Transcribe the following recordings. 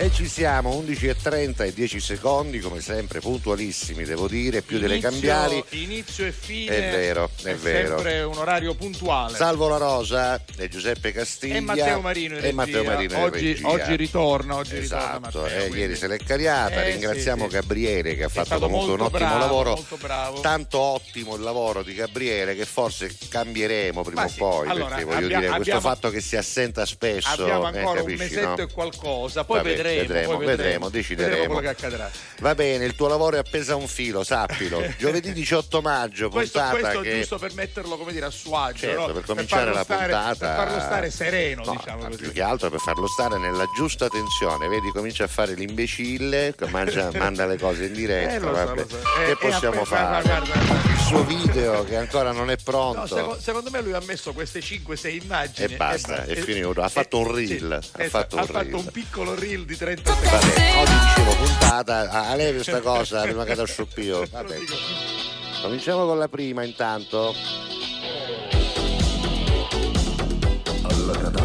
E ci siamo, 11.30 e 10 secondi, come sempre puntualissimi, devo dire, più delle Inizio- cambiali. Inizio e fine. È vero, è vero. sempre un orario puntuale. Salvo La Rosa e Giuseppe Castiglia. e Matteo Marino in E Matteo. Marino in oggi, oggi ritorna, oggi ritorna Esatto, Matteo, eh, ieri se l'è cariata. Eh, Ringraziamo sì, sì. Gabriele che ha fatto stato comunque un ottimo bravo, lavoro. Tanto ottimo il lavoro di Gabriele che forse cambieremo prima Ma o sì, poi. allora, perché voglio abbia- dire, questo abbiamo- fatto che si assenta spesso. Abbiamo eh, ancora un capisci, mesetto no? e qualcosa, poi Vabbè, vedremo, vedremo, vedremo, vedremo, decideremo. vedremo quello che accadrà. Va bene, il tuo lavoro è appesa a un filo, sappilo. Giovedì 18 maggio, Questo, questo che giusto per metterlo come dire a suo agio, Certo, no? per cominciare farlo la stare- puntata per farlo stare sereno, No, diciamo così. più che altro per farlo stare nella giusta tensione. Vedi, comincia a fare l'imbecille, mangia- manda le cose in diretta. Eh, so, so. Che Eh, possiamo fare? guarda, guarda. Il suo video che ancora non è pronto. No, seco- secondo me lui ha messo queste 5-6 immagini E basta, è finito. Ha fatto un reel, ha esatto, fatto un ha fatto reel. un piccolo reel di 30 secondi. Vabbè, oggi dicevo puntata, a lei questa cosa prima che da sciuppio. Vabbè. Cominciamo con la prima intanto. Goddess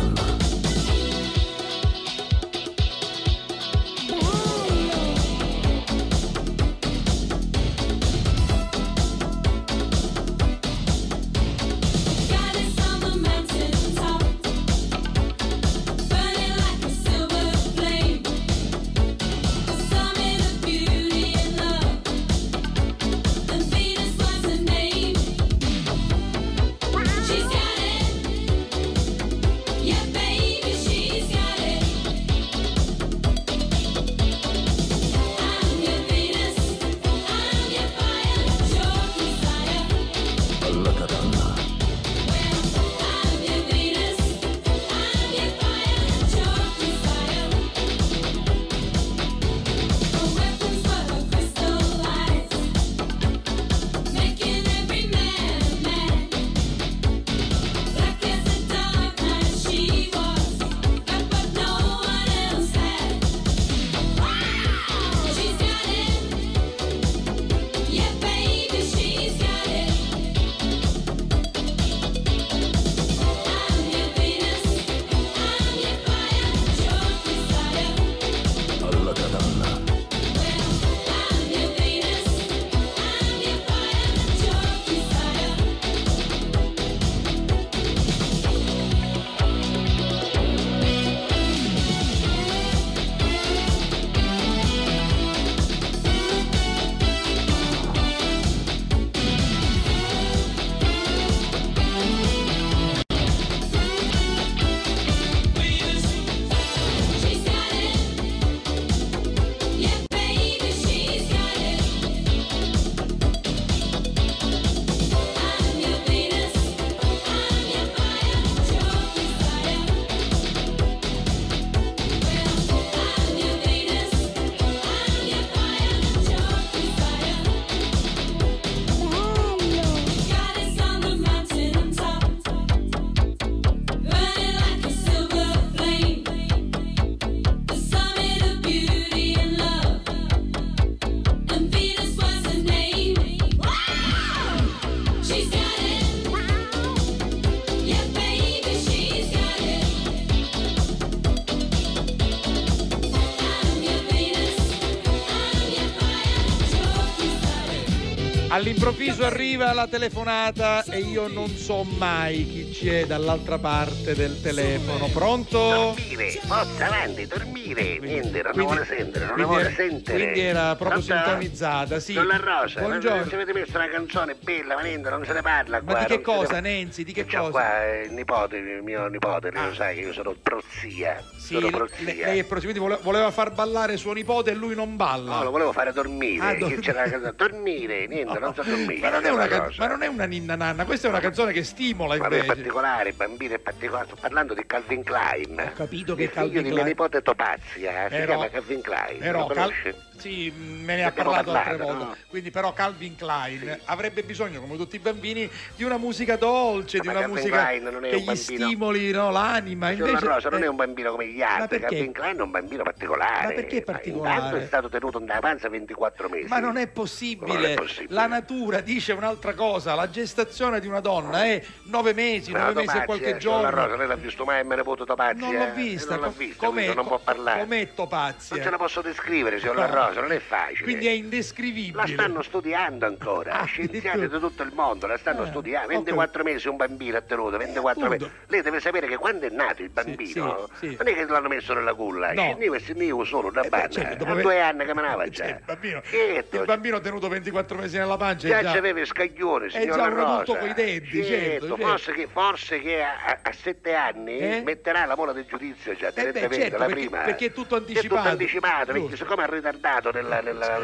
arriva la telefonata e io non so mai chi c'è dall'altra parte del telefono. Pronto? Dormire, forza avanti, dormire. Niente, non la vuole sentire, non quindi vuole sentire. quindi era proprio Pronto? sintonizzata, sì. Con la rosa, ma Buongiorno. ci avete messo una canzone bella, ma niente, non se ne parla Ma qua. di che non se ne- cosa, Nenzi? Di che cosa? qua eh, il nipote, il mio nipote, lei Ah. lo sai che io sono prozia. Sì, sono prozia. lei è prossimo, quindi vole- voleva far ballare suo nipote e lui non balla. No, lo volevo fare dormire. Ah, dor- c'era la canzone- dormire, niente, non so dormire. Ma non, è una una ca- cosa. ma non è una ninna nanna, questa è una canzone che stimola Ma lui è invece. particolare, bambino è particolare, sto parlando di Calvin Klein. Ho capito che il Calvin figlio di mio Klein- nipote Topazia, si Però- chiama Calvin Klein. Però Cal-? Sì, me ne ha Abbiamo parlato altre parlato, volte. no? Quindi, però, Calvin Klein avrebbe bisogno, come tutti i bambini, di una musica dolce, di Ma una Calvin musica non che un gli stimoli no, l'anima. Signor Invece, La Rosa non eh, è un bambino come gli altri? Calvin Klein è un bambino particolare. Ma perché particolare? Intanto è stato tenuto nella panza 24 mesi. Ma non è Non possibile. è possibile. La natura dice un'altra cosa. La gestazione di una donna è nove mesi, Ma nove la mesi e qualche signor La Rosa, giorno. lei l'ha visto mai me ne può Topazia? Non l'ho vista. Non l'ha Co- vista, com'è, non può co- parlare. com'è Non ce Topazia? la posso descrivere, signor La Rosa, non è facile. Quindi è La indescrivibile. stanno studiando ancora, Ah, scienziati di tutto il mondo la stanno Eh, studiando. ho 24 mesi un bambino ha tenuto, 24 mesi. appunto. Lei deve sapere che quando è nato il bambino, sì, sì. non è che l'hanno messo nella culla, No. scendiva e scendiva solo da Eh beh, certo, dopo due anni che manava già. Cioè, il, bambino, Certo. il bambino tenuto 24 mesi nella pancia Già già, c'aveva i scaglioni, è signor già La un adulto Rosa. coi denti, certo, certo. forse che, forse che a, a- a sette anni Eh? metterà la mola del giudizio già direttamente, certo, la prima. perché è tutto È tutto anticipato. anticipato, perché siccome ha ritardato nella, nella-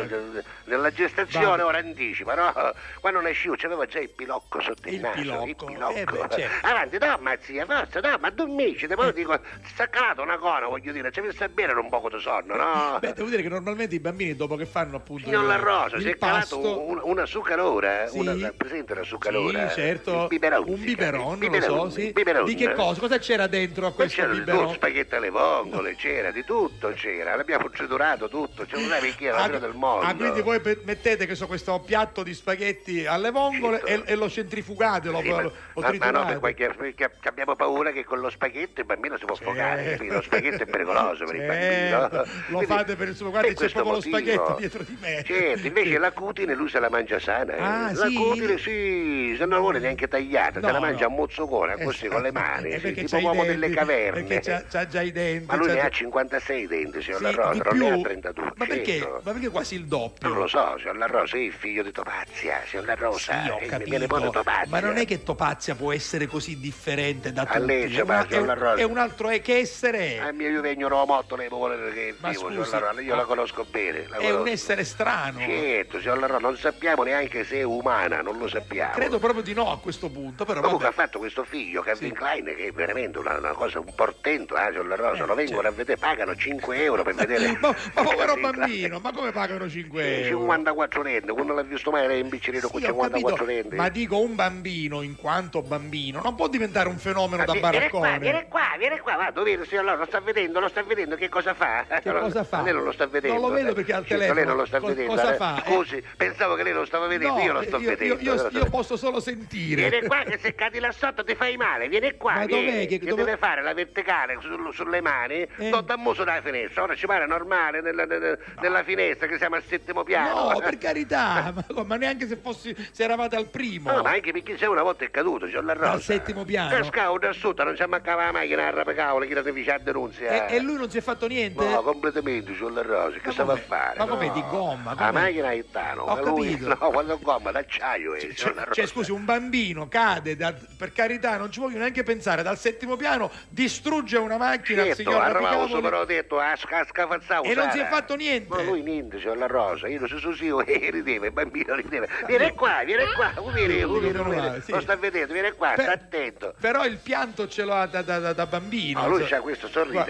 nella gestazione, Va. ora anticipa, no? Quando nascivo c'aveva già il pilocco sotto il, Il naso. pilocco, Il pilocco. eh beh, certo. Avanti, dorma zia, forza, dorma, dormisci, Eh. poi dico, sta calato una cona, voglio dire, ci sta bene un poco di sonno, no? Beh, devo dire che normalmente i bambini dopo che fanno appunto Signor La Rosa, il si è calato pasto, un- una succarora, Sì. una, presente la succarora? Sì, certo. Il biberon, un biberon, il lo so, biberon, sì. il biberon. Di che cosa? Cosa c'era dentro a Ma questo c'era di tutto, biberon? spaghetti alle vongole, c'era di tutto, c'era, l'abbiamo triturato tutto, c'è una vecchia fine del mondo. ah, quindi voi mettete che so, questo piatto di spaghetti alle vongole e, e lo centrifugate, lo, Sì, ma, lo, lo ma- ma no, per qualche- perché abbiamo paura che con lo spaghetto il bambino si può sfogare, capito? Lo spaghetto è pericoloso per il Certo, bambino. Lo Quindi, fate per il suo guarda, c'è proprio lo motivo. spaghetto dietro di me. Certo, invece la cutine lui se la mangia sana. eh. Ah, la sì? cutine sì, se non la vuole neanche tagliata, se No, la mangia no. a mozzocone, così Eh, con le mani, eh, sì, perché tipo uomo delle caverne. Perché c'ha, già i denti. Ma lui ne ha 56 denti, signor Sì, La Rosa, di non ne ha 32. Ma perché? Ma perché quasi il doppio? Non lo so, signor La Rosa, è il figlio di Topazia, signor La Rosa, Sì, ho il capito. Topazia. Ma non è che Topazia può essere così differente da A tutti. lei è, una- è un, è un altro è che essere è. A mio io vengo romotto, lei può volere che Ma vivo, scusi, signor La Rosa, io la conosco bene. La È conosco. un essere strano. Certo, signor La Rosa, non sappiamo neanche se è umana, non lo sappiamo. Credo proprio di no a questo punto, però Comunque vabbè. ha fatto questo figlio, Calvin Sì. Klein, che è veramente una, una cosa, un portento, eh, signor La Rosa, Eh, lo vengono certo. a vedere, pagano 5 euro per vedere. ma, ma povero bambino, ma come pagano 5 Eh, euro? 54 rende, quando l'ha visto mai era imbiccerito Sì, con ho 54 capito, rende. ma dico un bambino in quanto bambino non può diventare un fenomeno da vi- viene baraccone. viene qua, viene qua, va, dove signor Loro, lo sta vedendo, lo sta vedendo, che cosa fa? Che cosa fa? Lei non lo sta vedendo. Non lo vedo perché al Certo, telefono. lei non lo sta Co- vedendo. cosa eh. fa? Eh? Scusi, pensavo che lei lo stava vedendo, No, io lo sto io, vedendo. io- sto- io posso solo sentire. Vieni qua che se cadi là sotto ti fai male, vieni qua, Ma vieni, dov'è che- che dove- deve fare la verticale sul- sulle mani, Eh? Muso dalla finestra, ora ci pare normale nella, nella- nella finestra che siamo al settimo piano. No, per carità, ma, ma neanche se, fossi, se eravate al primo. No, ma anche perché se una volta è caduto, c'è la rosa. Dal settimo piano. E scavo da sotto, non c'è mancava la macchina a rapacavolo, chi la fare denunzia. E, e lui non si è fatto niente? No, completamente sulla rosa, che stava a fare? Ma no. di gomma, La com'è? macchina è tano, Ho lui, capito. no, quando gomma d'acciaio è, Cioè, sulla cioè, scusi, un bambino cade, da- per carità, non ci voglio neanche pensare, dal settimo piano distrugge una macchina al Certo, signor arrivavo Rapicavoli. Ho detto, a sca- scafazzavo. E non si è fatto niente? Ma lui niente, c'è la rosa, io su su sì, e rideva, il bambino rideva. Vieni qua, vieni qua, vieni. male, sì. Lo sta vedendo, vieni qua, sta attento. Però il pianto ce l'ha da, da- da- da bambino. No, lui cioè- c'ha questo sorriso?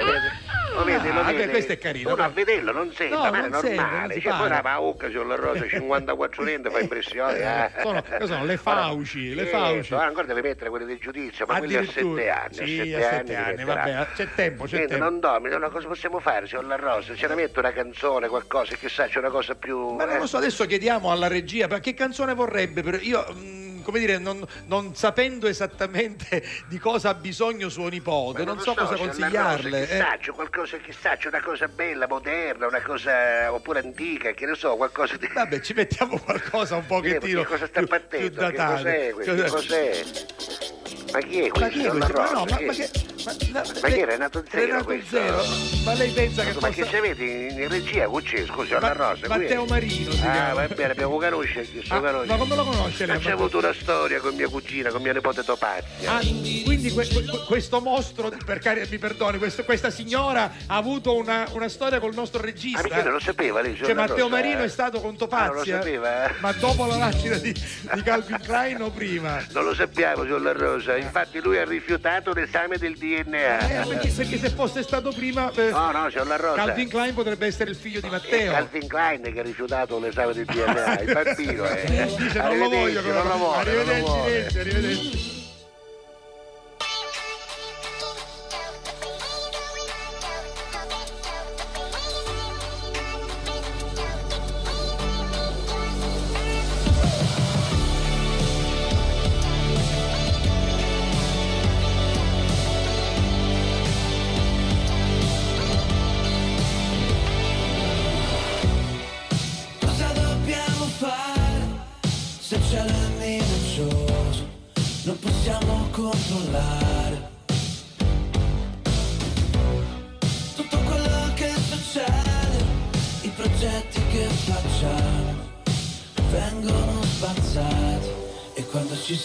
Lo vedi, lo Ah, vedi? beh, questo è carino, Uno a vederlo non sente, No, ma è sente, normale. si Cioè, poi la paucca sulla rosa, 54 lente fa impressione. eh. Sono- cosa sono? Le fauci, le fauci. ora ancora deve mettere quelli del giudizio, ma quelli a. 7 anni. Sì, a 7 a sette anni, vabbè, c'è tempo, c'è tempo. non dormi, allora cosa possiamo fare, signor La Rosa? Ce la metto una canzone, qualcosa, chissà, c'è una cosa più... Ma non eh? lo so, adesso chiediamo alla regia, ma che canzone vorrebbe? Per- Io, mm, come dire, non, non sapendo esattamente di cosa ha bisogno suo nipote, Ma non lo so cosa consigliarle. Rosa, eh. chissà, c'è qualcosa, chissà, c'è una cosa bella, moderna, una cosa oppure antica, che ne so, qualcosa di... Vabbè, ci mettiamo qualcosa un Eh, pochettino che cosa sta più, più? Che cos'è questo? Cos'è? Ma chi è questo? Ma chi è questo? Ma no, ma, ma che... Ma, no, Ma chi è Renato Zero Renato questo? Zero? Ma lei pensa che Ma possa... che ci avete in, in regia? Qui c'è, scusi, alla Ma- Rosa. Matteo Marino si Ah, va bene, abbiamo questo Ah, conosce. ma come lo conosce lei? Ma c'è avuto una storia con mia cugina, con mia nipote Topazia. Ah, quindi que- que- questo mostro, per cari- mi perdoni, questo- questa signora ha avuto una, una storia col nostro Ah, regista. perché non lo sapeva lei? Cioè Matteo Rosa? Marino è stato con Ah, non lo Topazia? sapeva? Ma dopo la nascita di, di Calvin Klein o prima? Non lo sappiamo, signor La Rosa. Infatti lui ha rifiutato l'esame del DNA. Eh, perché, perché se fosse stato prima eh, No, no, c'è la rosa. Calvin Klein potrebbe essere il figlio di È Matteo. Calvin Klein che ha rifiutato l'esame di DNA, il bambino. Eh. Dice non lo voglio, non lo non lo arrivederci, vuole. Arrivederci.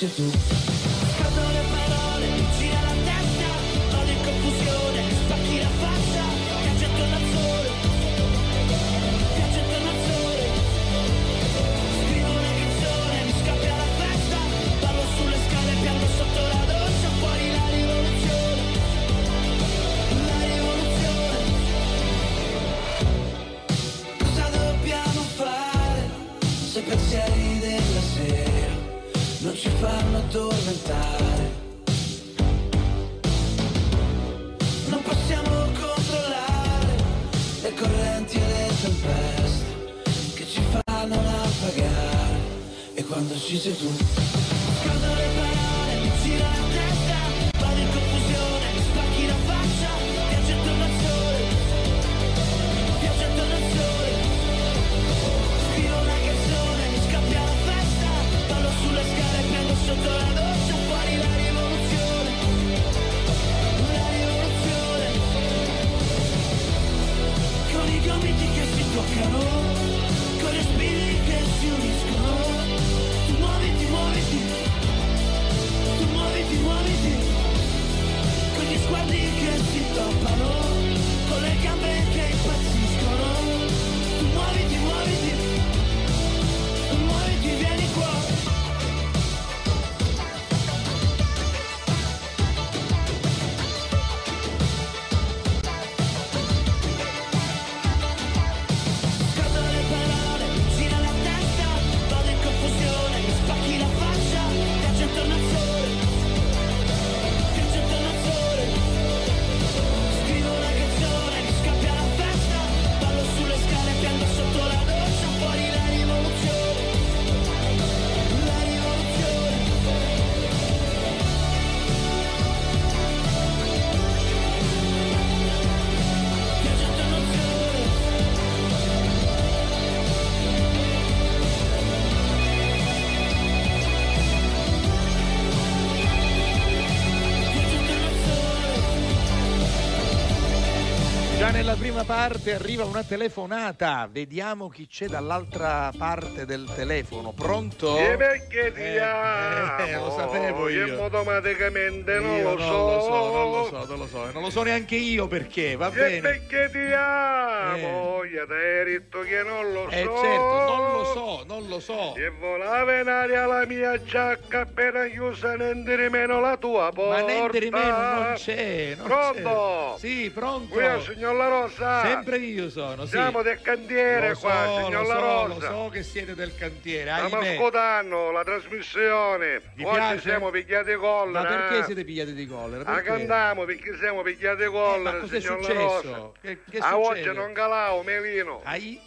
Quando ci parte arriva una telefonata. Vediamo chi c'è dall'altra parte del telefono. Pronto? E perché ti Eh, amo? eh, lo sapevo io. Io automaticamente non Io lo so. non lo so, non lo so, non lo so. Non lo so neanche io perché, va E bene. perché ti amo? Io ti hai detto che non lo Eh so. certo, non lo so, non lo so. E volava in aria la mia giacca appena chiusa niente di meno la tua porta. Ma niente di meno non c'è, non Pronto? c'è. Sì, pronto. Qui signor La Rosa. Sempre io sono, sì. Siamo del cantiere lo so, qua, signor lo La so, Rosa. lo so che siete del cantiere. Stiamo ahimè. ascoltando la trasmissione. Vi Oggi piace? siamo pigliati collera. Ma perché eh? siete pigliati di collera? Perché? cantiamo perché siamo pigliati Eh, ma collera, cos'è signor La successo? Rosa. Che, che A oggi succede? non calavo, Melino. Ai,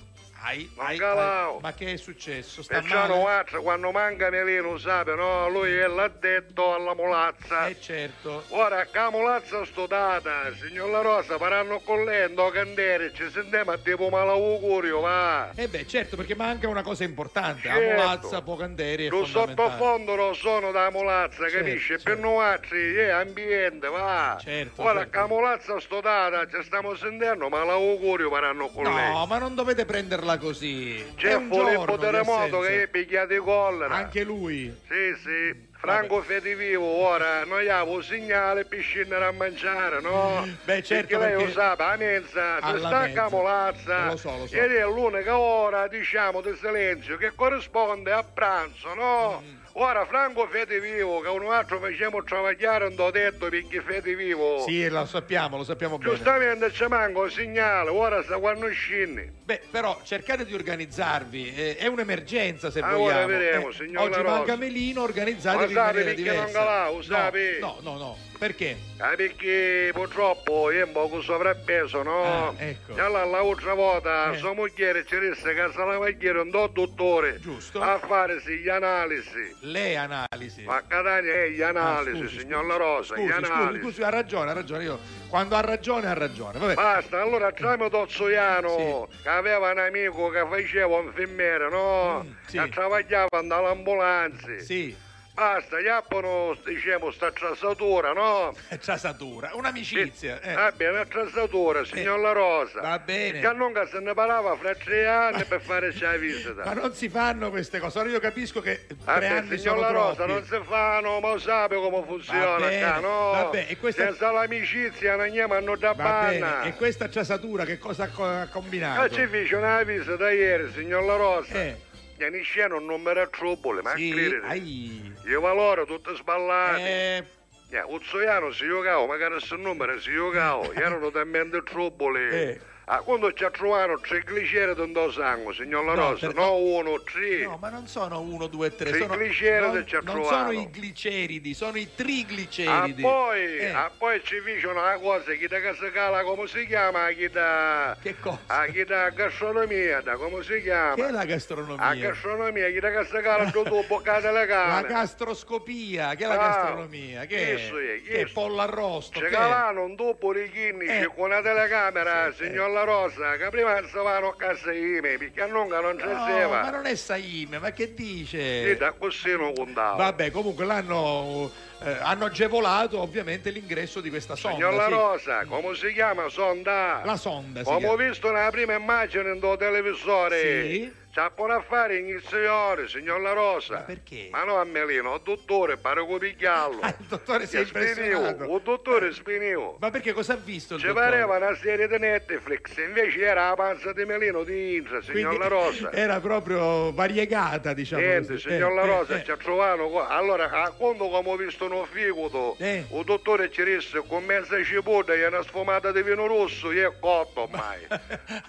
ai, Non ai, calao. ai. Ma che è successo? Sta non altro, quando manca Melino, sape, no? Lui è l'addetto alla mulazza. Eh certo. Ora, che la mulazza studata, signor La Rosa, faranno con lei, no cantiere, ci sentiamo a tipo malaugurio, va. Eh beh, certo, perché manca una cosa importante. Certo. La mulazza, Pocanderi è Lo sottofondo lo sono da mulazza, Certo, capisci? certo. Per noi altri è ambiente, va. Certo, Ora, certo. che la mulazza studata, ci stiamo sentendo, ma l'augurio faranno con lei. No, ma non dovete prenderla così. Un Filippo giorno di Terremoto che è picchiato di collera. Anche lui. Sì, sì. Franco Fedivivo, ora noi abbiamo un segnale per scendere a mangiare, no? Beh, certo, perché lei lo perché- sa, a mensa, si stacca mensa. molazza Lo so, lo so. ed è l'unica ora, diciamo, di silenzio che corrisponde a pranzo, no? Mm. Ora Franco fede vivo, che un altro facciamo travagliare, non ho detto perché fede vivo. Sì, lo sappiamo, lo sappiamo bene. Giustamente ci manca un segnale, ora sta quando scinni. Beh, però cercate di organizzarvi, eh, è un'emergenza se Ah, vogliamo. vedremo, Eh, Oggi Rosa. manca Melino, organizzatevi Ma in maniera perché non diversa. calà, lo no, no, no, no, perché? Ah, perché purtroppo io un poco sovrappeso, no? Ah, ecco. E allora l'altra volta Eh. sua moglie ci disse che se la moglie un do dottore Giusto. a fare sì, gli analisi. Le analisi. Ma Catania è gli Ah, analisi, scusi, signor. La Rosa, Scusi, gli scusi, analisi. scusi, ha ragione, ha ragione. Io quando ha ragione, ha ragione. Vabbè. Basta, allora tramite Tozzoiano, che aveva un amico che faceva infermiere, no? Mm, sì. Che travagliava dall'ambulanza. Sì, Basta, gli appono, diciamo, sta trasatura, no? trasatura, un'amicizia. eh. Va bene, una trasatura, signor La Rosa. Va bene. Che non se ne parlava fra tre anni per fare la Ma visita. non si fanno queste cose. Ora io capisco che tre anni signor La Rosa, troppi. non si fanno, ma sape come funziona bene, qua, no? vabbè, e questa- Senza l'amicizia non andiamo da Va banna. bene. E questa trasatura che cosa ha co- ha combinato? Che ci fece una visita ieri, signor La Rosa. Eh, E scena un numero a trubbole, ma sì, credere. ai. Io valoro tutte sballate. Eh, Eh, Uzzoiano si giocava, magari se numero si giocava, erano talmente trubbole. Eh. Ah, quando ci trovano tre gliceri dentro sangue, signor La No, Rosa, per- no uno, tre. no, ma non sono uno, due, tre. Sì, sono, gliceridi non, ci non trovano. sono i gliceridi, sono i Ah, trigliceridi. poi, Eh, ah, poi ci dice una cosa, chi da casa cala, come si chiama? Chi da... Che cosa? Ah, chi da gastronomia, da come si chiama? Che è la gastronomia? gastronomia, chi da casa cala, tu tu boccate le La cane. gastroscopia, che è la Ah, gastronomia? Che è? Che è pollo arrosto? Ci che è? calano un dopo di chinici Eh. con una telecamera, Sì, signor La Rosa, che prima stavano a casa ime, perché a non non No, c'era. ma non è Saime, ma che dice? Sì, da così non contava. Vabbè, comunque l'hanno eh, hanno agevolato ovviamente l'ingresso di questa sonda. Signor La sì. Rosa, come si chiama? Sonda. La sonda, si Come ho visto nella prima immagine in televisore. Sì. C'ha pure a fare iniziare, signor La Rosa. Ma perché? Ma no, a Melino, il dottore, pare che pigliarlo. Ah, il dottore si è impressionato. il dottore spinivo. Ma perché cosa ha visto il Ci dottore? pareva una serie di Netflix, invece era la panza di Melino di Intra, signor Quindi La Rosa. Era proprio variegata, diciamo Niente, così. signor Eh, La eh, Rosa, eh. ci ha trovato qua. Allora, a quando ho visto uno figoto, Eh. il dottore ci disse con mezza cipolla e una sfumata di vino rosso, io è cotto ormai.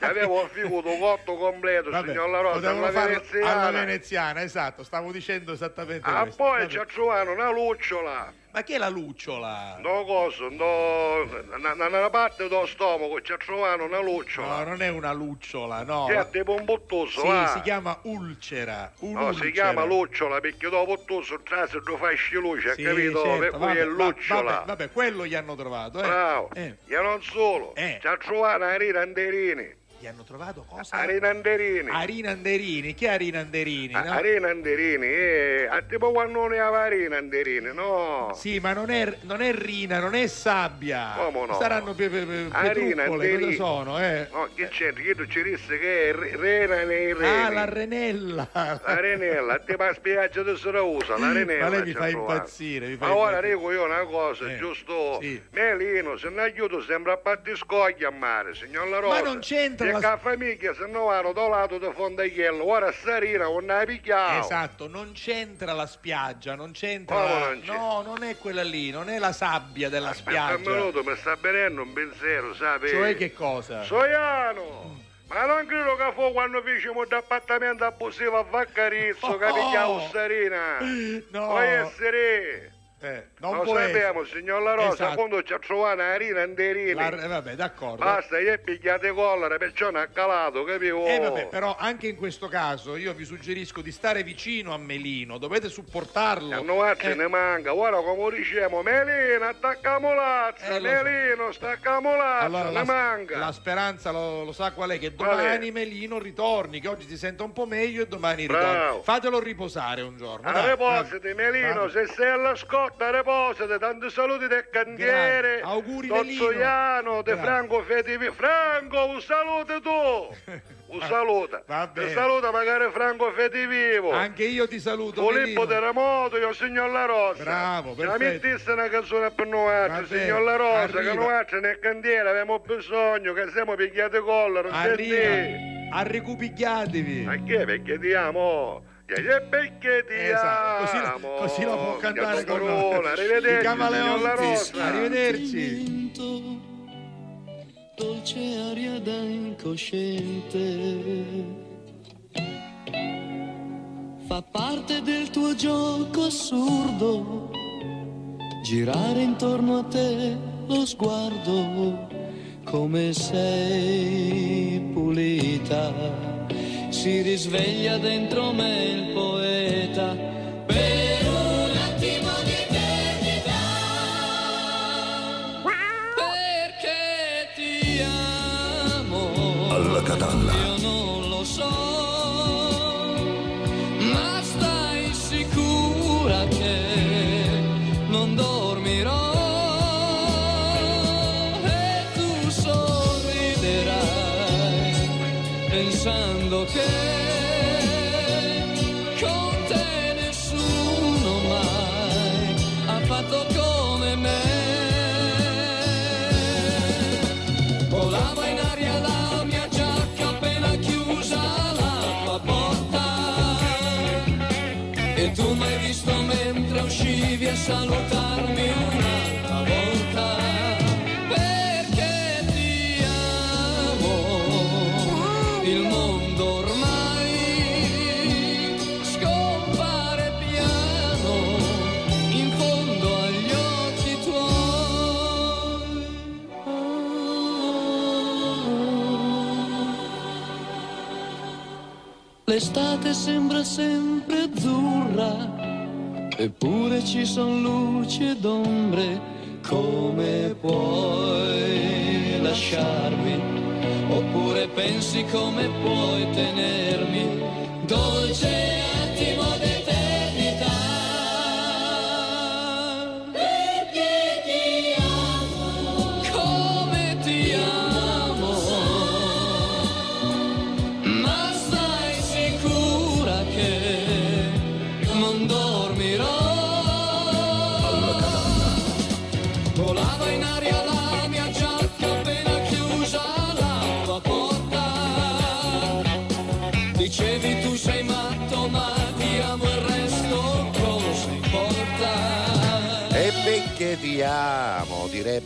Avevo il figoto cotto completo, Vabbè, signor La Rosa, potevano alla farlo veneziana. alla veneziana, esatto, stavo dicendo esattamente Ah, questo. poi ci ha trovato una lucciola, Ma che è la lucciola? no coso, no, nella parte dello stomaco ci ha trovato una No, lucciola. non è una lucciola, no. Che è tipo un bottoso, Sì, va. si chiama ulcera. No, un'ulcera. si chiama lucciola perché dopo tu sul traso tu fai luce, Sì, capito? certo, per cui è lucciola. Vabbè, vabbè, quello gli hanno trovato, eh. Bravo. Eh, E non solo, Eh. ci ha trovato Arina Anderini. Gli hanno trovato cosa? Arina Anderini. Arina Anderini. Chi è Arina Anderini? No? Arina Anderini, eh, a tipo quando non aveva Arina Anderini, no? Sì, ma non è, non è rina, non è sabbia. Come no? Saranno pe, pe, pe, Arina petruccole, cosa Anderini. sono, eh? No, che c'entra? Io ci disse che è re- Rena nei reni. Ah, la renella. La renella, a te pa spiaggia di Siracusa, la renella. Ma lei mi fa impazzire, mi fa Ma ora impazzire. dico io una cosa, Eh, giusto? sì. Melino, se ne aiuto sembra a parte scoglia a mare, signor La Rosa. non c'entra E la- famiglia se ne vanno da un lato di Fondagliello, ora Sarina non ne ha picchiato. Esatto, non c'entra la spiaggia, non c'entra. La- non? No, non è quella lì, non è la sabbia della Aspetta spiaggia. un minuto, mi sta venendo un pensiero, sai? Cioè che cosa? Soiano! Ma non credo che fu quando fecimo d'appartamento abusivo a Vaccarizzo Oh! picchiavo Sarina. No. Può essere? Eh, non Lo sappiamo, signor La Rosa, Esatto. quando ci ha trovato una Rina Anderini. La- eh, vabbè, d'accordo. Basta, gli è picchiate collera, perciò non ha calato, capivo? Eh vabbè, però anche in questo caso io vi suggerisco di stare vicino a Melino, dovete supportarlo. A noi ce Eh, ne manca, ora come diciamo, Melino, attaccamo lazza, Eh, lo so. Melino, staccamo lazza, allora, la, manca. la speranza lo, lo sa qual è? Che è? domani Melino ritorni, che oggi si sente un po' meglio e domani Bravo. ritorni. Fatelo riposare un giorno. A dai, reposite, dai. Melino, Vabbè. se sei alla scotta, reposite, tanti saluti del cantiere. Auguri. Tozzoiano, di. Franco Fetivi. Franco, un saluto tu! Un saluto. Ti bene. saluta magari Franco Fetivivo. Anche io ti saluto. Filippo. Terremoto, io signor La Rosa. Bravo, Se la perfetto. mettesse una canzone per noi, signor La Rosa, che noi nel cantiere abbiamo bisogno, che siamo pigliati collera, non senti? Arriva, arricupigliatevi. Ma che? Perché diamo? Che perché ti Esatto, così, amo. così la può cantare con Corona, noi. arrivederci, La Rosa. Arrivederci. dolce aria da incosciente. Fa parte del tuo gioco assurdo, girare intorno a te lo sguardo, come sei pulita. Si risveglia dentro me il poeta. Per un attimo di eternità perché ti amo. Alla catalla. Io non lo so, che con te nessuno mai ha fatto come me. Volava in aria la mia giacca appena chiusa la tua porta E tu mi hai visto mentre uscivi a salutarmi un'altra L'estate sembra sempre azzurra, eppure ci son luci ed ombre. Come puoi lasciarmi? Oppure pensi come puoi tenermi? Dolce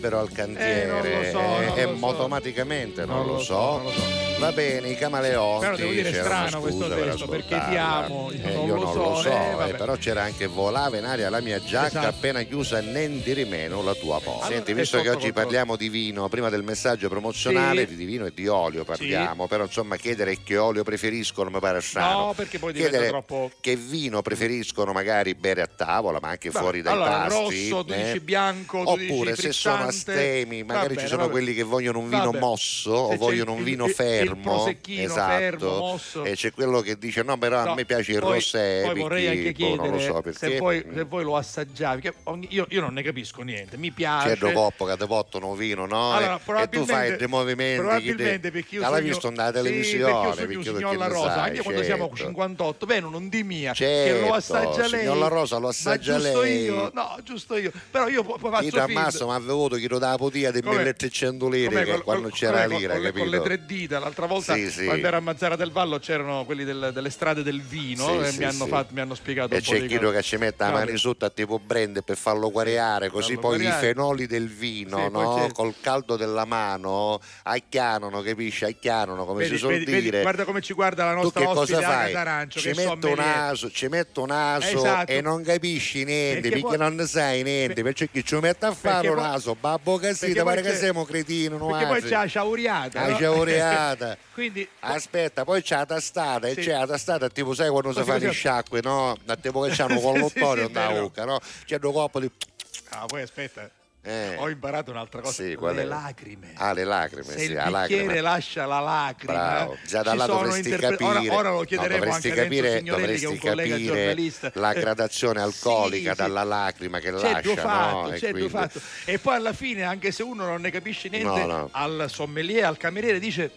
direbbero al cantiere. Eh, so, e lo e so. automaticamente non, Non lo, so. non lo so. Va bene, i camaleonti. Però devo dire, strano questo per testo, perché ti amo, io Eh, non io lo non so, lo so, eh, eh, però c'era anche volava in aria la mia giacca Esatto. appena chiusa nen di rimeno la tua porta. Allora, Senti, è visto che oggi controllo. parliamo di vino, prima del messaggio promozionale Sì. di vino e di olio parliamo, però insomma chiedere che olio preferiscono mi pare strano. No, perché poi diventa chiedere troppo- che vino preferiscono magari bere a tavola, ma anche Beh, fuori dai allora, pasti. rosso, tu eh? dici bianco, tu dici Oppure se sono Va magari bene, ci sono vabbè. quelli che vogliono un vino Vabbè. mosso Se o vogliono il- un vino il- il fermo. prosecchino esatto. fermo, mosso. E c'è quello che dice no, però a No, me piace il poi- rosé. Poi vorrei anche boh, chiedere non lo so perché. se, poi, se voi lo assaggiavi. che ogni- io, io non ne capisco niente, mi piace. C'è due coppo che ti portano un vino, no? Allora, e, tu fai dei movimenti. probabilmente che perché io sogno- visto nella Sì, televisione? perché io perché un tu signor che La Rosa, sai, anche quando siamo certo. 58, beh, non di mia, che Certo, lo assaggia lei. signor La Rosa, lo assaggia ma lei. io, no, giusto io. Però io poi faccio Io da finta. Masso mi ha chi lo dava potia Come- 1300 lire che col- quando col- c'era la lira, con, capito? con le tre dita. L'altra volta, Sì, sì. quando ero a Mazzara del Vallo, c'erano quelli del- delle strade del vino Sì, e mi, hanno fatto- mi hanno spiegato E c'è chi che ci mette la mano sotto a tipo brand per farlo guareare, così Farlo poi guareare. i fenoli del vino, no? col caldo della mano, acchianano, capisci? Acchianano, come Vedi, si suol vedi, vedi, dire. guarda come ci guarda la nostra che ospite cosa fai? Agata Arancio, Ci che metto un naso, ci metto un naso Esatto. e non capisci niente, Perché non sai niente, per- perché ci mette a fare un naso, babbo perché casita, poi pare che siamo cretini, no? Perché poi c'è la sciauriata. La no? sciauriata. Quindi Aspetta, poi c'è la tastata e Sì. c'è la tastata tipo sai quando si fanno così. i sciacque, no? Da tipo che c'hanno con Sì, l'ottorio sì, da vero. bocca, no? C'è due di... Ah, poi aspetta, Eh. ho imparato un'altra cosa. Sì, le è? lacrime. Ah, le lacrime, Se sì, il bicchiere lascia la lacrima, Bravo, già da là dovresti interpre- capire, Ora, ora lo no, chiederemo dovresti anche capire, Signorelli, che è un dovresti collega giornalista. la gradazione alcolica sì, dalla lacrima che C'è lascia, fatto, no? E c'è due quindi- fatto. E poi alla fine, anche se uno non ne capisce niente, No, no. al sommelier, al cameriere dice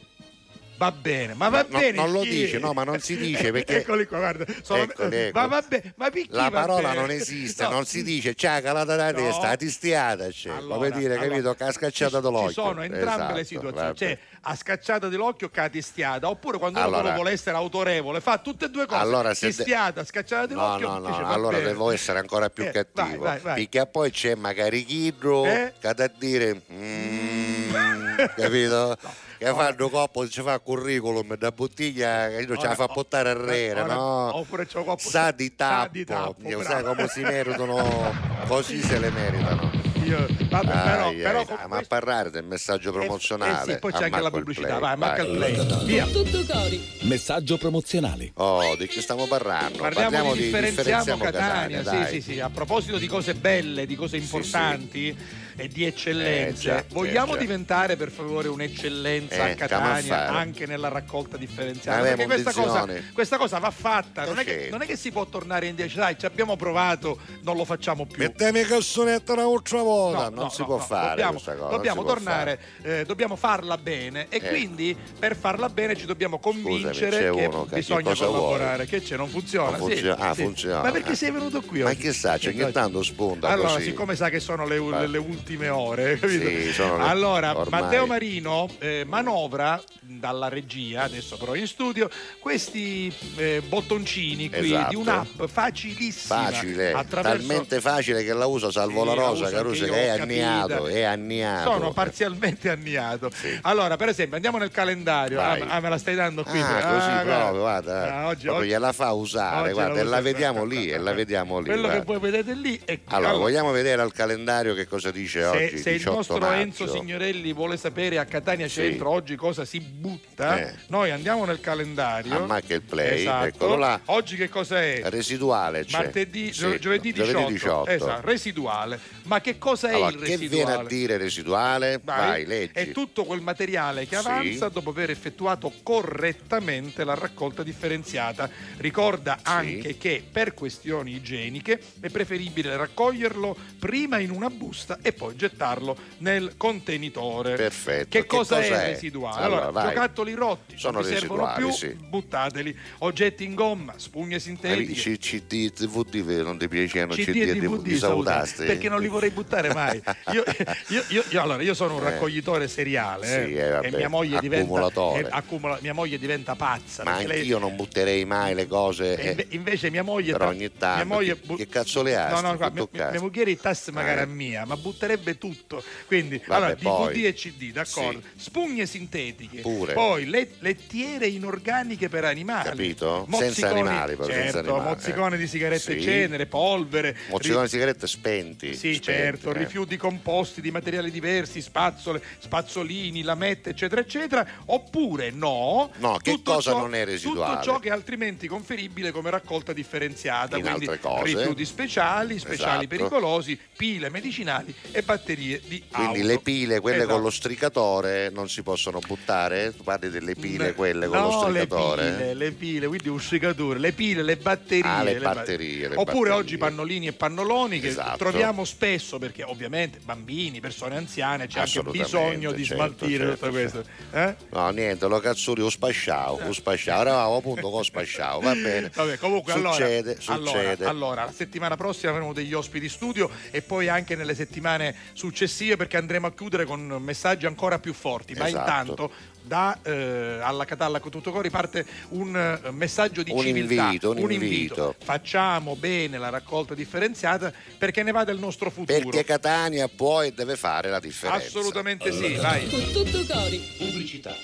Va bene, ma va No, bene. non lo chi? dice, no, ma non si dice perché- Eccoli qua, guarda. sono- Eccoli, ecco. Ma va bene, ma perché La parola non esiste, No, non si dice c'ha calata da No. testa, la tistiata c'è, Allora, come dire, allora, capito? Che ha scacciato ci- dall'occhio. Ci sono entrambe Esatto, le situazioni, vabbè. cioè a scacciata dell'occhio che a tistiata, oppure quando uno Allora- proprio vuole essere autorevole, fa tutte e due cose. Allora, se de- tistiata, scacciata No, dell'occhio, no, no, dice, allora bene. devo essere ancora più Eh, cattivo. vai, vai, vai. Perché poi c'è magari Chidro Eh? che da dire mm, capito? Che fanno coppo, ci fa curriculum da bottiglia che non ce la fa portare a re, ora- no? oppure c'è coppo- sa di sa tappo, di sai come si meritano, così se le meritano. Io- vabbè, però, Ai, però con ma a questo- parlare del messaggio promozionale. Eh sì, poi c'è anche la pubblicità, play, vai, il vai. play. Via. Tutto cori. Messaggio promozionale. Oh, di che stiamo parlando? Parliamo, di differenziamo, Catania, dai. sì, sì, sì. A proposito di cose belle, di cose importanti e di eccellenze, Eh, già, vogliamo già. diventare per favore un'eccellenza Eh, a Catania anche nella raccolta differenziata? Perché questa cosa, questa cosa va fatta, non è, che, non è che si può tornare indietro, dai, ci abbiamo provato, non lo facciamo più. Mettemi il cassonetto un'altra volta, No, non no, si no, può no, fare Dobbiamo, questa cosa. dobbiamo tornare, eh, dobbiamo farla bene e Eh. quindi per farla bene ci dobbiamo Scusami, convincere c'è che uno che- bisogna che collaborare. Che c'è? Non funziona? Non Sì, funziona- ah, sì. funziona. Ma perché sei venuto qui Ma oggi? che sa, c'è ogni tanto spunta Allora, così. siccome sa che sono le, le- le ultime ore, capito? Sì, sono le- allora ormai. Matteo Marino eh, manovra dalla regia, adesso però in studio, questi eh, bottoncini qui Esatto. di un'app facilissima. Facile, attraverso- talmente facile che la uso salvo Sì, la la rosa, uso Caruso, che è anniato, è anniato. Sono parzialmente anniato. Sì. Allora, per esempio, andiamo nel calendario. Ah, ah, me la stai dando qui? Ah, così guarda. proprio, guarda. Ah, oggi, oggi- gliela fa usare, guarda, e uso la vediamo lì, e la vediamo lì. Quello che guarda. voi vedete lì è Allora, vogliamo vedere al calendario che cosa dice se, oggi, se il 18 nostro maggio. Enzo Signorelli vuole sapere a Catania Sì. Centro oggi cosa si butta, Eh. noi andiamo nel calendario. Ammacca il play, Esatto. eccolo là. Oggi che cosa è? Residuale c'è. Martedì, Sì, gio- giovedì 18. 18. Esatto, residuale. Ma che cosa è Allora, il che residuale? viene a dire residuale? Vai, leggi. È tutto quel materiale che Sì. avanza dopo aver effettuato correttamente la raccolta differenziata. Ricorda anche che per questioni igieniche è preferibile raccoglierlo prima in una busta e poi gettarlo nel contenitore. Perfetto. Che Che cosa, cosa è è? residuale? Allora, Allora, giocattoli rotti, Sono non vi servono più, sì. buttateli. Oggetti in gomma, spugne sintetiche. Amici, CD, DVD non ti piacevano CD CD e DVD salutasti? perché non li vorrei buttare mai. Io, io- io- io- allora, io sono un Eh. raccoglitore seriale Sì, eh, eh, vabbè, e mia moglie diventa, accumulatore. eh, accumula- mia moglie diventa pazza. Ma perché lei- anch'io non butterei mai le cose. e eh, inve- invece mia moglie però ogni tanto, mia moglie che- che cazzo le ha, no no qua, mia, moglie tasse magari Eh. a mia ma butterebbe tutto quindi Vabbè, allora poi. DVD e CD d'accordo Sì. spugne sintetiche Pure. poi le- lettiere inorganiche per animali Capito? mozziconi, Senza animali, però, certo, senza animali, mozzicone di sigarette Sì. cenere polvere Mozzicone ri- di sigarette spenti. sì, spenti, certo, eh. rifiuti composti di materiali diversi, spazzole, spazzolini, lamette, eccetera, eccetera, oppure no. No, che cosa ciò- non è residuale? Tutto ciò che è altrimenti conferibile come raccolta differenziata, In quindi altre cose. rifiuti speciali, speciali Esatto. pericolosi, pile medicinali e batterie di Quindi auto. le pile, quelle Esatto. con lo stricatore, non si possono buttare? Tu parli delle pile, quelle con no, lo stricatore? Le pile, le pile, quindi un stricatore, le pile, le batterie. Ah, le ba- batterie, le Oppure batterie. oggi pannolini e pannoloni che Esatto. troviamo spesso perché ovviamente bambini, persone anziane, c'è anche bisogno di certo, smaltire certo, tutto questo. Eh? No, niente, lo cazzuri, lo spasciavo, lo spasciavo. Eravamo appunto con spasciavo, va bene. Vabbè, comunque succede, allora, succede. allora, allora, la settimana prossima avremo degli ospiti studio e poi anche nelle settimane successive perché andremo a chiudere con messaggi ancora più forti. Ma Esatto. intanto da eh, alla Catalla con tutto cori parte un eh, messaggio di Un civiltà, invito, un invito. Facciamo bene la raccolta differenziata perché ne va del nostro futuro. Perché Catania può e deve fare la differenza. Assolutamente sì, vai. Con tutto cori. Pubblicità.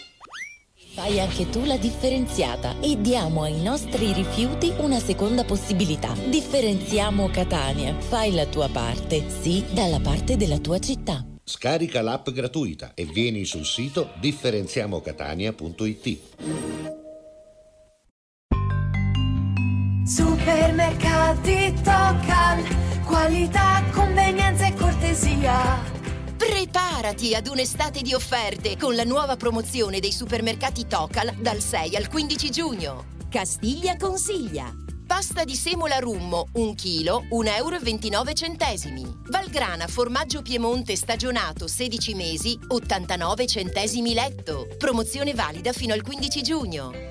Fai anche tu la differenziata e diamo ai nostri rifiuti una seconda possibilità. Differenziamo Catania. Fai la tua parte, sì, dalla parte della tua città. Scarica l'app gratuita e vieni sul sito differenziamocatania.it. Supermercati Tocal, qualità, convenienza e cortesia. Preparati ad un'estate di offerte con la nuova promozione dei supermercati Tocal dal 6 al 15 giugno. Castiglia consiglia. Pasta di semola rummo, 1 kg, 1,29 euro. Valgrana formaggio Piemonte stagionato 16 mesi, 89 centesimi letto. Promozione valida fino al 15 giugno.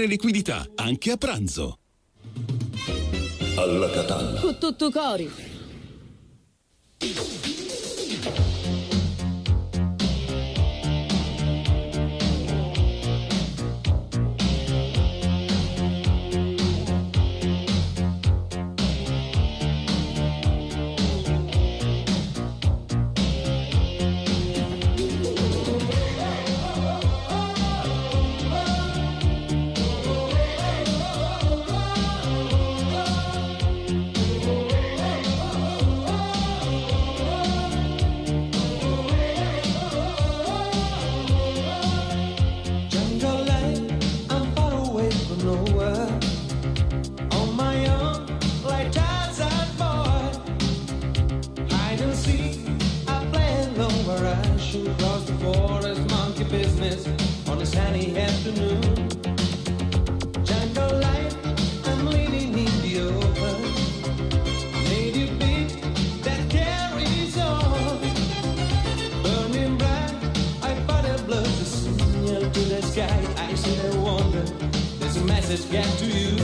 liquidità, anche a pranzo. Alla Catalla. Con business on a sunny afternoon. Jungle I'm in the open. Native beat that carries on. Burning bright, I signal to the sky. I wonder. Message get to you.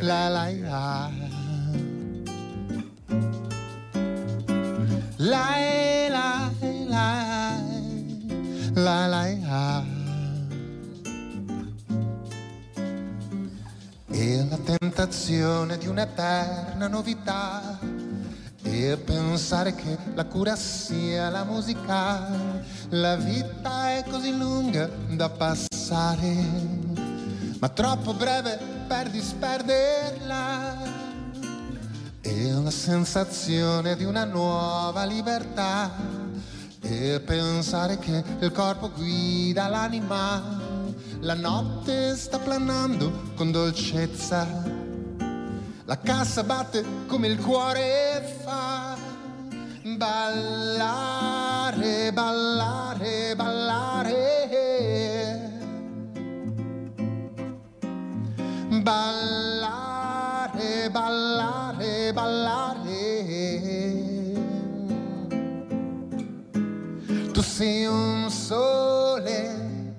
La la. La la la. La la e a. E la tentazione di un'eterna novità e pensare che la cura sia la musica. La vita è così lunga da passare, ma troppo breve per disperderla. E la sensazione di una nuova libertà e pensare che il corpo guida l'anima. La notte sta planando con dolcezza la cassa batte come il cuore fa. Ballare, ballare, ballare. Ballare, ballare, ballare. Tu sei un sole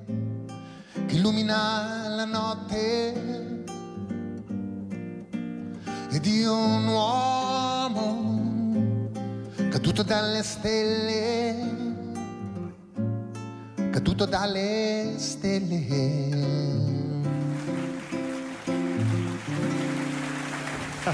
che illumina la notte e di un uomo caduto dalle stelle, caduto dalle stelle.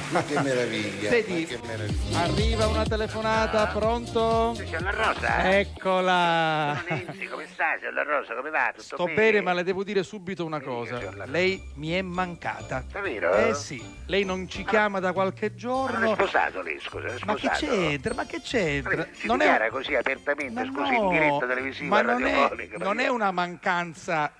Ma che meraviglia. Senti, ma che meraviglia. Arriva una telefonata, pronto? Signor La Rosa? Eccola. Sono Nenzi, come stai, signor La Rosa? Come va? Tutto Sto bene? bene, ma le devo dire subito una cosa. Lei mi è mancata. Davvero? Eh sì, lei non ci chiama da qualche Ma non è giorno. sposato lei, scusa, è Ma che sposato? c'entra? Ma che c'entra? Si Non dichiara è, così apertamente, ma scusi, no, in diretta televisiva, ma non è, radiofonica. non è una mancanza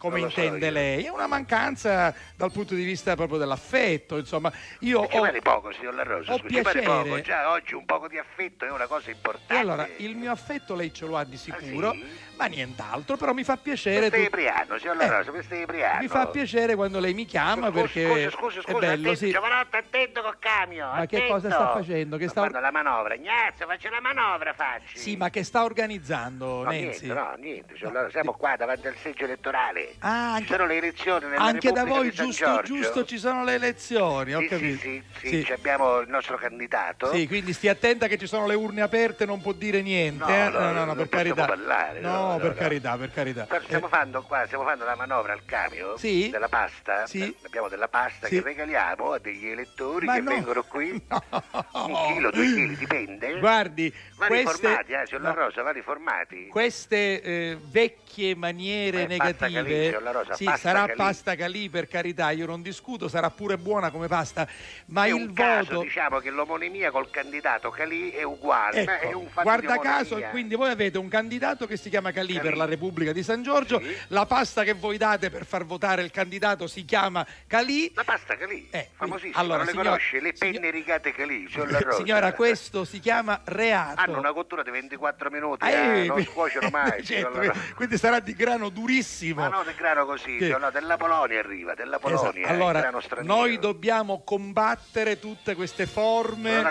come so intende io. lei, è una mancanza dal punto di vista proprio dell'affetto, insomma. Io ho, vale poco, signor La Rosa? ho Scusi, vale piacere. poco. Già oggi un poco di affetto è una cosa importante. Allora, il mio affetto lei ce lo ha di sicuro, ma nient'altro, però mi fa piacere. Tu- Ibriano, signor La Rosa, questo è. Mi fa piacere quando lei mi chiama perché Scusi, scusi, è scusi, bello, attento, sì. giovanotto, attento col camion, Ma che attento. cosa sta facendo? Che sta, Fanno la manovra, Ignazio, faccia la manovra, facci. sì, ma che sta organizzando, No, Nenzi? niente, no, niente, La Rosa, siamo qua davanti al seggio elettorale. Ah, Ci sono le elezioni nella Anche da Repubblica voi, di San giusto, Giorgio. giusto, ci sono le elezioni, ho Sì, sì, capito. sì, sì, Sì. ci abbiamo il nostro candidato. Sì, quindi stia attenta che ci sono le urne aperte, non può dire niente. No, eh? no, no, no, non per carità. parlare, no, no, no, per no. carità, per carità. Però Stiamo facendo qua, stiamo facendo la manovra al cambio Sì? della pasta. Sì. Abbiamo della pasta Sì. che regaliamo a degli elettori Ma che no. vengono qui. Un chilo, due chili, dipende. Guardi, Va queste, riformati, eh, La no, Rosa, va riformati. queste eh, vecchie maniere è negative, Calì, Rosa, sì, pasta sarà Calì. pasta calì per carità, io non discuto, sarà pure buona come pasta, ma è il un caso, voto... diciamo che l'omonimia col candidato Calì è uguale, è Ecco, un fatto guarda caso, quindi voi avete un candidato che si chiama Calì, Calì. per la Repubblica di San Giorgio, la pasta che voi date per far votare il candidato si chiama Calì. La pasta Calì, Eh, famosissima, allora, non le signor- conosce? Le penne rigate Calì, signor La Rosa. Signora, questo si chiama reato. Hanno una cottura di 24 minuti, eh, eh, non scuociono mai. Certo, Rosa. quindi sarà di grano durissimo. Ma no, del grano così, Che- no, della Polonia arriva, della Polonia, Esatto. Allora, noi dobbiamo combattere tutte queste forme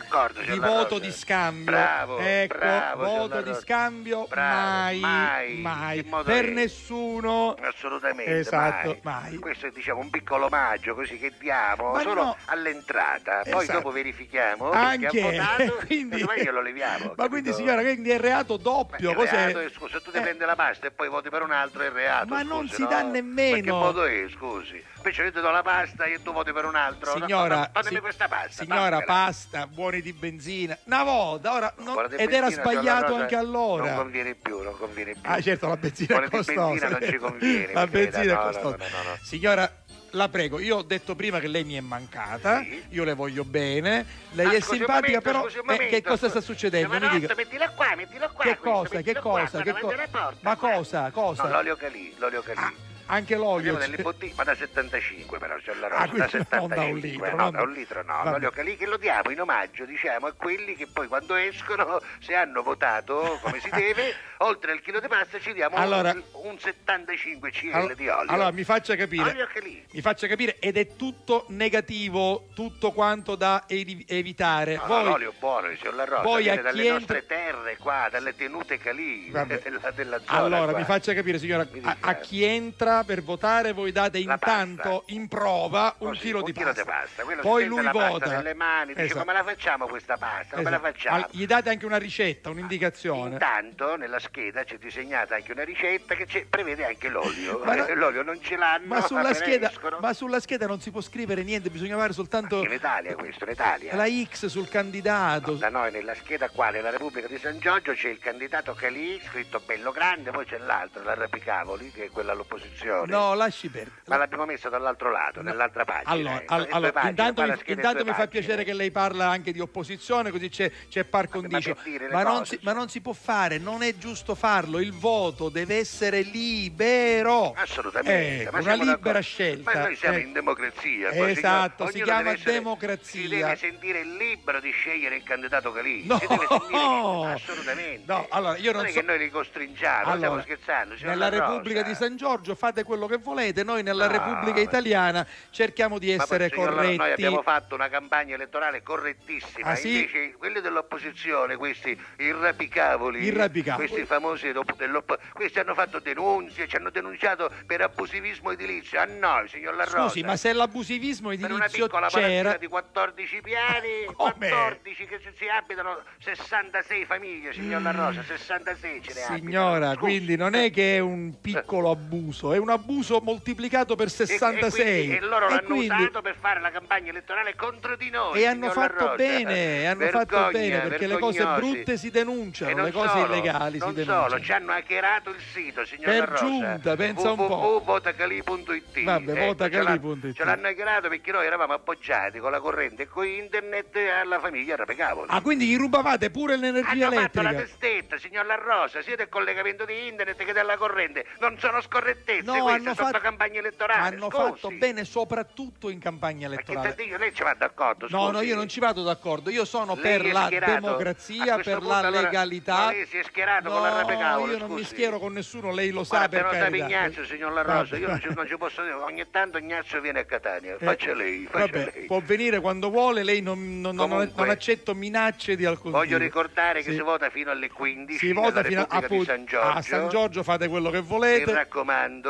di voto Rosa. di scambio. Bravo, ecco, bravo, voto di scambio Bravo, mai, mai, in modo per che- nessuno. Assolutamente, Esatto, mai. mai. Questo è diciamo un piccolo omaggio così che diamo Ma solo no. all'entrata, poi Esatto. dopo verifichiamo Anche, votato quindi- glielo leviamo. Ma quindi capito? signora, quindi è reato doppio, cos'è? reato è, scusa, tu ti prendi la pasta e poi voti per un altro è reato. Ma non scusi, si no? dà Ma che nemmeno. modo è, scusi? Invece io ti do la pasta e tu voti per un altro. No, Signora, no, Fatemi si- questa pasta. Signora, fammela. pasta, buoni di benzina. Una volta, ora non- ed era benzina, La sbagliato anche allora. Non conviene più, non conviene più. Ah, certo, la benzina Buona è di costosa. benzina non ci conviene. la benzina no, è no, costosa. no, no, no. Signora, la prego, io ho detto prima che lei mi è mancata, io le voglio bene, lei Ah, è simpatica, momento, però eh, che cosa sta succedendo? Mi dica. mettila qua, mettila qua. Che questo, cosa? Che mettilo qua, cosa? Che co- Ma cosa? Cosa? No, l'olio Calì, l'olio Calì. Anche l'olio. Delle bottiglie, ma da 75 però, c'è la Ah, rosa, da quindi non 75. da un litro, no, non- da un litro no, Vabbè. l'olio Calì che lo diamo in omaggio, diciamo, a quelli che poi quando escono, se hanno votato come si deve, oltre al chilo di pasta ci diamo un- Allora- un, 75 cl Allo- di olio. Allora, mi faccia capire. Olio Calì. Mi faccia capire, ed è tutto negativo, tutto quanto da evi- evitare. No, no, Voi- l'olio buono, signor La Rosa, Voi viene dalle chi nostre terre qua, dalle tenute Calì, della, della zona Allora, qua. mi faccia capire, signora, a, a chi entra per votare voi date La intanto in prova un Così, chilo un di chilo pasta. Poi lui la vota. nelle mani, dice Esatto. come la facciamo questa pasta, come la Esatto. facciamo? Al- Gli date anche una ricetta, un'indicazione. Intanto nella scheda c'è disegnata anche una ricetta che prevede anche l'olio. Ma no- L'olio non ce l'hanno, Ma sulla, scheda, ma sulla scheda non si può scrivere niente, bisogna fare soltanto In Italia questo, in Italia. la X sul candidato. Da noi nella scheda qua nella Repubblica di San Giorgio c'è il candidato Calì scritto bello grande, poi c'è l'altro, la Rapicavoli, che è quella all'opposizione. L'opposizione. No, lasci perdere. Ma l'abbiamo messo dall'altro lato, nell'altra pagina. Allora, eh. al- In due allora, pagine, intanto, mi, intanto mi fa piacere che lei parla anche di opposizione, così c'è, c'è par condicio. le Ma, non si, ma non si può fare, non è giusto farlo. Il voto deve essere libero. Assolutamente, Ecco, ma una libera d'accordo. scelta. Ma noi siamo Eh, in democrazia. Esatto, si chiama essere- democrazia. Si deve sentire libero di scegliere il candidato che lì. No! Si deve sentire assolutamente. No, allora io non è so- che noi li costringiamo, Allora, stiamo scherzando. Nella. Repubblica di San Giorgio fate quello che volete, noi nella No, Repubblica Italiana cerchiamo di essere signor La- corretti. Noi abbiamo fatto una campagna elettorale correttissima, Ah, sì? invece quelli dell'opposizione, questi irrapicavoli, Irrapicavoli. questi famosi dop- dell'oppo- questi hanno fatto denunzie, ci hanno denunciato per abusivismo edilizio. A noi, signor La Rosa. Scusi, ma se l'abusivismo per una edilizio piccola c'era, di 14 piani, 14 che si, abitano 66 famiglie, signor La Rosa, 66 ce ne abitano. signora, quindi non è che è un piccolo abuso, è un abuso moltiplicato per E- 66. E, quindi- e loro E l'hanno quindi- usato per fare la campagna elettorale contro di noi. e hanno fatto Rosa. bene, hanno fatto Vergogna, bene perché le cose brutte si E denunciano, le cose solo, illegali si denunciano. solo, ci hanno hackerato il sito, signor Per Rosa. giunta, pensa un po'. www.votacali.it Vabbè, Ecco, votacali.it. ce l'hanno- hackerato perché noi eravamo appoggiati con la corrente e con internet alla famiglia Rapecavoli. Ah, quindi gli rubavate pure l'energia Hanno fatto la elettrica? testetta, signor La Rosa, sia del collegamento di internet che della corrente. Non sono scorrettezze No, hanno fatto- campagna elettorale. Hanno scusi. fatto bene soprattutto in campagna elettorale. dico, lei ci va d'accordo, No, scusi. no, io non ci vado d'accordo. Io sono Lei per la democrazia, per punto, la allora, legalità. ma lei si è schierato con la No, Rapecavolo, io non mi schiero con nessuno, lei lo sa Guarda, per sa carità. Ignazio, signor La Rosa, io non ci, non ci posso dire, ogni tanto Ignazio viene a Catania, Eh, faccia lei, faccia Vabbè, lei. può venire quando vuole, lei non, non- Comunque, non accetto minacce di alcun Voglio tipo. ricordare che Sì. si vota fino alle 15 Si vota fino a, San Giorgio. a San Giorgio, fate quello che Mi volete.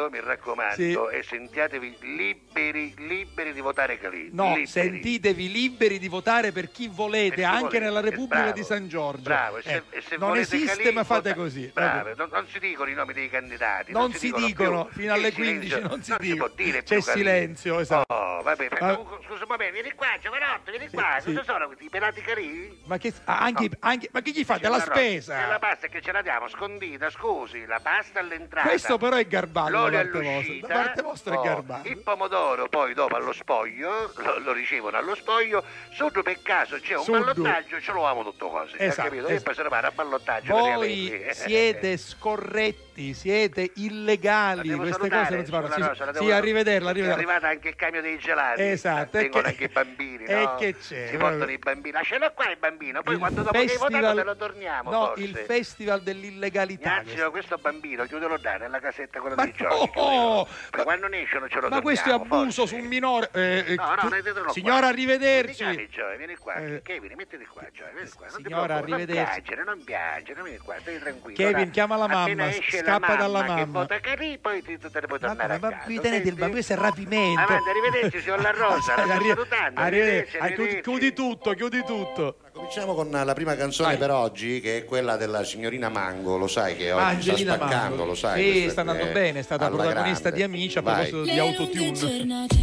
Mi raccomando, Sì. e sentiatevi liberi, liberi di votare Calì. No, liberi. sentitevi liberi di votare per chi volete, Per chi anche volete, nella eh, Repubblica bravo, di San Giorgio. Bravo, se, Eh, e se non esiste, Calì, ma fate così. Bravo, Vabbè. non, non si dicono i nomi dei candidati. Non Non, si dicono dicono, più. fino alle Il silenzio 15 non si si dicono. C'è Calì. silenzio, esatto. Oh, vabbè, Ah. scusa, momento, vieni qua, giovanotto, vieni qua. sì. Cosa sono questi? I pelati Calì? Ma, che, anche, anche- ma che gli fate? La spesa? E la pasta che ce la diamo scondita, scusi, la pasta all'entrata. Questo però è garbato L'olio. All'uscita. Da parte vostra è oh, garbato. Il pomodoro poi dopo allo spoglio, lo, lo ricevono allo spoglio, sotto per caso c'è un Sotto. ballottaggio, ce lo amo tutto cose. Esatto, capito? E esatto. poi se ne va a ballottaggio. Voi riaverli. siete scorretti, siete illegali, queste cose non si fanno. Sì, Rosa, sì, devo- arrivederla, È arrivederla. arrivato anche il camion dei gelati. Esatto, Vengono che- anche i bambini, e no? che c'è? Si portano i bambini. Lascialo qua il bambino, poi quando dopo che hai votato te lo torniamo, no, forse. il festival dell'illegalità. Ignazio, questo bambino chiudelo là nella casetta quella Ma dei giochi. no! Poi quando ne escono ce lo Ma questo è torniamo, abuso forse. su un minore. eh, eh, No, no, tu- qua. signora, arrivederci. Vieni qua, Gioia, vieni qua. Eh. Kevin, mettiti qua, Gioia, vieni qua. Non Signora, arrivederci. Non piangere, non piangere, vieni qua, stai tranquillo. Kevin, chiama la mamma, appena esce scappa la dalla mamma. Che mamma. vota Carì, poi ti, te ne puoi tornare Ma, a ma casa. vi tenete il bambino, questo è rapimento. Avanti, arrivederci, signor La Rosa, arrivederci. arrivederci, chiudi, tutto, chiudi tutto. Cominciamo con la prima canzone per oggi, che è quella della signorina Mango, lo sai che oggi Angelina sta spaccando, Mango. lo sai. Sì, sta andando è bene, è stata protagonista grande. di Amici a Vai. proposito di Le lunghe autotune. giornate,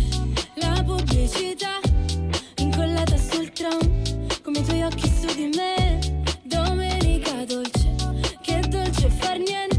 la pubblicità incollata sul tram, come i tuoi occhi su di me. Domenica dolce, che dolce far niente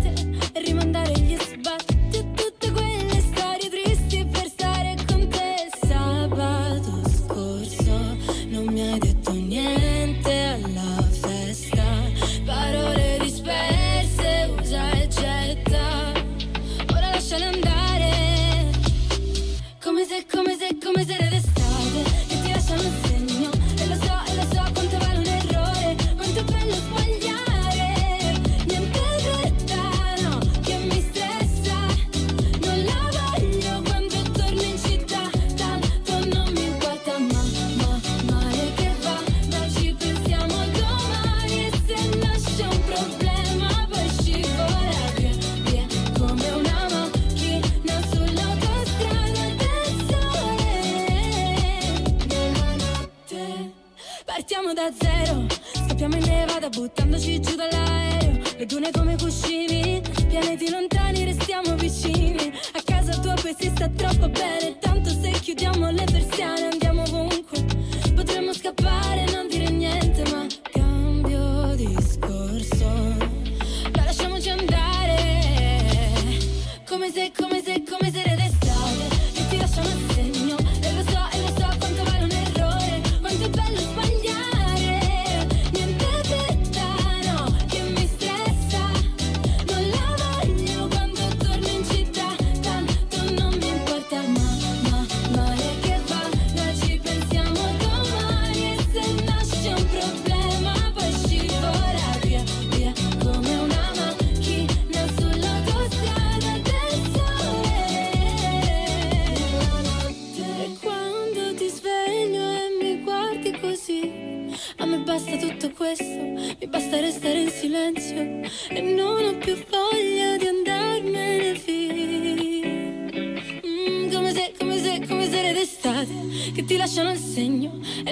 buttandoci giù dall'aereo. Le dune come cuscini Pianeti lontani restiamo vicini. A casa tua poi si sta troppo bene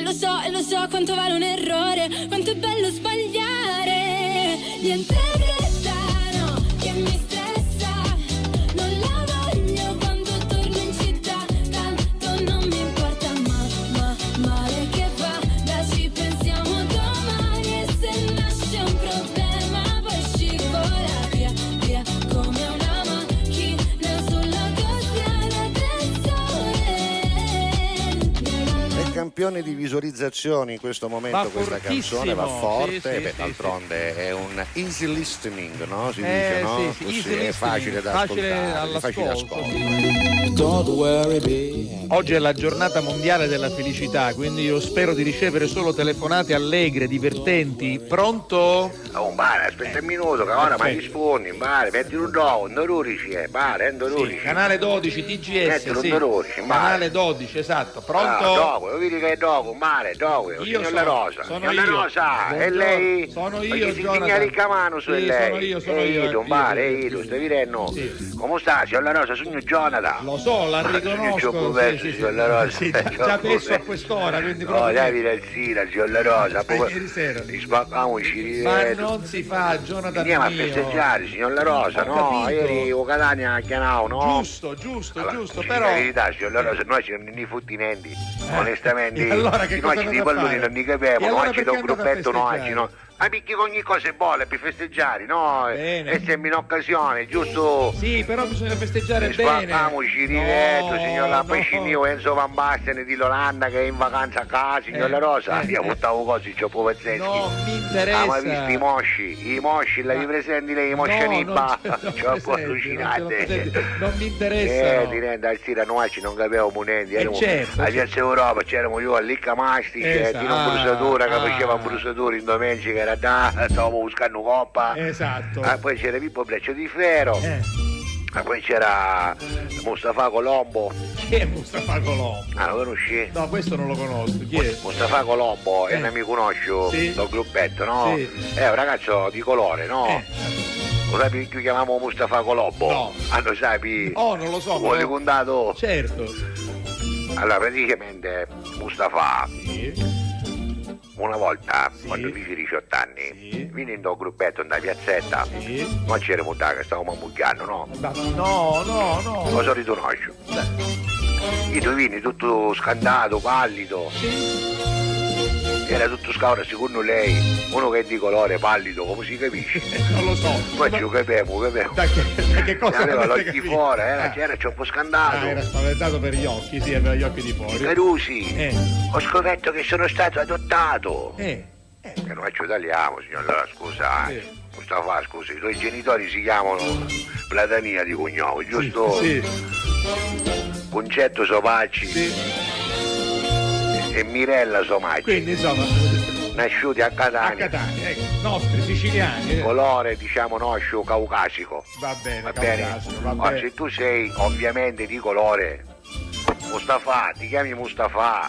lo so, e lo so quanto vale un errore, quanto è bello sbagliare. Niente campione di visualizzazioni in questo momento Va questa fortissimo, canzone, va forte, sì, sì, beh, sì, d'altronde è un easy listening, no? Si Eh, dice, no? sì, sì, Così, è facile da facile ascoltare, facile baby. Oggi è la giornata mondiale della felicità, quindi io spero di ricevere solo telefonate allegre, divertenti. Pronto? Oh, mare, aspetta un minuto, che ora mi rispondi, mare, metti un dovo, un dorurici, eh, mare, un dorurici. Canale 12 TGS, sì. Canale 12, esatto. Ah, Pronto? dopo, lo vedi che è dopo, mare, dopo, Io signor sono- La Rosa, sono signor La io. Rosa, e lei? Sono io, Jonathan. segnali mano su Sì, lei. sono io, sono io, eh, mare, io, ehi, tu, sì. stai? Come sta, signor La Rosa, sono Jonathan. Lo so, la ho riconosco. perso, sì, sì, signor. La Rosa. Sì, già, messo a quest'ora, quindi No, proprio. dai, Vilazzina, signor La Rosa, poi ieri sera. ti spaccamoci, Ma rivedo. non si fa, Jonathan Andiamo a festeggiare, signor La Rosa, no? Ieri o Catania a Chianao, no? Giusto, giusto, giusto, però. La verità, signor La Rosa, noi siamo nei futtinenti, onestamente. Allora che noi cosa ci palloni fare? non E capiamo, allora noi ci perché da un gruppetto noi, festeggiare? no? Ma perché ogni cosa è buona per festeggiare, no? Bene. E in occasione, giusto? Sì, però bisogna festeggiare bene. Spaccamoci, rivetto, No, signor La no. Enzo Van Basten di Lolanda che è in vacanza a casa, signor Eh, La Rosa, eh, io eh. buttavo cose, c'ho Povezzeschi. Non mi interessa. Ah, ma visto i mosci, i mosci, la vi presenti lei, i mosci No, Nibba? C'ho un po' allucinate. Non mi Eh, interessano. ti rende al Sira noi ci non capiamo niente. Eh, certo, a certo. Piazza Europa c'eramo io a Licca Mastice, Esatto. Tino Brusatura che Ah, faceva brusatura in domenica, era da, stavamo buscando coppa. Esatto. Ah, poi c'era Pippo Breccio di Ferro. Eh, Ah, poi c'era Mustafa Colombo. chi è Mustafa Colombo? Ah, lo conosci? No, questo non lo conosco. Chi è? Mustafa Colombo, è Eh. un amico conosco Sì. del gruppetto, no? Sì. È un ragazzo di colore, no? Eh. Lo sai perché lo chiamiamo Mustafa Colombo? No. Ah, lo sai? Oh, non lo so. Vuole però- contato? Certo. Allora, praticamente Mustafa Sì. Una volta, Sì. quando feci 18 anni, Sì. venendo al gruppetto da piazzetta, Sì. non c'era che stavamo ammucchiando, no? Ma- No, no, no. Cosa riconosco? Io tu vini tutto scandato, pallido, Sì. Era tutto scauro secondo lei, uno che è di colore pallido, come si capisce? Non lo so. Poi Ma- ci capiamo, capiamo. Da che, da che cosa aveva gli occhi fuori, era, Ah. c'era, c'è un po' Ah, scandato. era spaventato per gli occhi, sì, aveva gli occhi di fuori. Carusi, Eh. ho scoperto che sono stato adottato. Eh. Che noi ci tagliamo, signor Lara, scusa. eh. Sì. Mustafa, scusi, i tuoi genitori si chiamano Platania di cognome, giusto? Sì. Concetto Sopacci Sì. E Mirella Somacci, Quindi insomma, nasciuti a a Catania. Catania, ecco, nostri siciliani. eh. Colore, diciamo, noscio caucasico. Va bene, Va bene? caucasico, va bene. se tu sei ovviamente di colore Mustafa, ti chiami Mustafa.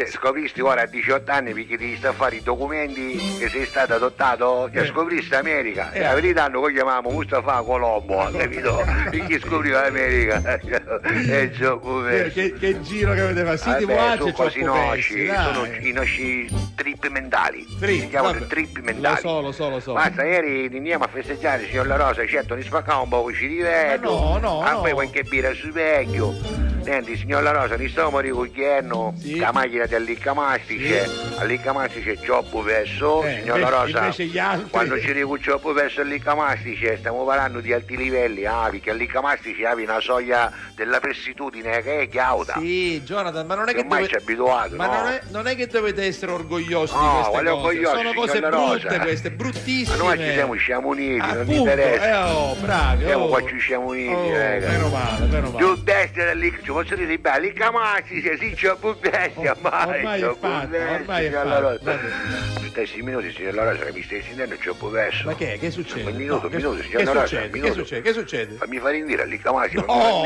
Cioè, scopristi ora a 18 anni perché devi sta a fare i documenti che sei stato adottato, che Eh. scopriste America. Eh. E la verità noi chiamiamo Mustafa Colombo, capito? Perché scopriva l'America. e ciò, Che, pure. che- che giro che avete fatto? Vabbè, watch sono e così pezzi, sono i nostri trip mentali. Trip, si chiamano vabbè. trip Lo mentali. so, lo so, lo so. Basta, ieri andiamo a festeggiare, signor La Rosa, certo, ne spaccavo un po' ci. Ma no, no, A no. poi qualche birra sul vecchio. Senti, signor La Rosa, ne stavamo ricogliendo Sì. la macchina dell'Iccamastice. All'Iccamastice cioppo verso, Eh, signor La invece- Rosa. invece Quando ci dico verso all'Iccamastice, stiamo parlando di alti livelli, ah, perché all'Iccamastice avevi una soglia della pressitudine che è chiauda. Sì, Jonathan, ma non è che Ormai ci è dovete... abituato, Ma no? non è, non è che dovete essere orgogliosi No, di queste cose. orgogliosi, Sono cose brutte Rosa. queste, Ma bruttissime. noi ci siamo, siamo uniti, non Appunto, interessa. eh, oh, bravi. Siamo oh. qua ci siamo uniti, Oh, raga. Meno male, meno male. Più bestia dell'Ic, ci posso dire belli, l'Iccamastice, sì, c'è più bestia, Oh, mai, ormai è fatta, ormai è fatta. Rosa. Va bene. stessi minuti, signor La Rosa, che mi stai sentendo troppo perso. Ma che, che succede? Un minuto, un minuto, signor La Rosa, un Che succede? Che succede? Fammi fare indire lì Camasi. No,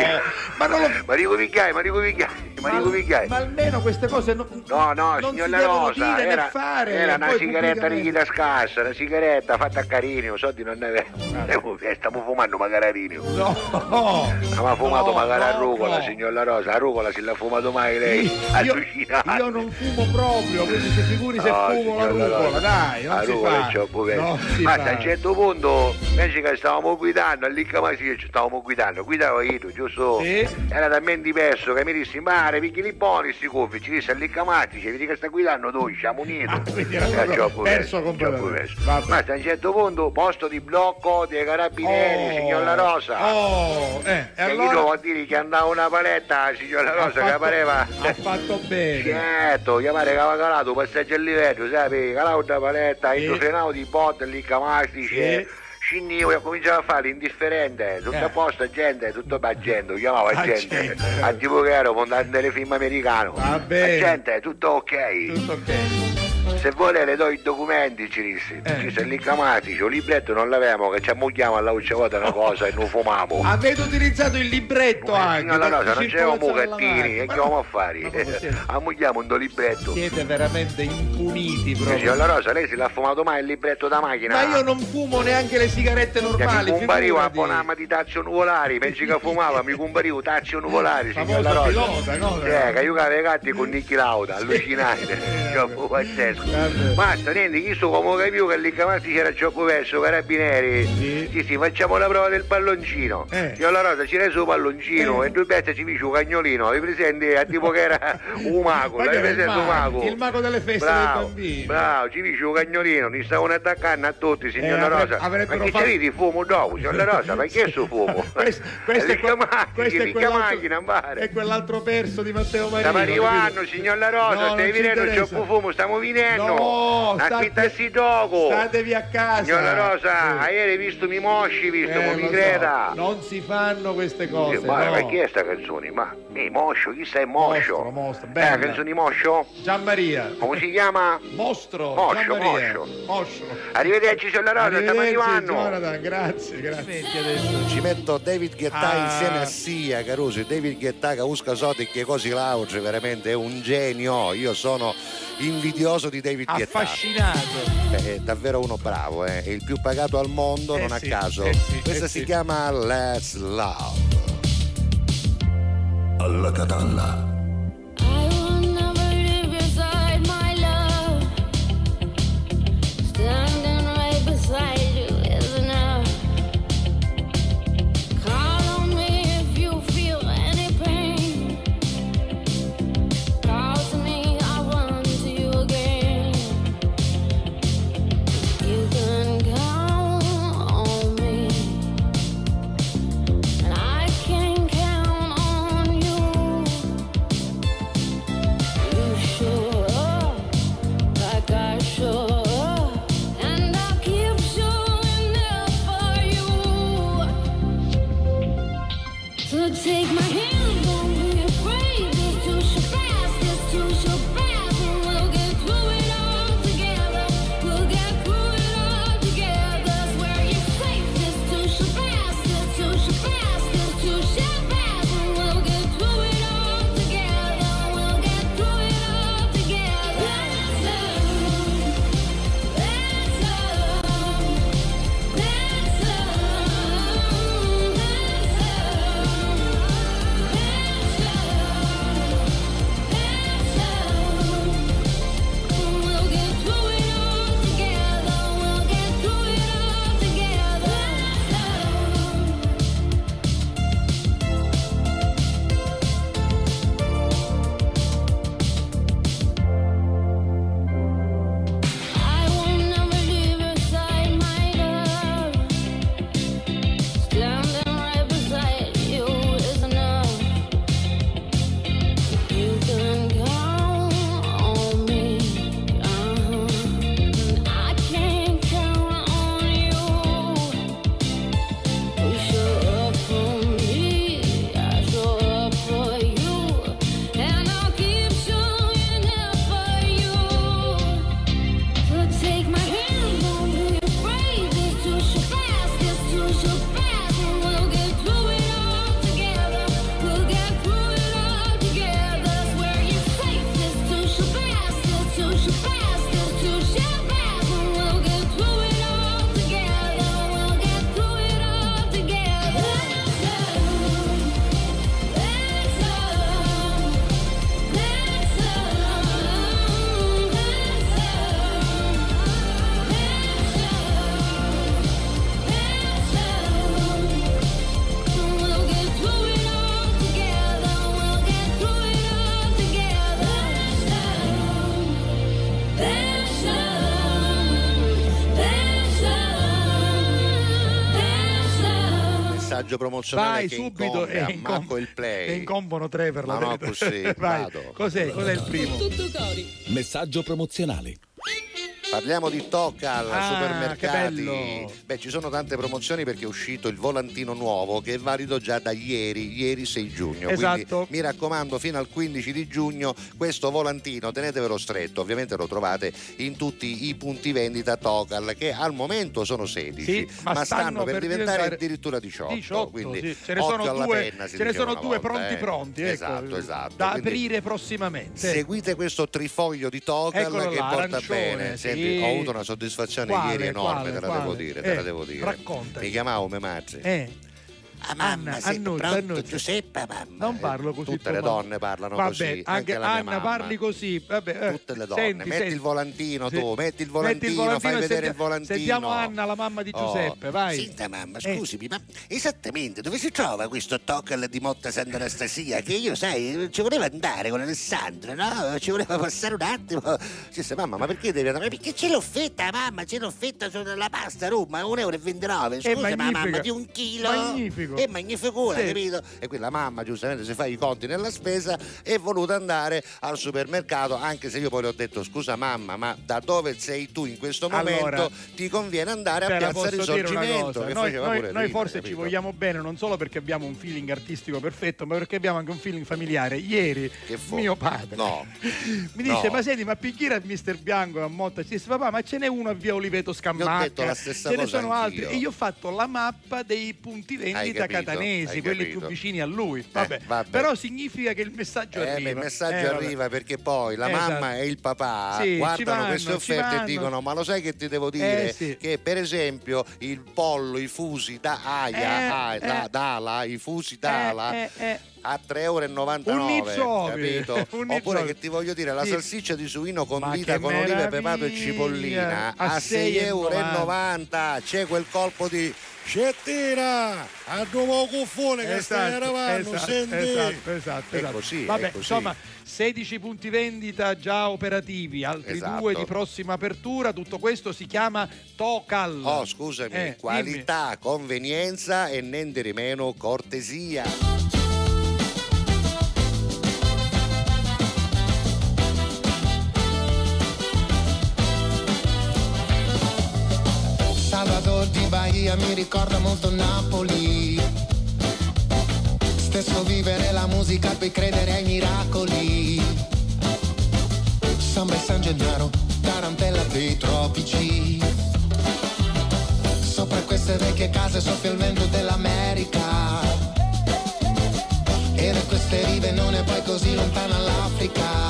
ma non lo... Marico Vigliai, Marico Vigliai, Marico Vigliai. Ma almeno queste cose non, No, no, signor si La Rosa, era, fare. era una sigaretta di chita scassa, una sigaretta fatta a carinio, soldi non ne avevo. Eh, Stiamo fumando magararinio. No, no. Ma fumato No, magari a rucola, no. signor La Rosa, a rucola se l'ha fumato mai lei. Io, Allucinante. Io non fumo proprio, quindi si figuri se No, fumo la rucola, dai, non si rucola fa. vecchio. Non si Ma fa. a un certo punto, invece che stavamo guidando, che ci stavamo guidando, guidavo io, giusto? Sì. Era talmente perso che mi dissi, mare, picchi li buoni sti cuffi, ci disse lì Camatti, ci vedi che sta guidando tu, siamo uniti. quindi era proprio perso completamente. Ma a un certo punto, posto di blocco dei carabinieri, Oh. signor La Rosa. Oh, eh, e E io allora devo dire che andava una paletta, signor La Rosa, che pareva... ha fatto bene. Certo, chiamare che aveva calato passaggio a livello, sai, calavo una paletta, Sì. di botte lì, camastice. Sì. Scinnivo e cominciavo a fare l'indifferente, tutto Eh. a posto, gente, tutto baggendo, chiamavo Ah, gente, gente. a tipo che ero fondante delle film americano. Bene. gente, tutto ok. Tutto ok. Se vuole le do i documenti, ci disse. Eh. Ci sei lì camatici, un libretto non l'avevamo, che ci ammugliamo alla uccia volta una cosa e non fumavo. Avete utilizzato il libretto anche. Signor La per Rosa, non c'erano alla che mano. vamo a fare? Ammugliamo un do libretto. Siete veramente impuniti proprio. La Rosa, lei se l'ha fumato mai il libretto da macchina? Ma io non fumo neanche le sigarette Che mi normali. comparivo a. Bonama di tazze nuvolari, pensi che fumava, mi comparivo tazze nuvolari, signor La Famoso Rosa. pilota, no? Cioè, che cavo i gatti con Nicky Lauda, allucinante, pazzesco. Basta, niente, io so come capivo che lì Camazzi c'era troppo verso, carabinieri. Sì. sì, facciamo la prova del palloncino. Eh. Io la rosa ci reso un palloncino e due pezzi ci fece un cagnolino, vi presenti a tipo che era un mago, Ma l'hai il presente un mago? Il mago delle feste bravo, dei bambini. Bravo, ci fece un cagnolino, mi stavano attaccando a tutti, signor Eh, La Rosa. avrebbero Ma che fatto- c'è di fumo dopo, signor La Rosa? Ma che è sto fumo? questo, questo è, Lì que- Camazzi, questo è quell'altro, è perso di Matteo Marino. Stiamo arrivando, capito? signor La Rosa, No, stai venendo, c'è un fumo, stiamo venendo. No, state- Affittassi dopo. Statevi a casa. Signor La Rosa, Sì. ieri hai visto mi mosci, visto, Eh, come mi so, creda. Non si fanno queste cose. ma, no. chi è sta canzone? Ma mi moscio, chi sei moscio? Mostro, mostro, Eh, bella. la canzone di moscio? Gianmaria. Come si chiama? Mostro. Moscio, Gianmaria. moscio. Moscio. Arrivederci, signor La Rosa, stiamo Arrivederci, arrivando. Jonathan, grazie, grazie. Ci metto David Guetta Ah. insieme a Sia, Caruso. David Guetta che usca Soti che così Lauge, veramente è un genio. Io sono invidioso di David Guetta. Affascinato. È davvero uno bravo, eh. è il più pagato al mondo, Eh non sì, a caso. eh sì, Questa eh si sì. chiama Let's Love. Alla catalla. Messaggio promozionale Vai che subito e incom- manco il play. E incombono tre per la no, verità. così, Vai. vado. Cos'è? Cos'è il primo? Tutto cori. Messaggio promozionale. Parliamo di Tocal Ah, supermercati. Beh, ci sono tante promozioni perché è uscito il volantino nuovo che è valido già da ieri, ieri 6 giugno. Esatto. Quindi mi raccomando, fino al 15 di giugno questo volantino tenetevelo stretto. Ovviamente lo trovate in tutti i punti vendita Tocal che al momento sono 16, Sì, ma stanno, stanno per, per diventare diventare addirittura 18. 18, quindi sì. ce ne sono alla due, penna, ce ne sono due volta, pronti eh. pronti, ecco, Esatto, esatto. da Quindi aprire prossimamente. Seguite questo trifoglio di Tocal Eccolo che là, porta bene. sì. Ho avuto una soddisfazione Quale, ieri enorme, quale, te la quale? devo dire, Eh, te la devo dire. racconta. Mi chiamavo mia madre. Eh. Ah, mamma, Anna, sei annunzia, pronto, annunzia. Giuseppe, mamma. Non parlo così. Tutte le mamma. donne parlano Vabbè, così, anche, anche Anna mamma. parli così. Vabbè, eh, Tutte le donne, senti, metti senti. il volantino Sì. tu, metti il volantino, volantino fai vedere senti- il volantino. Sentiamo Anna, la mamma di Oh. Giuseppe, vai. Senta mamma, Eh. scusami, ma esattamente dove si trova questo Tocal di Motta Sant'Anastasia? Che io, sai, ci volevo andare con Alessandro, no? Ci voleva passare un attimo. Ci disse, mamma, ma perché devi andare? Perché c'è l'offetta, mamma? C'è l'offetta sulla pasta Roma, 1,29 È euro. Scusa, ma mamma, di un chilo. Magnifico. È magnificura, Sì. capito? E qui la mamma giustamente si fa i conti nella spesa è voluta andare al supermercato anche se io poi le ho detto scusa mamma ma da dove sei tu in questo momento Allora, ti conviene andare a Piazza Risorgimento noi, noi- noi ridere, forse ci capito? vogliamo bene non solo perché abbiamo un feeling artistico perfetto, ma perché abbiamo anche un feeling familiare. Ieri mio padre No. mi dice: No. Ma senti, ma picchiera Mister Bianco a Motta? Ci disse, papà, ma ce n'è uno a via Oliveto detto la stessa ce ne sono anch'io. altri. E io ho fatto la mappa dei punti vendita capito, catanesi, quelli più vicini a lui. Vabbè. vabbè. Però significa che il messaggio Eh, arriva. il messaggio Eh, arriva perché poi la Esatto. mamma e il papà Sì, guardano vanno, queste offerte e dicono ma lo sai che ti devo dire Eh, sì. che per esempio il pollo, i fusi da Aia, Eh, ah, da- eh. Dala, i fusi Dala Eh, eh, eh. A 3,99 Un euro capito? oppure che ti voglio dire la salsiccia di suino condita con olive, pepato e cipollina A a 6,90 euro 6,90. c'è quel colpo di scettina a nuovo cuffone che stai Esatto, eravando esatto, senti esatto, esatto, È esatto. così, è Vabbè, così. insomma, 16 punti vendita già operativi, altri Esatto. due di prossima apertura. Tutto questo si chiama Tocal. Oh, scusami, Eh, qualità, convenienza e niente di meno cortesia. Salvador di Bahia mi ricorda molto Napoli. Stesso vivere la musica, poi credere ai miracoli. Samba e San Gennaro, tarantella dei tropici. Sopra queste vecchie case soffia il vento dell'America. E da queste rive non è poi così lontana l'Africa.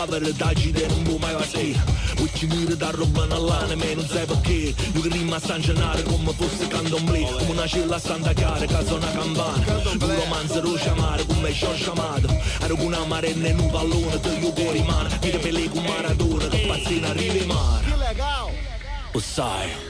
L'aria cava, verdade, de non mai va sei Ucci mire da roba nell'anime, non sai perché Io che rima prima a stangenare come fosse candomblì Come una cilla a Santa Chiara, casa una campana Un romanzo roce amare come Giorgio Amato Ero con una marenne in un pallone, te io cuori mano Mi ripelli con Maradona, che pazzina arrivi in mare Lo sai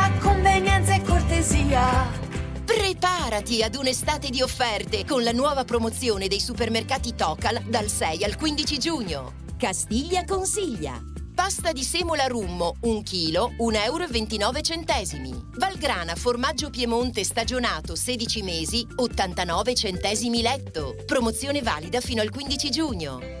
Preparati ad un'estate di offerte con la nuova promozione dei supermercati Tocal dal 6 al 15 giugno. Castiglia consiglia. Pasta di semola rummo, 1 kg, 1,29 euro. Valgrana formaggio Piemonte stagionato 16 mesi, 89 centesimi letto. Promozione valida fino al 15 giugno.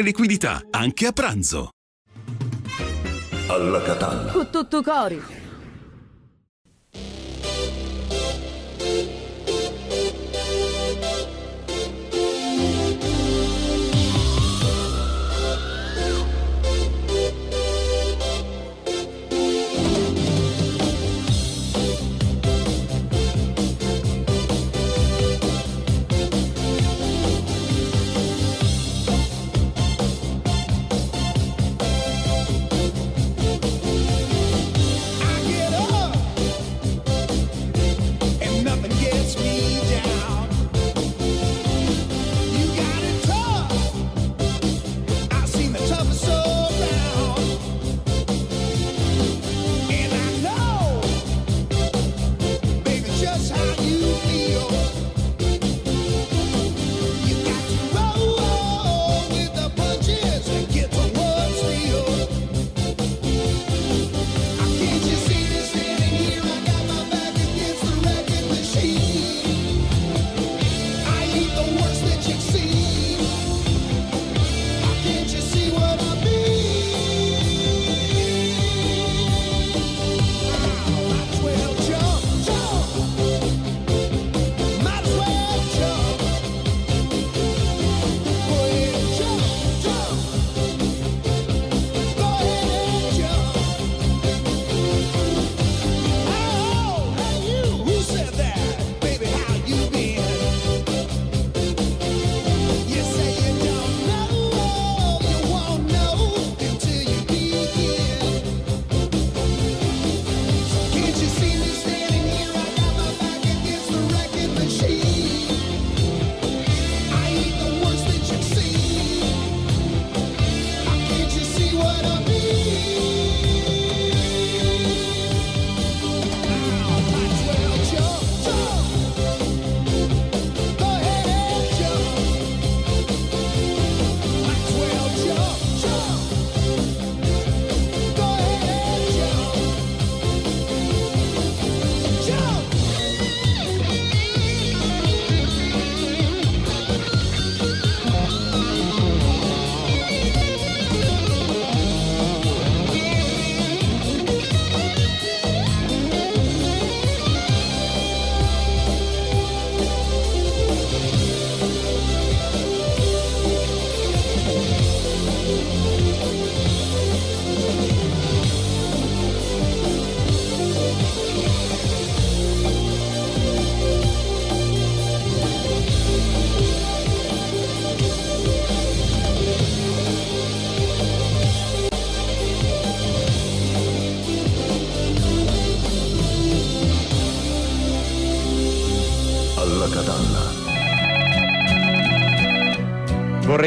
liquidità, anche a pranzo. Alla Catalla. Con tutto cori.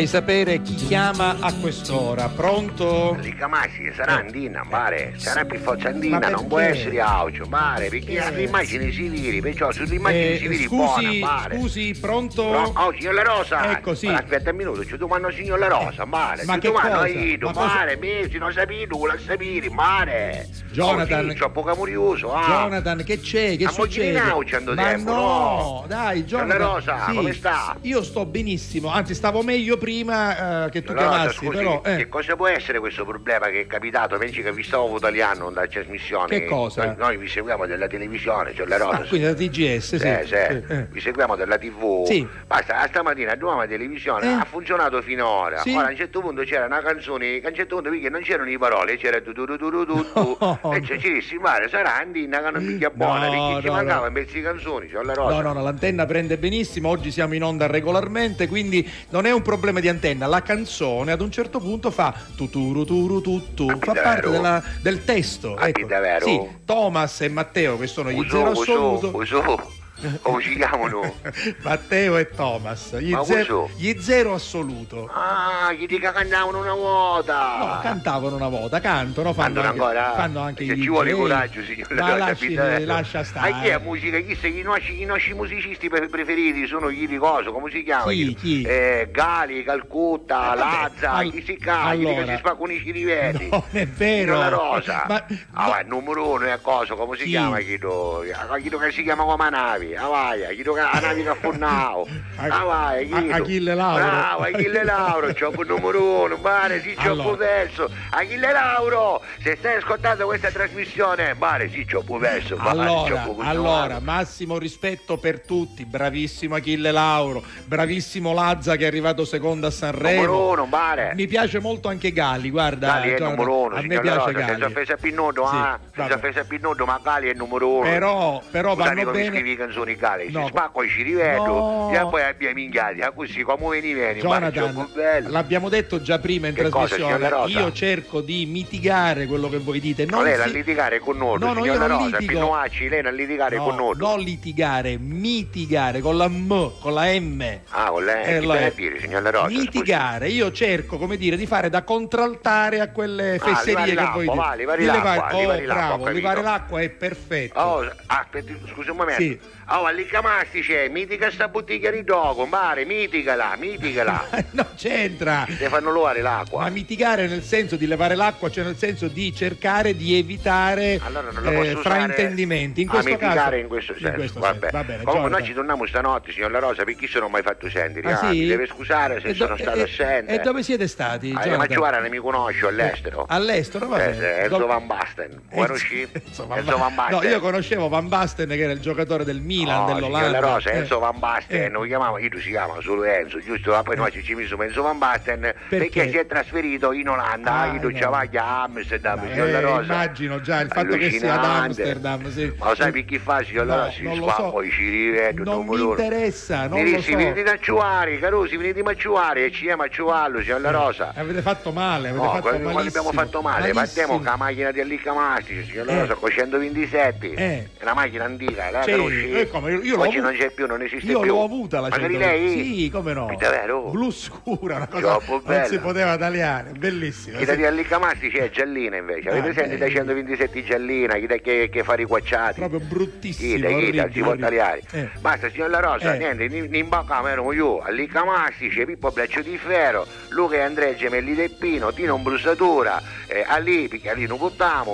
Vorrei sapere chi chiama a quest'ora. Pronto? Ricamasi, sarà Andina, mare, sarà più forza Andina, Ma non può essere Aucio, mare, perché ha le immagini civili, perciò sulle immagini Eh, civili buona, scusi, mare. scusi, pronto? No, oh, signor La Rosa! Ecco, sì. Allora, aspetta un minuto, ci domando signor La Rosa, mare, ma ci che domando cosa? io, Ma cosa- mare, mesi, non sapevi tu, la sapere, mare! Jonathan- Oh, sì, poco curioso, ah! Jonathan, che c'è? Che A succede? Ma tempo, no, no. dai, Jonathan. La Rosa, come sta? Io sto benissimo, anzi stavo meglio prima eh, che tu La Rosa, chiamassi, scusi, però eh, che cosa può essere questo problema che è capitato? Pensi che vi stavo italiano da trasmissione? Che cosa? Noi, noi vi seguiamo dalla televisione, c'è la Rosa. ah, quindi la TGS, sì. Sì, sì, eh. vi seguiamo dalla tv. Sì. Basta, stamattina nuova televisione Eh. ha funzionato finora. Sì. Ora a un certo punto c'era una canzone, che a un certo punto perché non c'erano le parole, c'era tu tu tu tu tu tu, tu. E ci ci dissi, mare, sarà Andina che non picchia buona, No, perché ci no, mancava no. pezzi di canzoni, c'è la rosa. No, no, no, l'antenna prende benissimo, oggi siamo in onda regolarmente, quindi non è un problema di antenna. La canzone ad un certo punto fa tuturu turu tuttu, fa davvero? parte della- del testo. Ah, ecco. Sì, Thomas e Matteo che sono gli Uso, zero uso, assoluto. uso. Come ci chiamano? Matteo e Thomas, gli, Ma zero, gli zero assoluto. Ah, gli dica cantavano una volta. No, cantavano una volta, cantano, fanno anche, ancora? fanno anche Che i ci vuole coraggio, signor Ma lasci, capito? lascia stare. Ma chi è musica? Chi sono i nostri, i nostri musicisti pre- preferiti? Sono gli di coso, come si chiama? Chi? Chi? Eh, Gali, Calcutta, Eh, Lazza, al- chi si? Chi allora. che si spaccano i cirivetti? Non è vero. La rosa. Ma- ah, vai, numero uno è cosa, come si Chi? chiama Chito? Ah, Chito che si chiama come navi, ah vai, Chito che la navi che affonnavo. Ah vai, A- Chito. Achille Lauro. Bravo, Achille Lauro, c'ho il numero uno, mare, sì, c'ho Allora. verso. Achille Lauro, se stai ascoltando questa trasmissione, mare, sì, c'ho il verso. Allora, allora, massimo rispetto per tutti, bravissimo Achille Lauro, bravissimo Lazza che è arrivato secondo a Sanremo. Numero uno, mare. Mi piace molto anche Gali, guarda. Gali è Jonathan, numero uno, a me piace Rosa, Gali. senza offesa a Pinnodo, Sì, ah, senza offesa a Pinnodo, ma Gali è il numero uno. Però, però vanno bene. Scrivi canzoni Gali, No. si spacco i cirivello No. e poi abbiamo minchiati, ah, così come veni veni, ma Jonathan, l'abbiamo detto già prima in Che cosa, trasmissione. Rosa? io cerco di mitigare quello che voi dite. Non Non lei a si- litigare con noi, No, no, io non Rosa, litigo. Pinoacci, lei non litigare No, con noi. non litigare, mitigare con la M, con la M. Ah, con Eh, che lo deve è. dire, signora Rosa? scusi. Mitigare, io cerco, come dire, di fare da contraltare a quelle Ah, fesserie levare che voi dite. va, levare l'acqua, levare- oh, l'acqua, bravo, levare l'acqua è perfetto. Oh, aspetti, scusi un momento. Sì. Oh, all'Icamasti c'è, mitica sta bottiglia di dogo, mare, miticala, miticala. non c'entra. Te fanno levare l'acqua. Ma mitigare nel senso di levare l'acqua, cioè nel senso di cercare di evitare Allora eh, fraintendimenti. In questo caso, in questo senso. questo vabbè. senso. Va bene, Comunque Jonathan. noi ci torniamo stanotte, signor La Rosa, perché sono mai fatto sentire. Ah, ah, sì? Mi deve scusare se E do- sono stato e- assente. E dove siete stati? Ah, Jonathan? ma guarda, non mi conosco all'estero. All'estero, va Eh, bene. eh, Enzo Van Basten. Conosci? Enzo Van Basten. No, io conoscevo Van Basten che era il giocatore del Milan, No, dell'Olanda. La Rosa, Eh. Enzo Van Basten, Eh. lo io si chiama solo Enzo, giusto? Ma poi noi ci messo Enzo Van Basten perché, si è trasferito in Olanda, Ah, io no. va a Amsterdam, signor Eh, La Rosa. immagino già il fatto che sia ad. Amsterdam. Sì. Ma lo sai per chi fa, signor No, Rosa? Si lo fa so. poi ci rivedo, Non mi interessa, non lo Mirissi, so. venite a ciuare, carosi, venite a maciuare e ci a ciuarlo, signor La Rosa. Avete fatto male, avete No, fatto quello- malissimo. abbiamo fatto male, Malissimo. partiamo con la macchina di Allicamasti, signor La Eh. Rosa, con 127. Eh. È una macchina antica, la Sì, conosci? Eh, come, io- io Oggi non c'è più, non esiste Io più. l'ho avuta la Magari 120. lei? Sì, come no. Davvero? Blu scura, una cosa Troppo non si poteva tagliare, bellissima. Chi da di Allicamasti c'è giallina invece. Avete Ah, eh. dai 127 giallina, chi da che, che fa riquacciati? Proprio bruttissimo. Chi da chi da si può tagliare. Eh. Basta signor La Rosa, Eh. niente, in, in bocca ero io, Allicamasti c'è Pippo Braccio di Ferro, Luca e Andrea Gemelli del Pino, Tino Brusatura, eh, Ali, perché Ali non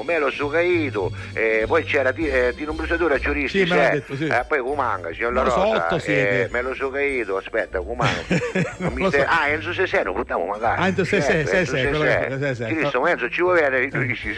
Melo Sucaito, eh, poi c'era eh, Tino Brusatura Giuristi, Sì, detto, sì. Eh, poi Comanga, signor La lo so, Rosa, otto siete. eh, Melo Sucaito, aspetta, Comanga. Lo so. Ah, Enzo Seseno, buttiamo magari. Ah, Enzo Sesè, Certo, Sesè, quello Sesè. che- Sesè, dico, Enzo, ci vuoi vedere? Tu dici,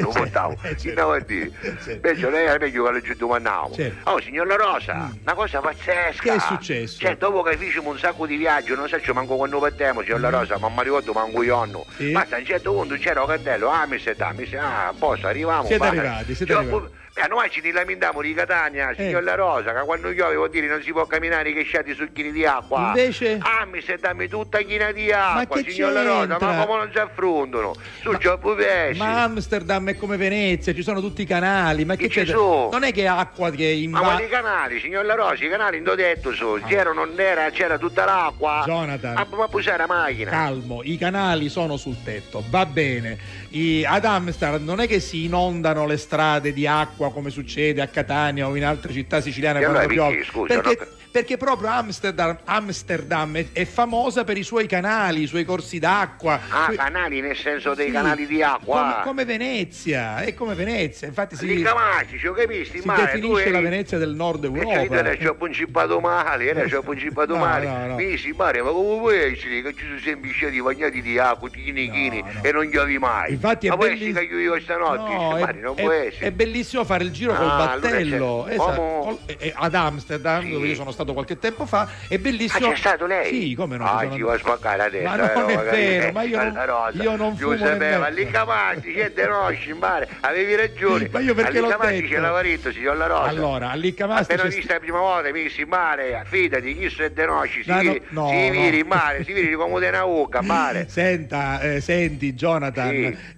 non buttiamo. Chi ne vuol dire? Invece lei è meglio che lo domandiamo. Certo. Oh, signor La Rosa, una cosa pazzesca. Che è successo? Cioè, dopo che facciamo un sacco di viaggi, non so manco quando partiamo, signor La Rosa, ma mi ricordo manco io. no. Sì. Basta, a un certo punto c'era un cartello, ah, mi sei da, mi sei, ah, a posto, arriviamo. Siete arrivati, siete arrivati. Eh, noi ci lamentiamo di Catania, signor La Rosa, che quando piove vuol dire non si può camminare che sciati succhini di acqua. Invece? Ah, mi stai dammi tutta china di acqua, che signor La Rosa, ma come non si affrontano? Su gioppo pesci. Ma Amsterdam è come Venezia, ci sono tutti i canali, ma che, Che c'è? Non è che acqua che Ma invade. quali canali, signor La Rosa? I canali non ho detto so, c'era non era, c'era tutta l'acqua. Jonathan. Ah, ma pusare la macchina. Calmo, i canali sono sul tetto, va bene. I- ad Amsterdam non è che si inondano le strade di acqua come succede a Catania o in altre città siciliane E quando allora piove. scusa, perché, no? Perché proprio Amsterdam, Amsterdam è, è famosa per i suoi canali, i suoi corsi d'acqua. Ah, Sui- canali nel senso dei Sì, canali di acqua. Come, come Venezia, è come Venezia, infatti si, Lì Camaci, ci ho capito, si mare, definisce eri- la Venezia del nord Europa. cioè, era ci ho principato male, era ci ho principato No, male. no, no. Mi dici, Mario, ma come puoi essere che ci sono sempre sciati bagnati di acqua, chini chini, e non giovi mai? Infatti è ma può belliss- che io io stanotte? No, Dice, è, Mario, non è- può essere. è bellissimo fare il giro col Ah, allora battello esatto, Come? col- e- e ad Amsterdam, dove io sono stato qualche tempo fa. È Ah, bellissimo. c'è stato lei? Sì, come no? Ah, ci vuoi spaccare la testa. Ma non eh, è vero, ma io non- io non fumo Giuseppe, ma lì Camaci, c'è De Rosci, mare, avevi ragione. Ma io perché l'ho detto? c'è lavaretto, signor La Rosa. Allora, a Liccamasti Appena c'è vista la prima volta, mi dissi, mare, fidati, chi sono De Rosci, si No, no, viri, no, si no. viri in mare, si viri come una ucca, mare. Senta, eh, senti Jonathan,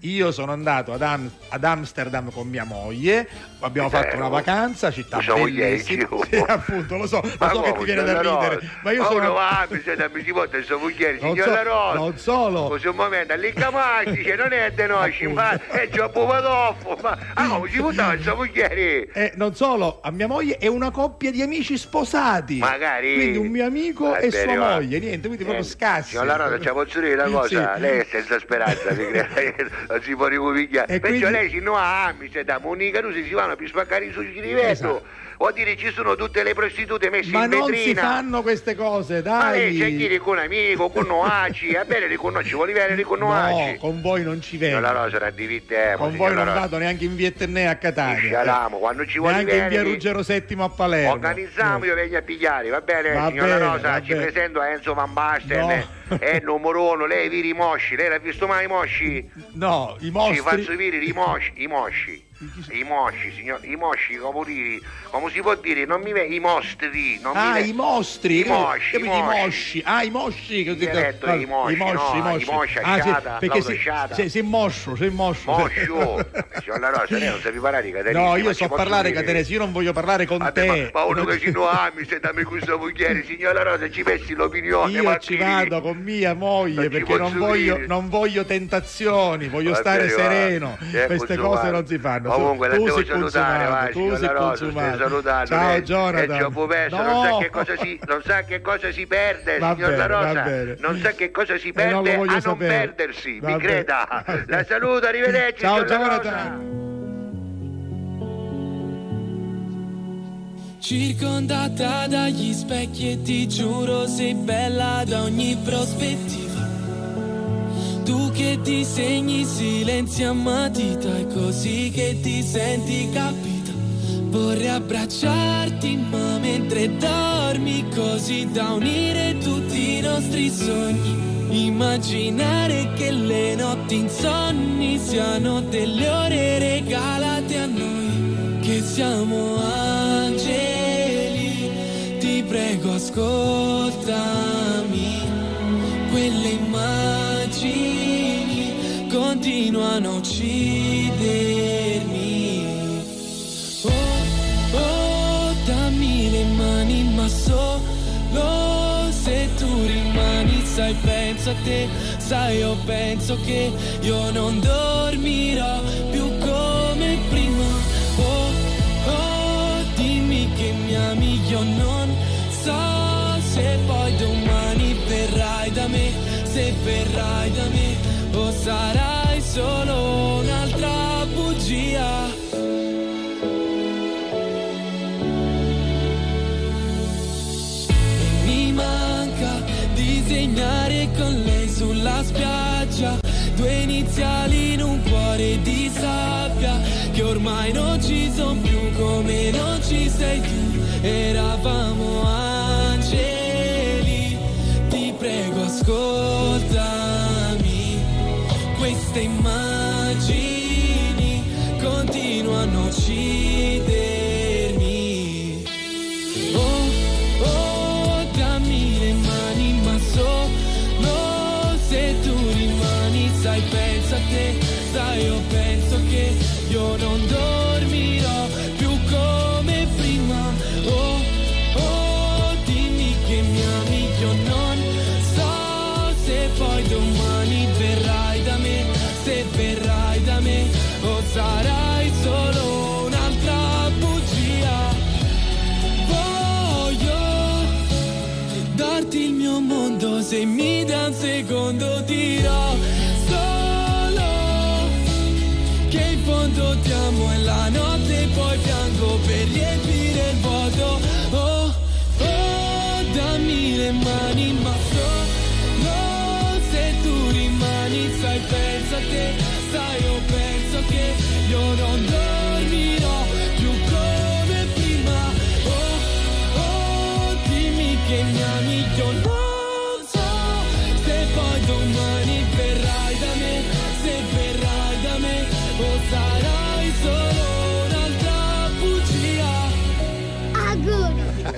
Sì. io sono andato ad, Am- ad Amsterdam con mia moglie, abbiamo fatto vero. una vacanza, città è bellissima. Sì, appunto, lo so, lo Ma so che come, ti viene da ridere, Rosa? ma io Ma sono va, mi sente, mi si porta il suo moglie, Non signor so- La Rosa. non solo. Così un momento, lì che non è De Rosci, ma è Gioppo Padoffo, ma ah, si buttava il suo moglie? E non solo, a mia moglie è una coppia di amici sposati. Magari. Quindi un mio amico Va e bene, sua va. moglie, niente, quindi proprio Eh, scassi. Signor La Rosa, ci posso dire una cosa? Sì. Lei è senza speranza, non si può ricominciare. Perciò quindi- lei si no a Amsterdam, unica Rusi si vanno per spaccare i suoi rivetto. Esatto. Vuol dire ci sono tutte le prostitute messe Ma in non vetrina. si fanno queste cose, Ma lei c'è dai. chi con un amico, con Noaci, va bene riconosci, vuole bene No, riconosci. con voi non ci vengo. La Rosa, era di vitemo, Con voi non vado neanche in Vietnam a Catania. Scialamo, quando ci vuole Neanche in via Ruggero VII a Palermo. Organizziamo, io vengo a pigliare, va bene, Va signora bene, Rosa, ci bene. presento a Enzo Van Basten, No. è numero uno, lei viri i mosci, lei l'ha visto mai i mosci? No, i Ci mostri. faccio viri i mosci, i mosci. I mosci, signor, i mosci, come dire, come si può dire, non mi ve- i mostri, non Ah, mi ve- i mostri, i mosci, i mosci. ah, i mosci, che ho detto- i mosci, i mosci, no, i mosci. Ah, sì, perché sei, l'autosciata. sei, sei moscio, sei moscio. Moscio, signor La Rosa, lei non sa parlare di catenese, No, io so parlare catenese, io non voglio parlare con Vabbè, te. ma, ma uno che ci no ami, se dammi questa mogliere, signor La Rosa, ci pensi l'opinione, Io ci vado con mia moglie perché non voglio, non voglio tentazioni, voglio stare sereno. Queste cose non si fanno. Comunque, la tu devo salutare, va, consumato, tu signor sei La Rosa, salutando. Ciao lei. Jonathan. È troppo perso, No. non sa che cosa si, non sa che cosa si perde, Va signor La bene, Rosa. Non sa che cosa si Eh, perde a non sapere. perdersi, Va mi bene. creda. La saluto, arrivederci. Ciao signor La Rosa. Jonathan. Circondata dagli specchi e ti giuro sei bella da ogni prospettiva. Tu che disegni silenzi a matita è così che ti senti capita. Vorrei abbracciarti ma mentre dormi così da unire tutti i nostri sogni. Immaginare che le notti insonni siano delle ore regalate a noi, che siamo angeli. Ti prego ascoltami, quelle immagini continuano a uccidermi. Oh, oh, dammi le mani, ma solo se tu rimani, sai, penso a te, sai, io penso che io non dormirò più verrai da me, o sarai solo un'altra bugia. Mi manca disegnare con lei sulla spiaggia due iniziali in un cuore di sabbia che ormai non ci sono più come non ci sei tu. Eravamo angeli, Queste immagini continuano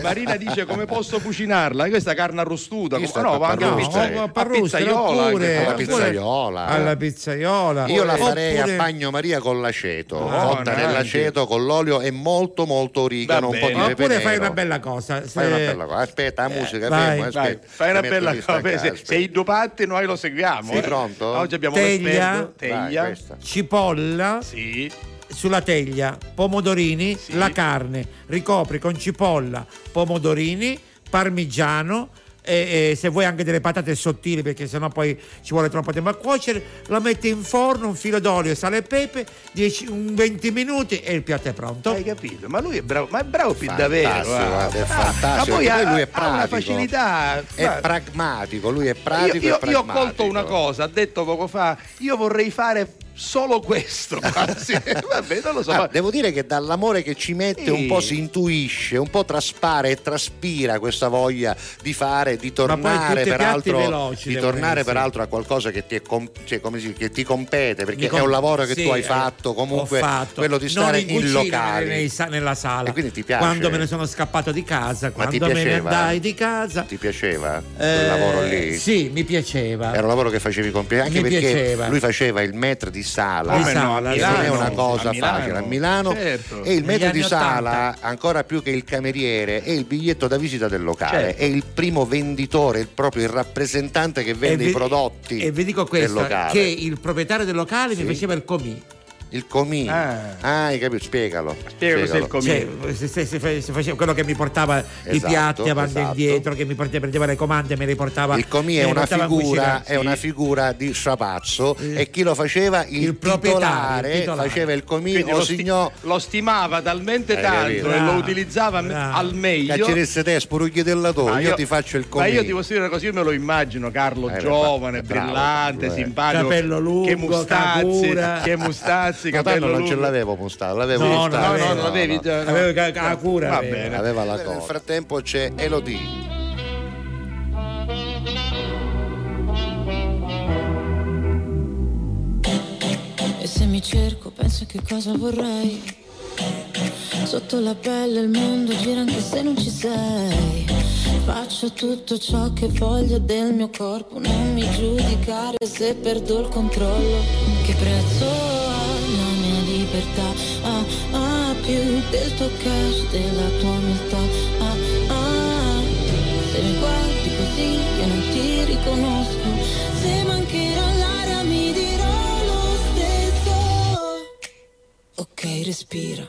Marina dice come posso cucinarla? Questa carne arrostuta, sta no, va anche a a pizzaiola, oppure- alla pizzaiola. alla pizzaiola. Io la farei Oppure- a bagnomaria con l'aceto, cotta anche. nell'aceto con l'olio e molto molto origano, un po' di pepe Oppure fai una bella cosa. se- Fai una bella cosa. Aspetta, la musica, vai. fermo, Vai, aspetta. fai una bella cosa. staccare, Se, i due patti noi lo seguiamo. Sei eh. pronto? Oggi abbiamo Teglia. Teglia. Cipolla Sì. Sulla teglia, pomodorini, la carne, ricopri con cipolla, pomodorini, parmigiano e, e se vuoi anche delle patate sottili perché sennò poi ci vuole troppo tempo a cuocere, la metti in forno, un filo d'olio, sale e pepe, 10, un 20 minuti e il piatto è pronto. Hai capito? Ma lui è bravo, ma è bravo più davvero. guarda, è Ah, fantastico. Ma poi lui è ha una pratico. facilità. È guarda, pragmatico, lui è io, pratico io- e io ho pragmatico. colto una cosa, ha detto poco fa, io vorrei fare solo questo. quasi. Vabbè, non lo so. Ah, ma- devo dire che dall'amore che ci mette Sì. un po' si intuisce, un po' traspare e traspira questa voglia di fare, di tornare peraltro, veloci di tornare peraltro a qualcosa che ti, è com- cioè, come si- che ti compete, perché com- è un lavoro che sì, tu hai eh, fatto comunque, fatto. quello di Non stare in in, nei sa- nella sala. E quindi ti piace? Quando me ne sono scappato di casa, Ma ti quando me ne piaceva? andai di casa. Ti piaceva quel eh, lavoro lì? Sì, mi piaceva. Era un lavoro che facevi con piacere, anche Mi perché piaceva. lui faceva il metro di sala, Di Come no, sala, che sì. non è Milano, una cosa a Milano. facile. A Milano Certo. e il metro di sala, ancora più che il cameriere, è il biglietto da visita del locale, Certo. è il primo venditore, il proprio il rappresentante che vende vi- i prodotti E vi dico del questo: locale. che il proprietario del locale Sì. mi faceva il comì. Il comì. Ah. Ah, hai capito? Spiegalo. Spiega cos'è il comì. Cioè, se- se- se quello che mi portava i Esatto, piatti avanti e esatto. indietro, che mi portava- prendeva le comande, me le portava. Il comì me è le una, figura, è una figura di strapazzo e chi lo faceva? Il, Il proprietario, titolare, il titolare. faceva il comì Quindi o lo, sti- signò lo stimava talmente Hai tanto e lo utilizzava bravo. al meglio. Cacceresse te, spurugli del lato, Ma io, ti faccio il comì. Ma io ti posso dire così, io me lo immagino Carlo Eh, giovane, bravo, brillante, bravo, eh. simpatico. Capello lungo, che mustazzi, che mustazzi, Tanto capello non ce l'avevo Mustafa, l'avevo No, Mustafa. l'avevo. No, non l'avevi già. no. Avevo ca- ca- cura. Va aveva. bene. Aveva la cosa. Nel frattempo c'è Elodie. E se mi cerco penso che cosa vorrei Sotto la pelle il mondo gira anche se non ci sei Faccio tutto ciò che voglio del mio corpo Non mi giudicare se perdo il controllo Che prezzo ha libertà. Ah, ah, più del tuo cash, della tua umiltà. Ah, ah, se mi guardi così io non ti riconosco. Se mancherò l'aria mi dirò lo stesso. Ok, respira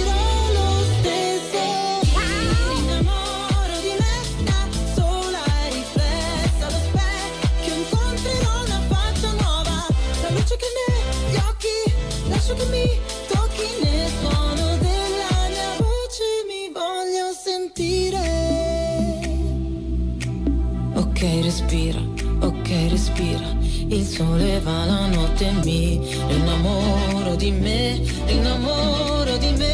Il sole va la notte mi innamoro di me, innamoro di me,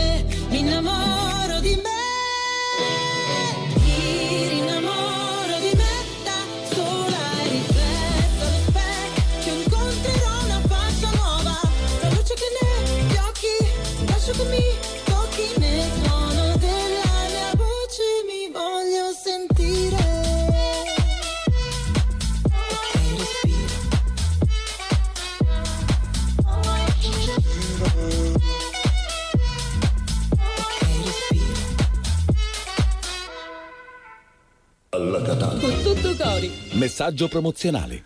Messaggio promozionale.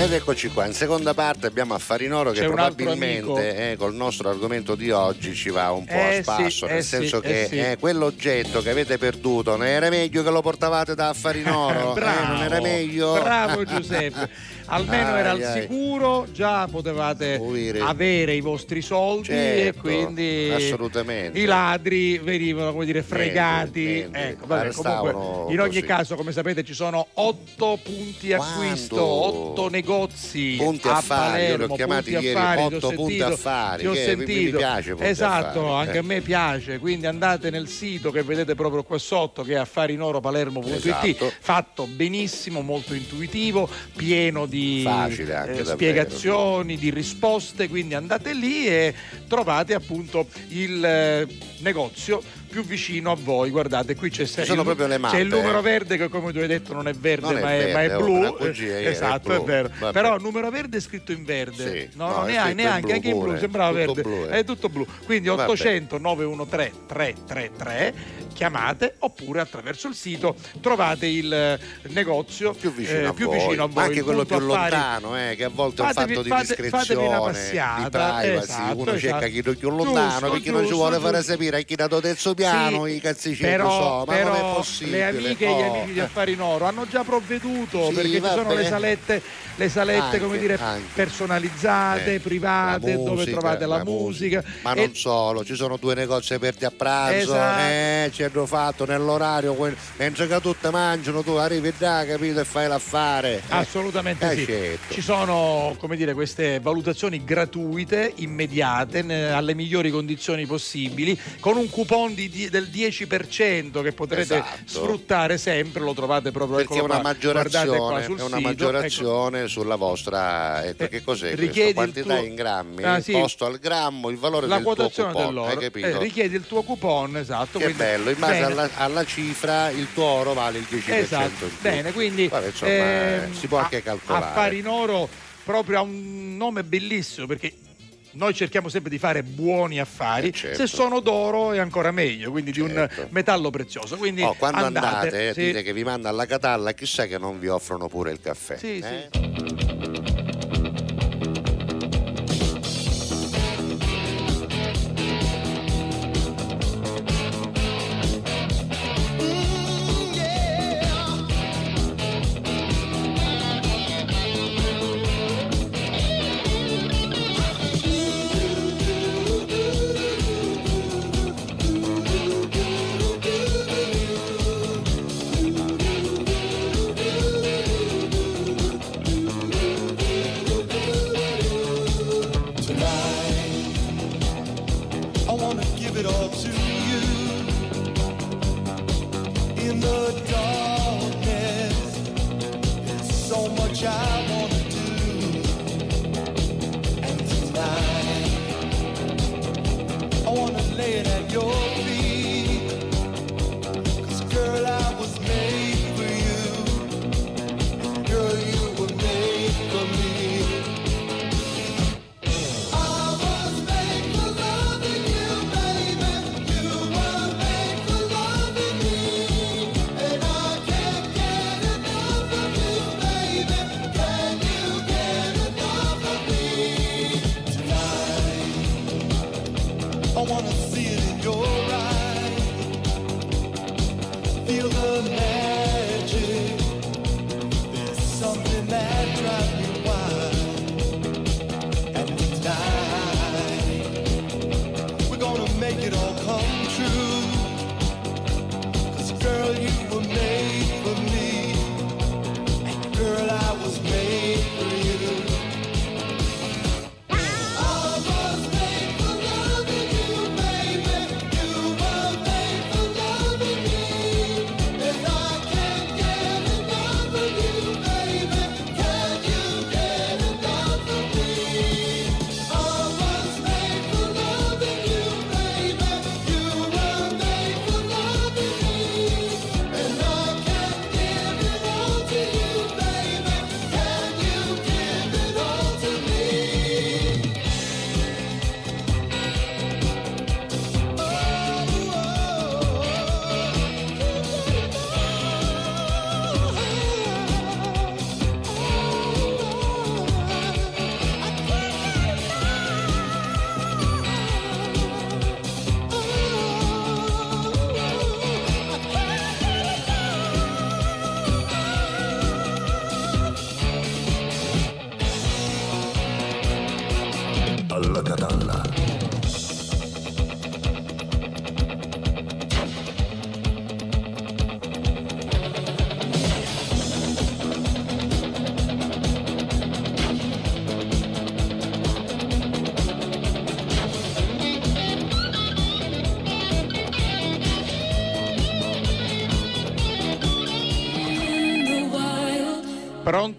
Ed eccoci qua, in seconda parte abbiamo Affarinoro che C'è un altro probabilmente eh, col nostro argomento di oggi ci va un po' Eh a spasso, sì, nel eh senso sì, che eh sì. eh, quell'oggetto che avete perduto non era meglio che lo portavate da Affarinoro? Eh, bravo, non era meglio? bravo Giuseppe. Almeno era al sicuro, già potevate avere i vostri soldi e Certo, quindi assolutamente. i ladri venivano come dire fregati. Niente, niente. Ecco, vabbè, comunque, in ogni così. caso, come sapete, ci sono otto punti acquisto, otto negozi Punti a affari, li ho Palermo, chiamati punti ieri affari, otto punti sentito, affari, ti ho che mi- sentito. piace esatto, affari, anche eh. a me piace, quindi andate nel sito che vedete proprio qua sotto che è affarinoropalermo.it, Esatto. fatto benissimo, molto intuitivo, pieno di Anche, eh, spiegazioni, di risposte, quindi andate lì e trovate appunto il eh, negozio più vicino a voi. Guardate, qui c'è, sono il, c'è il numero eh. verde che come tu hai detto non è verde, Non è ma, è, ma è verde, oh, blu. Eh, è esatto, è, blu. vero. Vabbè. Però il numero verde è scritto in verde. Sì. No, No, no, è neanche, neanche blu anche in blu, sembrava Tutto verde. blu, eh. È tutto blu. Quindi Vabbè. 800 913 333 chiamate oppure attraverso il sito trovate il eh, negozio più vicino, a, più voi. vicino a voi. anche quello più affari- lontano eh, che a volte è un Fatevi- fatto di fate- fatevi una discrezione di passiata, privacy esatto, uno cerca esatto. chi più lontano Giusto, perché non ci giusto, vuole fare giusto. sapere a chi dato terzo piano Sì, i cazzicini però, so, ma però non è possibile le amiche e gli Oh. amici di Affari in Oro hanno già provveduto Sì, perché ci sono vabbè. le salette, le salette Anche, come dire, anche. personalizzate, Eh, private, la dove musica, trovate la, la musica. ma E- non solo, ci sono due negozi aperti a pranzo, Esatto. eh, ci hanno fatto nell'orario, mentre che tutte mangiano, tu arrivi là, capito, e fai l'affare. Eh, Assolutamente eh, sì. certo. Ci sono come dire, queste valutazioni gratuite, immediate, alle migliori condizioni possibili, con un coupon di del 10% che potrete Esatto. sfruttare sempre, lo trovate proprio Perché è eccolo una qua, guardate qua maggiorazione, sul è una sito, ecco. Sulla vostra. Ecco, che cos'è richiedi questo? il Quantità tuo- in grammi, Ah, sì. posto al grammo, il valore la del tuo quotazione coupon, dell'oro. hai capito? Eh, richiedi il tuo coupon, esatto. che quindi- bello, in base alla, alla cifra il tuo oro vale il 10% Esatto, bene, quindi Vabbè, insomma, ehm, si può anche calcolare. Affari in oro proprio ha un nome bellissimo perché noi cerchiamo sempre di fare buoni affari, certo. se sono d'oro è ancora meglio, quindi di un metallo prezioso. Quindi Oh, quando andate, andate, eh, sì. dite che vi manda alla Catalla, chissà che non vi offrono pure il caffè. Sì, eh? Tonight,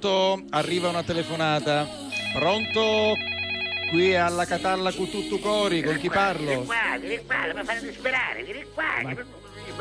Pronto? Arriva una telefonata. Pronto? Qui alla Catalla con tutto cori, con chi Vieni parlo? qua, vieni qua, mi fare disperare, vieni qua. Ma-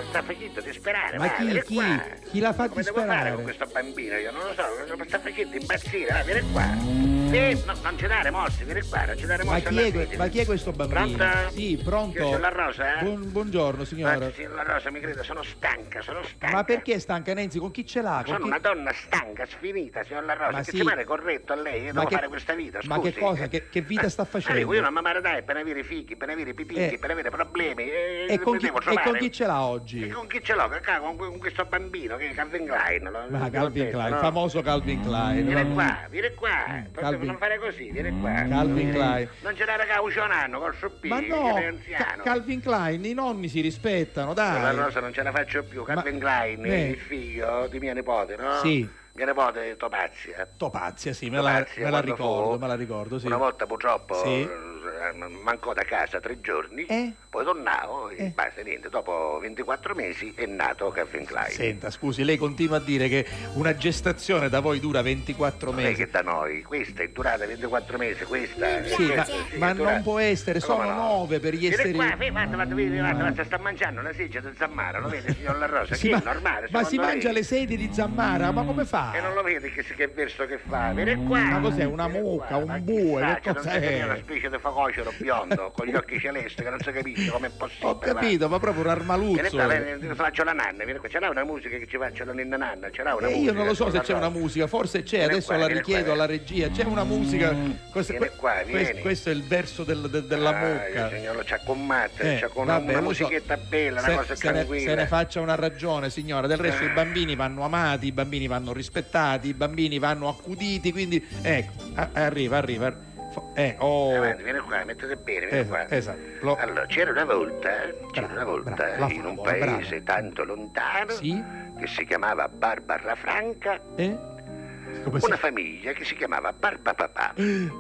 sta facendo disperare, Ma chi, chi? qua. Chi la fa Come devo fare con questo bambino? Io non lo so, mi sta facendo impazzire, va, vieni qua. Sì, no, non ci dare mosse, vieni qua, non ci dare Ma mosse chi, è, ma chi è questo bambino? Pronto? Sì, pronto. Io sono la Rosa, eh? Buon- buongiorno signora. Ma signor La Rosa, mi crede, sono stanca, sono stanca. Ma perché è stanca Nenzi? Con chi ce l'ha? Con Sono chi- una donna stanca, sfinita, signor La Rosa, Ma che sì. pare corretto a lei, io Ma devo che- fare questa vita, scusi. Ma che cosa? Che, che vita sta Ah, facendo? io non mi mare dai per avere figli, per avere pipicchi, Eh. per avere problemi. E, E con, chi, e con chi ce l'ha E oggi? con chi ce l'ho? Con, con questo bambino che è Calvin Klein. lo- Ma Calvin detto, Klein, no? il famoso Calvin Klein. Vieni qua, vieni qua. Proprio Calvin- Non fare così, vieni qua. Calvin Vieni. Klein. Non ce l'ha raga un anno col soppino. Ma no, Ca- anziano. Calvin Klein, i nonni si rispettano, La dai. Rosa non ce la faccio più. Calvin Klein, eh. il figlio di mia nipote, no? Sì. Mia nipote Topazia. Topazia, sì, me la, Topazia, me la ricordo, fu- me la ricordo, sì. Una volta purtroppo Sì. Eh, mancò da casa tre giorni, Eh? poi tornavo e Eh. basta niente. Dopo 24 mesi è nato Calvin Klein. Senta, scusi, lei continua a dire che una gestazione da voi dura 24 Non è mesi. che da noi, questa è durata 24 mesi, questa Sì, ma, sì, ma durata- non può essere, sono no? nove per gli esseri qua, guarda, sta mangiando una seggia di zammara, lo vede signor La Rosa? Sì, che ma, è normale, ma si mangia lei? le sedie di Zammara, ma come fa? E non lo vedi che, che verso che fa? Vieni qua! Ma cos'è, una mucca, un bue, che cioè, non cos'è? una specie di facocero biondo con gli occhi celesti che non si capisce com'è possibile. Ho capito, ma proprio un armaluzzo. ti faccio la nanna, vieni qua, ce l'ha una musica che ci faccia la ninna nanna, ce l'ha una E musica. io non lo so se c'è una musica, forse c'è, Vieni adesso qua, la richiedo qua. alla regia. C'è una musica. Questo, Vieni qua, questo- questo è il verso del- de- della Ah, mucca. io, signore, c'ha con matte, Eh, c'ha con vabbè, una lo so. musichetta bella, Se, una cosa se ne, tranquilla. se ne faccia una ragione, signora. Del resto, Eh. i bambini vanno amati, i bambini vanno rispettati, i bambini vanno accuditi. Quindi, ecco, arriva, arriva. Eh, oh. Avanti, vieni qua, mettete bene, vieni Esatto, qua. esatto. Lo- Allora, c'era una volta, c'era una volta bravo, in un favola, paese tanto lontano che si chiamava Barbara Franca, Eh? Come una si- famiglia che si chiamava Barba Papà.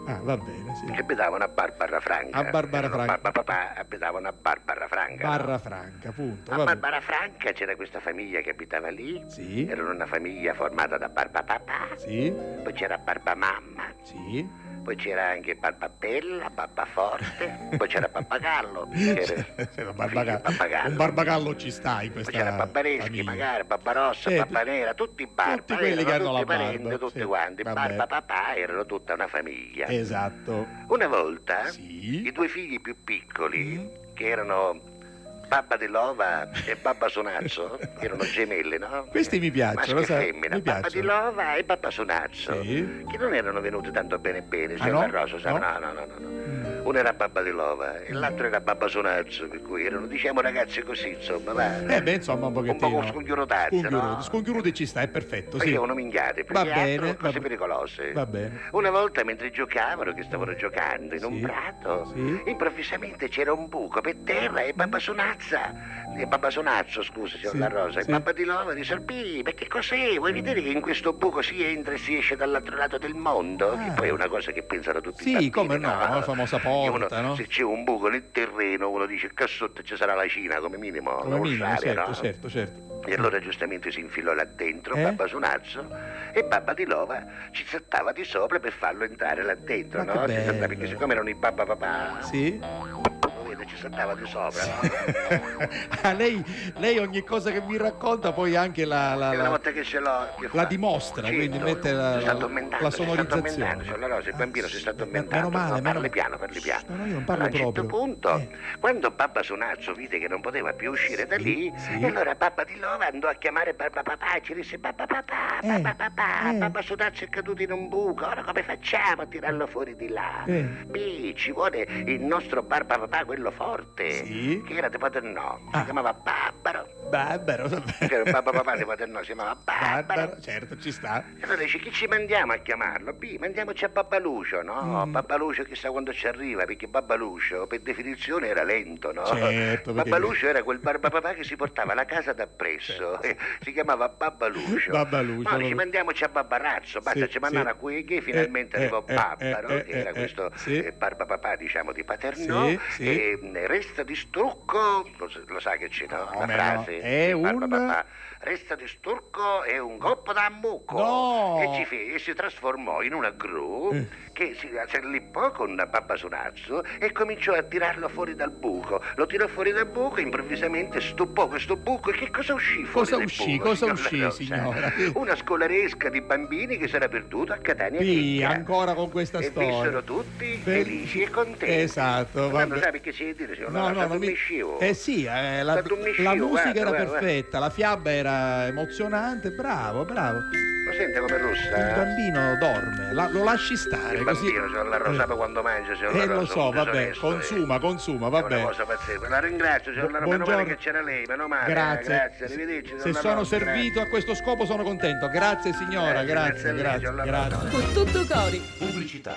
Ah, va bene, sì. Che abitavano a Barbara Franca. A Barbara Franca. Barba Papà abitavano a Barbara Franca. no? Barra franca, appunto. A. Barbara Franca c'era questa famiglia che abitava lì. Sì. Era una famiglia formata da Barba Papà. Sì. Poi c'era Barba Mamma. Sì. Poi c'era anche Barba Bella, Barba Forte. Poi c'era Pappagallo. C'era Un Barbagallo. barbagallo, un barbagallo ci sta in Poi questa c'era Barbareschi, famiglia. magari, Barbarossa, Eh, Barbanera, tutti barba. tutti quelli che hanno la tutti barba, parenti, tutti sì, quanti. vabbè. Barba papà erano tutta una famiglia. Esatto. Una volta i due figli più piccoli, Mm. che erano Babba dell'Ova e Babba Sonazzo, erano gemelli, no? Questi mi piacciono, Maschio e sai, femmina, mi Babba piacciono. dell'Ova e Babba Sonazzo, Sì. che non erano venuti tanto bene bene, Ah, no? Rosa, sa- No? no, no, no, no, no. Uno era Babba di Lova e l'altro era Babba Sonazzo, per cui erano diciamo ragazzi così, insomma, va. Eh beh, insomma, un un pochettino. po' sconchiurotazzi, no? Sconchiuruti, sconchiuruti ci sta, è perfetto, sì. Facevano minchiate, più Va che bene, cose va- pericolose. Va bene. Una volta mentre giocavano, che stavano giocando in un prato, improvvisamente c'era un buco per terra e Babba Sonazza, e Babba Sonazzo, scusa, signor Sì, La Rosa, sì. Babba di Lova di Salpì, ma che cos'è? Vuoi vedere che in questo buco si entra e si esce dall'altro lato del mondo? Che poi è una cosa che pensano tutti i Ah. Sì, come no, la famosa porta, Uno- no? Se c'è un buco nel terreno, uno dice che sotto ci sarà la Cina, come minimo, Come minimo, l'Australia, certo, no? certo, certo. E allora giustamente si infilò là dentro Eh? Babba Sonazzo e Babba di Lova ci saltava di sopra per farlo entrare là dentro, Ma no? perché siccome erano i Babba Papà, Sì? Vedete, ci saltava di sopra, no? Ah, lei, lei ogni cosa che mi racconta poi anche la, la, la- volta che ce l'ho, che la dimostra, Certo, quindi mette la, la, addormentando, la si sonorizzazione. La Rosa, il bambino si sta Meno addormentando. male, no, meno- parli piano, parli piano. No, no, io non parlo a un certo proprio. punto, quando Babba Sonazzo vide che non poteva più uscire da lì, sì. e allora Babba di Lova andò a chiamare Babba Papà e ci disse Babba Papà, Eh, Babba Papà, Babba Sonazzo è caduto in un buco, ora come facciamo a tirarlo fuori di là? Eh. Beh, ci vuole il nostro Barba Papà, quello forte, Sì. che era di Paternò, Ah. si chiamava Babbaro. Babbaro, vabbè. Babba Papà di Paternò, si chiamava Babbaro. Babbaro, certo, ci sta. E Allora dice, chi ci mandiamo a chiamarlo? B, mandiamoci a Babbalucio, no? Mm. Babbalucio chissà quando ci arriva, perché Babbalucio per definizione era lento, no? Certo, Babbalucio era quel barbapapà che si portava la casa d'appresso, eh, si chiamava Babbalucio. Babbalucio, dice, vabbè. mandiamoci a Babbarazzo, basta Sì, ci mandare sì. a qui che finalmente Eh, arrivò eh, Babbaro, eh, che eh, era eh, questo sì. eh, barbapapà, diciamo, di Paternò, e mh, resta di stucco, lo, sa- lo sa che c'è, no? No? frase, È un- barbapapà, resta di sturco e un coppo da mucco. No! E, ci fe- e si trasformò in una gru Eh. che si lippò con Babba Sonazzo e cominciò a tirarlo fuori dal buco. Lo tirò fuori dal buco e improvvisamente stupò questo buco. E che cosa uscì fuori Cosa uscì? buco, Cosa uscì, La Rosa? signora? Una scolaresca di bambini che si era perduto a Catania Sì, ancora con questa E storia. vissero tutti Fe- felici e contenti. Esatto, Quando vabbè. sai che si dire, signor No, no, non mi... Eh sì, eh, la, la musica guarda, era guarda, perfetta, la fiaba era emozionante, bravo, bravo. Lo sente come Il russa? bambino dorme, la- lo lasci stare Il così. bambino, signor La Rosa, sa quando mangia, La Eh, lo so, vabbè, disonesto, consuma, consuma, È una vabbè. cosa pazzesca. La ringrazio, signor La meno Buongiorno. male che c'era lei, meno male. eh, Grazie. Grazie, arrivederci. Se sono Rosa, servito a questo scopo sono contento. Grazie signora, Grazie, grazie, grazie lei, grazie, La grazie. Con tutto cori. Pubblicità.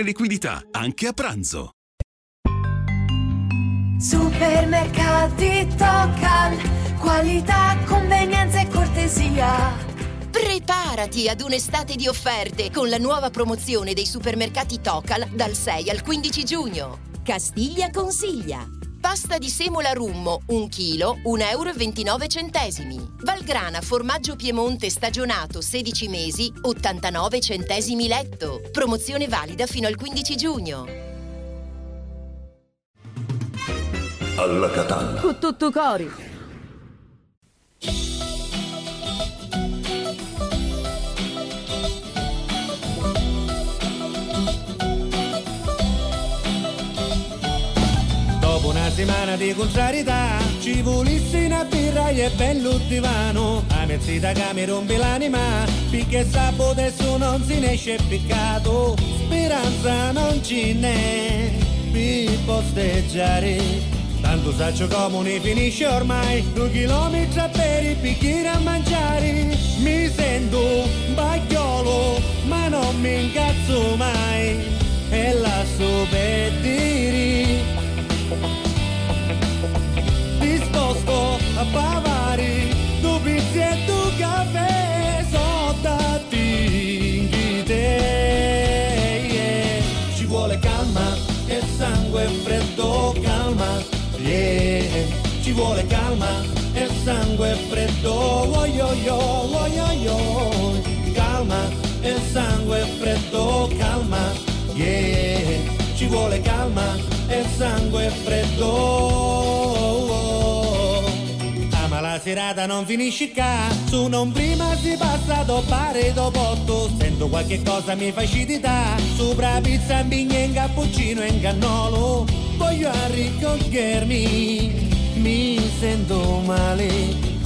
liquidità, anche a pranzo. Supermercati Tocal, qualità, convenienza e cortesia. Preparati ad un'estate di offerte con la nuova promozione dei supermercati Tocal dal 6 al 15 giugno. Castiglia consiglia. Pasta di semola rummo 1 kg 1,29 euro. Valgrana formaggio Piemonte stagionato 16 mesi 89 centesimi letto. Promozione valida fino al 15 giugno. Alla Catalla. Con tutto cori. Settimana di contrarietà. Ci volissi una birra e bello divano. A mezzita che mi rompe l'anima. Perché sabato adesso non si ne esce peccato Speranza non ce n'è. Per posteggiare. Tanto saccio come finisce ormai. Due chilometri a per i bicchieri a mangiare. Mi sento un bagliolo Ma non mi incazzo mai. E la sto per dire posto a Bavari, dubizie e tu caffè, sottati yeah. Ci vuole calma e sangue freddo, calma, yeah. Ci vuole calma e sangue freddo, oh yo yo, oh yo yo. Calma e sangue freddo, calma, yeah. Ci vuole calma e sangue freddo. La serata non finisce qua, su non prima si passa do pare dopo tu Sento qualche cosa mi fa acidità, sopra pizza, bigne in cappuccino e in cannolo. Voglio arricchirmi, mi sento male.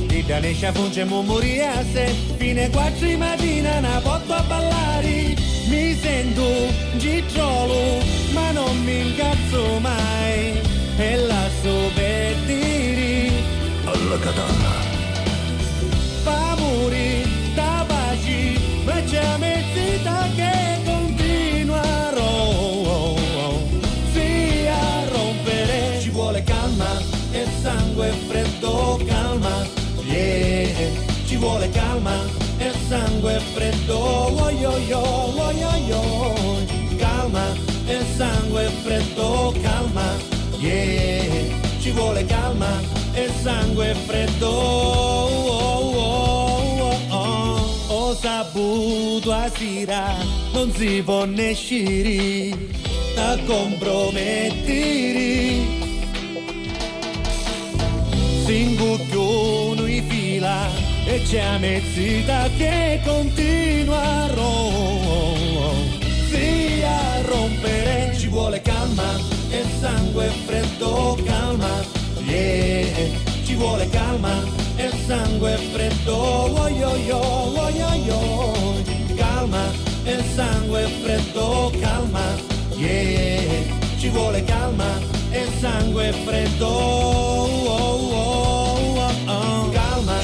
Di Danescia funge moria se fine quattro di mattina na porto a ballare. Mi sento gitrolo, ma non mi incazzo mai. E lascio per dire Alla katana. pace, ma c'è mezzita che continuerò. Sì, a rompere ci vuole calma e sangue freddo, calma, yeah. Ci vuole calma e sangue freddo, oh yo yo, oh yo yo. Calma e sangue freddo, calma, yeah. Ci vuole calma e sangue freddo. Oh, oh, oh, oh. Ho saputo a sera non si può ne uscire a compromettere. Singucchione in fila e c'è mezzita che continuerò. Sì, a rompere ci vuole calma e sangue freddo, calma, yeah. Ci vuole calma e sangue freddo, oh yo yo, oh yo yo. Calma e sangue freddo, calma, yeah. Ci vuole calma e sangue freddo, oh, oh, oh, oh. calma.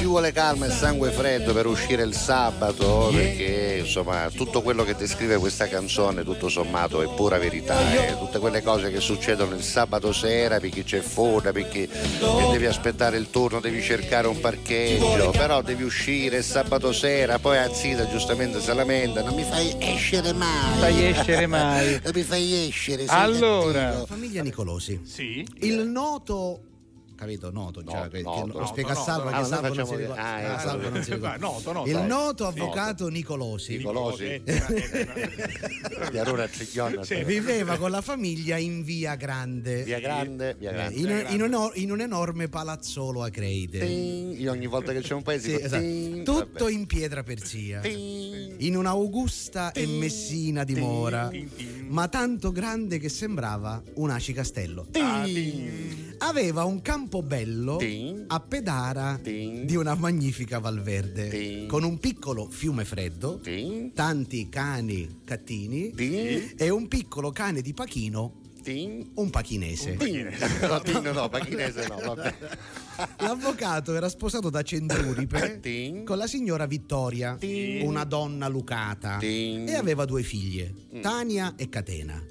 Ci vuole calma e sangue freddo per uscire il sabato perché insomma tutto quello che descrive questa canzone tutto sommato è pura verità eh. tutte quelle cose che succedono il sabato sera per chi c'è fuori per chi che devi aspettare il turno devi cercare un parcheggio però devi uscire il sabato sera poi Azzita giustamente si lamenta non mi fai escere mai Fai escere mai. non mi fai escere Allora. cattivo. Famiglia Nicolosi. Sì. Il noto capito? Noto, già, Noto, che, noto, che lo noto, spiega a noto. Salvo Ah, che Salvo non si facciamo- ricorda. ah, Ah, ecco. Non si ricorda. Noto, noto, Il noto avvocato Nicolosi. Nicolosi. Di Arona viveva con la famiglia in via Grande. Via Grande, via Eh, Grande. In, un, in un enorme palazzolo a Creide. Io ogni volta che c'è un paese esatto. Tutto vabbè. in pietra perzia. Ting. In un'augusta e messina dimora, ma tanto grande che sembrava un aci castello. Aveva un campo bello a Pedara di una magnifica Valverde, con un piccolo fiume freddo, tanti cani cattini e un piccolo cane di pachino, un pachinese. No, ting, no, pachinese no, vabbè. L'avvocato era sposato da Centuripe con la signora Vittoria, una donna lucata, e aveva due figlie, Tania e Catena.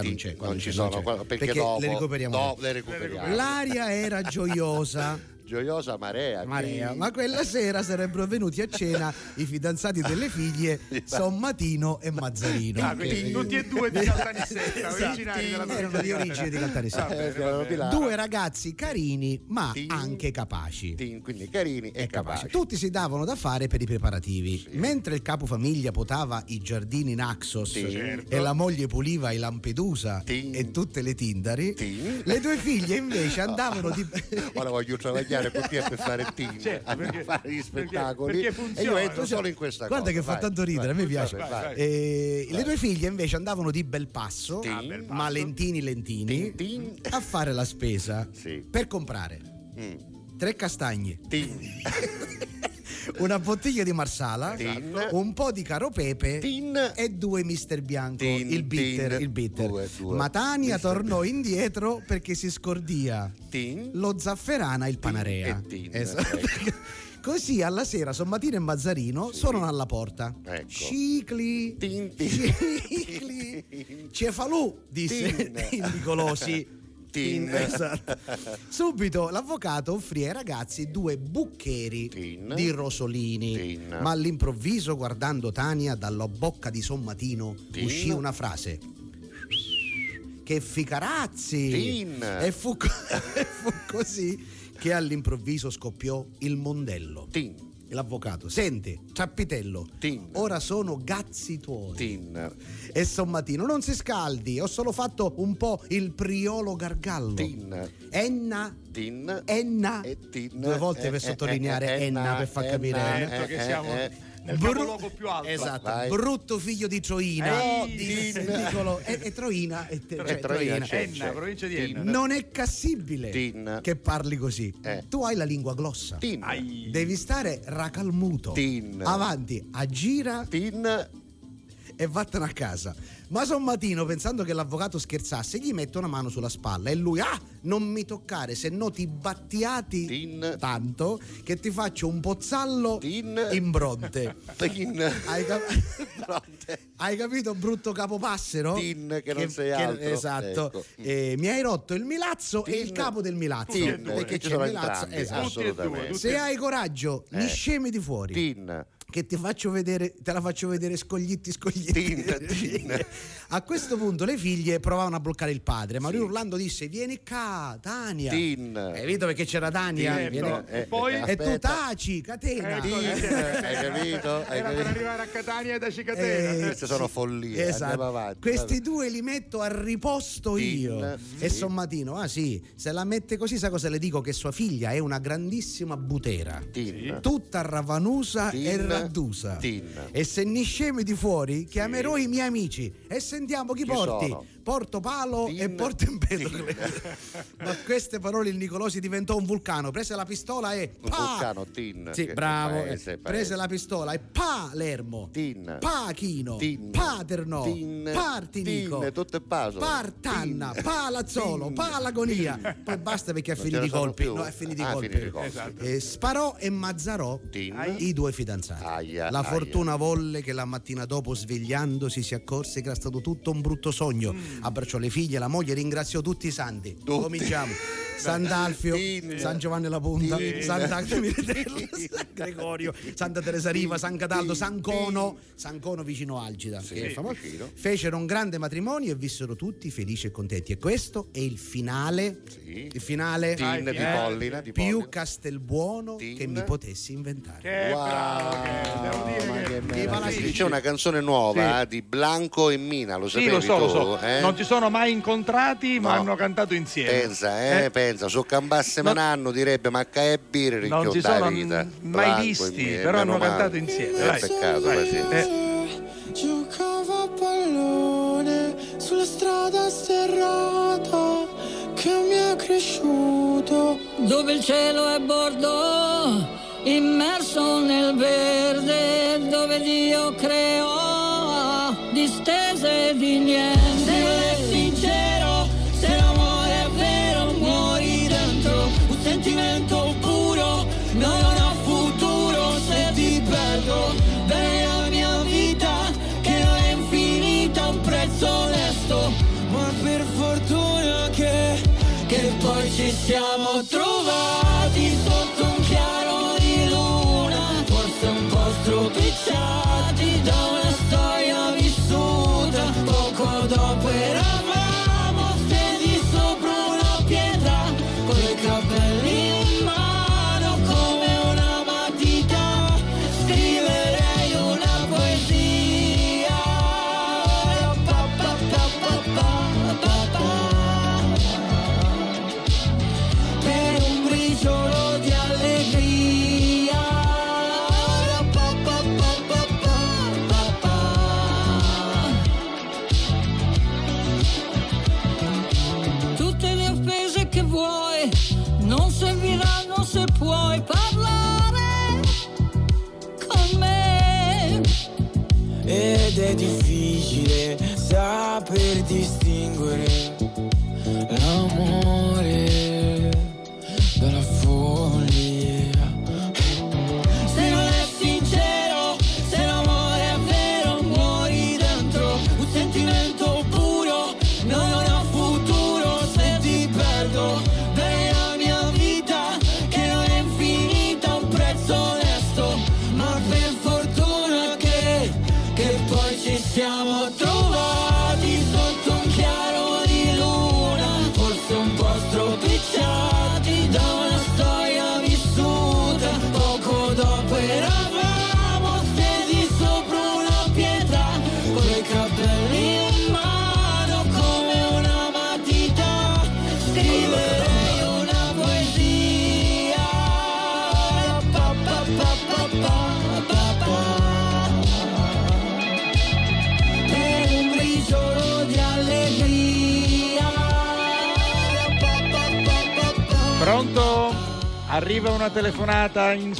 Qua non c'è, qua non c'è, ci sono, c'è. qua- perché dopo- le recuperiamo. dopo le recuperiamo. L'aria era gioiosa. Gioiosa marea. Marea, ma quella sera sarebbero venuti a cena i fidanzati delle figlie Sommatino e Mazzarino. Ah, quindi Che- tutti e due di Caltanissetta, originari della erano di origine di Caltanissetta. Bene. Due ragazzi carini, ma anche capaci. quindi carini e capaci. Tutti si davano da fare per i preparativi. Mentre il capofamiglia potava i giardini Naxos Sì. Certo. e la moglie puliva i Lampedusa e tutte le Tindari, le due figlie invece andavano di Ora voglio travagliare con te per fare team, Certo, a perché- fare gli spettacoli perché e funziona. io entro solo in questa Guarda cosa. che fa vai, tanto ridere, vai, a me piace. vai, vai. Eh, Le due figlie invece andavano di bel passo, Sì. Ah, bel passo. ma lentini lentini, a fare la spesa per comprare Mm. tre castagne, una bottiglia di marsala, un po' di caro pepe e due mister bianco, Tin, il bitter. tin. il bitter. Due, due. Ma Tania Mister tornò indietro perché si scordia lo zafferana e il panarea. e tin, Esatto. Così alla sera Sommatino e Mazzarino suonano alla porta. Ecco. Cicli, cicli, cefalù, disse il Nicolosi. Tin. Esatto. Subito l'avvocato offrì ai ragazzi due buccheri di rosolini, ma all'improvviso, guardando Tania dalla bocca di Sommatino, Tin. uscì una frase. Che ficarazzi! Tin. E fu, co- e fu così che all'improvviso scoppiò il mondello. L'avvocato, senti, Ciappitello, ora sono gazzi tuoi. E Sommatino, non si scaldi, ho solo fatto un po' il priolo gargallo. Enna, Tin. Enna, e Tin. due volte Eh, per eh, sottolineare eh, eh, Enna, per far capire eh, Enna. eh, che siamo eh, nel Bru- capoluogo più alto. Esatto, Vai. brutto figlio di Troina. Eh, di Tin. Nicolo- e, e Troina, e te- Eh, cioè, Troina, Troina. c'è, Enna, c'è. provincia di. Enna. Non è cassibile Tin. che parli così. Eh. Tu hai la lingua glossa. Tin. Devi stare racalmuto. Tin. Avanti, aggira Tin. E vattene a casa. Ma Sommatino, pensando che l'avvocato scherzasse, gli mette una mano sulla spalla e lui, ah, non mi toccare, se no ti battiati Tin. tanto che ti faccio un pozzallo Tin. in bronte. Tin. Hai, cap- hai capito, brutto capopassero? Tin, che non sei altro. Esatto. Ecco. Eh, mi hai rotto il milazzo e il capo del milazzo. Tin, perché c'è il milazzo. entrambi, Esatto. Se hai coraggio, Eh. mi scemi di fuori. Tin. Che ti faccio vedere, te la faccio vedere scoglitti, scoglitti. Tin, tin. A questo punto le figlie provavano a bloccare il padre, ma lui urlando disse: Vieni qua, Tania. Tin. Hai visto perché c'era Tania? Tin. Vieni- Eh, E poi? eh, E tu taci, catena. Tin. Hai capito? Hai Era per arrivare a Catania e da Cicatena. Eh, Queste sono follie. Andiamo Esatto. avanti. Questi due li metto a riposto Tin, io. sì. E Sommatino, ah sì, se la mette così, sa cosa le dico? Che sua figlia è una grandissima butera. Tin. Tutta ravanusa Tin. e raddusa. Tin. E se ne scemi di fuori, chiamerò i miei amici e sentiamo chi, Chi porti. sono? Porto palo Tin. e porto Empedocles. Ma queste parole il Nicolò si diventò un vulcano. Prese la pistola e. Un pa! vulcano, Tin. Sì, bravo. paese, eh, paese. Prese la pistola e Palermo. Tin. Pachino, Tin. Paterno, Tin. Partinico, Tin, tutto è paso. Partanna, Tin. Palazzolo, Tin. Palagonia. Poi basta perché ha Non finito i colpi. più. No, è finito Ah, i colpi. Esatto. E sparò e mazzarò Tin. i due fidanzati. Aia, la aia. fortuna volle che la mattina dopo, svegliandosi, si accorse che era stato tutto un brutto sogno. Mm. Abbracciò le figlie, la moglie, ringraziò tutti i santi. Cominciamo. Sant'Alfio, Tin. San Giovanni la Punta. Sant'Agno Miritello, San Gregorio, Santa Teresa Riva, San Cataldo, San Cono, San Cono vicino Algida. Sì, che è famoso. vicino. Fecero un grande matrimonio e vissero tutti felici e contenti. E questo è il finale. Sì. Il finale Tin di eh, Pollina. Di più Pollina. Castelbuono Tin. che mi potessi inventare. Che Wow, bravo che. Devo dire ma che... che. C'è una canzone nuova Sì. eh, di Blanco e Mina, lo Sì, sapevi lo so, tu? lo so. eh? Non si sono mai incontrati, ma No. hanno cantato insieme. Pensa, eh, Eh. pensa, su Cambasse Non- Mananno direbbe ma che è birra Non si sono vita. mai Blanco e visti, Mina, però hanno male. cantato insieme. È Dai. peccato. Eh. Giocavo a pallone sulla strada sterrata che mi è cresciuto. dove il cielo è bordo, immerso nel verde, dove Dio creò distese di niente. Se non è sincero, se l'amore è vero, muori dentro un sentimento puro, non ho futuro se ti perdo. Mia vita, che è infinita, un prezzo onesto, Ma per fortuna che, che poi ci siamo trovati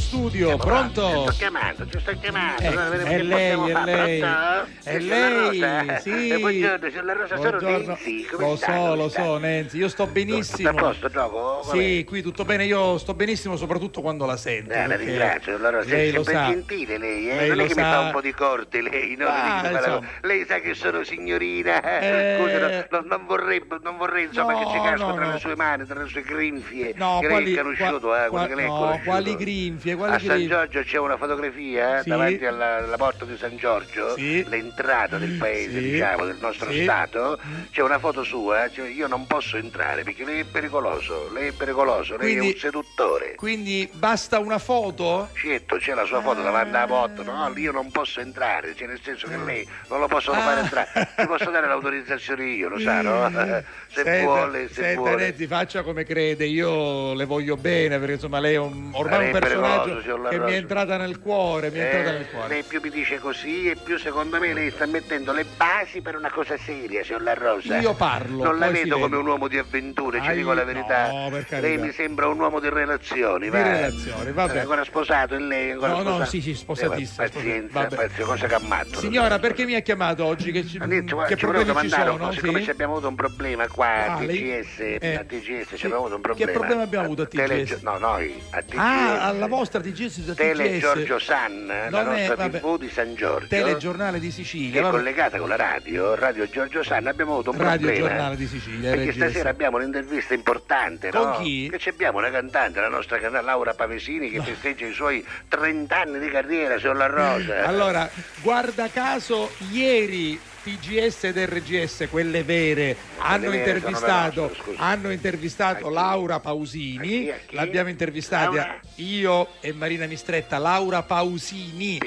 telefonata in studio, Ti pronto? sto chiamando, ti sto chiamando. Eh, è lei, è lei. Pronto? È lei, Rosa? sì. Eh, buongiorno, signor La Rosa, sono Buongiorno. Nancy. Come Lo sta? so, lo sta? so, Nenzi, io sto benissimo. Sta a posto, gioco? Sì, qui tutto bene, io sto benissimo soprattutto quando la sento. Eh, la ringrazio, La Rosa, lei è lo sempre gentile lei, eh? Lei non è che mi sa. fa un po' di corte lei, no? Ah, mi. Lei sa che sono signorina, Eh. scusi, no, no, non, vorrei, non vorrei insomma No, che ci casco no, tra le sue mani, tra le sue grinfie, No, che quali, conosciuto, eh, qua- no, quali grinfie, quali A San? Giorgio c'è una fotografia eh, davanti alla, alla porta di San Giorgio, l'entrata del paese, Sì. diciamo, del nostro Sì. Stato, c'è una foto sua, eh, cioè io non posso entrare perché lei è pericoloso, lei è pericoloso, lei è Quindi- un seduttore. Quindi basta una foto? Certo, c'è la sua foto davanti alla porta, no, lì io non posso entrare, cioè nel senso che lei non lo possono Ah. fare entrare, ti posso dare l'autorizzazione io, lo sa, no? Se Senta, vuole, se senta, vuole. Nenzi, faccia come crede, io le voglio bene perché insomma lei è un, ormai un personaggio che mi è entrata nel cuore, mi è entrata Eh, nel cuore. lei più mi dice così e più secondo me lei sta mettendo le basi per una cosa seria, signor La Rosa. Io parlo, Non la vedo vede. come un uomo di avventure, ci Ai, dico la verità. no, lei mi sembra un uomo di relazioni, Di va. relazioni, vabbè. È ancora sposato e lei ancora No, no, sposato? sì, sì, sposatissimo, Eh, pazienza, pazienza, cosa che ammazzo. Signora, perché mi ha chiamato oggi? Che, ci- che ci problemi ci sono? siccome Sì? ci abbiamo avuto un problema qua a Ah, lei- TGS, eh, a TGS abbiamo avuto un problema. Che problema abbiamo avuto a Tele- TGS? no, noi a TGS. Ah, alla vostra TGS da Tele. Giorgio San, la Non è- nostra vabbè. TV di San Giorgio. Telegiornale di che Sicilia. è vabbè. collegata con la radio, Radio Giorgio San, abbiamo avuto un Radio problema. Giornale di Sicilia, Perché RGS. stasera abbiamo un'intervista importante, Con no? chi? Che abbiamo una cantante, la nostra cantante Laura Pavesini, che festeggia i suoi 30 anni di carriera sulla Rosa. Allora, guarda caso, ieri TGS ed RGS, quelle vere, hanno vere intervistato, hanno intervistato Laura Pausini, A chi? l'abbiamo intervistata Laura? io e Marina Mistretta, Laura Pausini.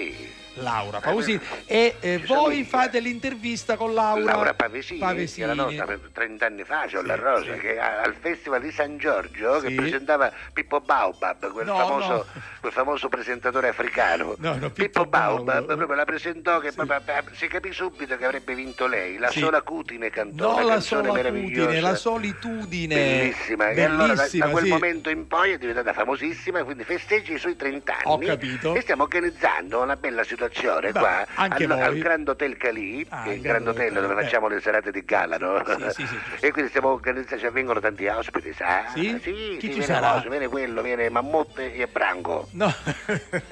Laura Eh, Pausini e eh, voi fate l'intervista con Laura, Laura Pavesini, che era nostra per 30 anni fa, c'ho la Rosa, che a- al Festival di San Giorgio, che Sì. presentava Pippo Baobab, quel, No, famoso, no. quel famoso presentatore africano. No, no, Pippo Baobab proprio la presentò, che proprio- si capì subito che avrebbe vinto lei, la Sì. sola cutine cantò, una la solitudine, meravigliosa. la solitudine Bellissima, e allora da, bellissima, quel sì. momento in poi è diventata famosissima, quindi festeggia i suoi 30 anni. Ho capito. E stiamo organizzando una bella situazione Beh, qua anche al, al Grand Hotel Cali, Ah, il Grand Hotel dove eh. facciamo le serate di gala, no? Sì, sì, sì, E quindi stiamo organizzando, cioè vengono tanti ospiti, sa? Sì? Sì, Chi viene viene quello, viene Mammotte e Branco. No.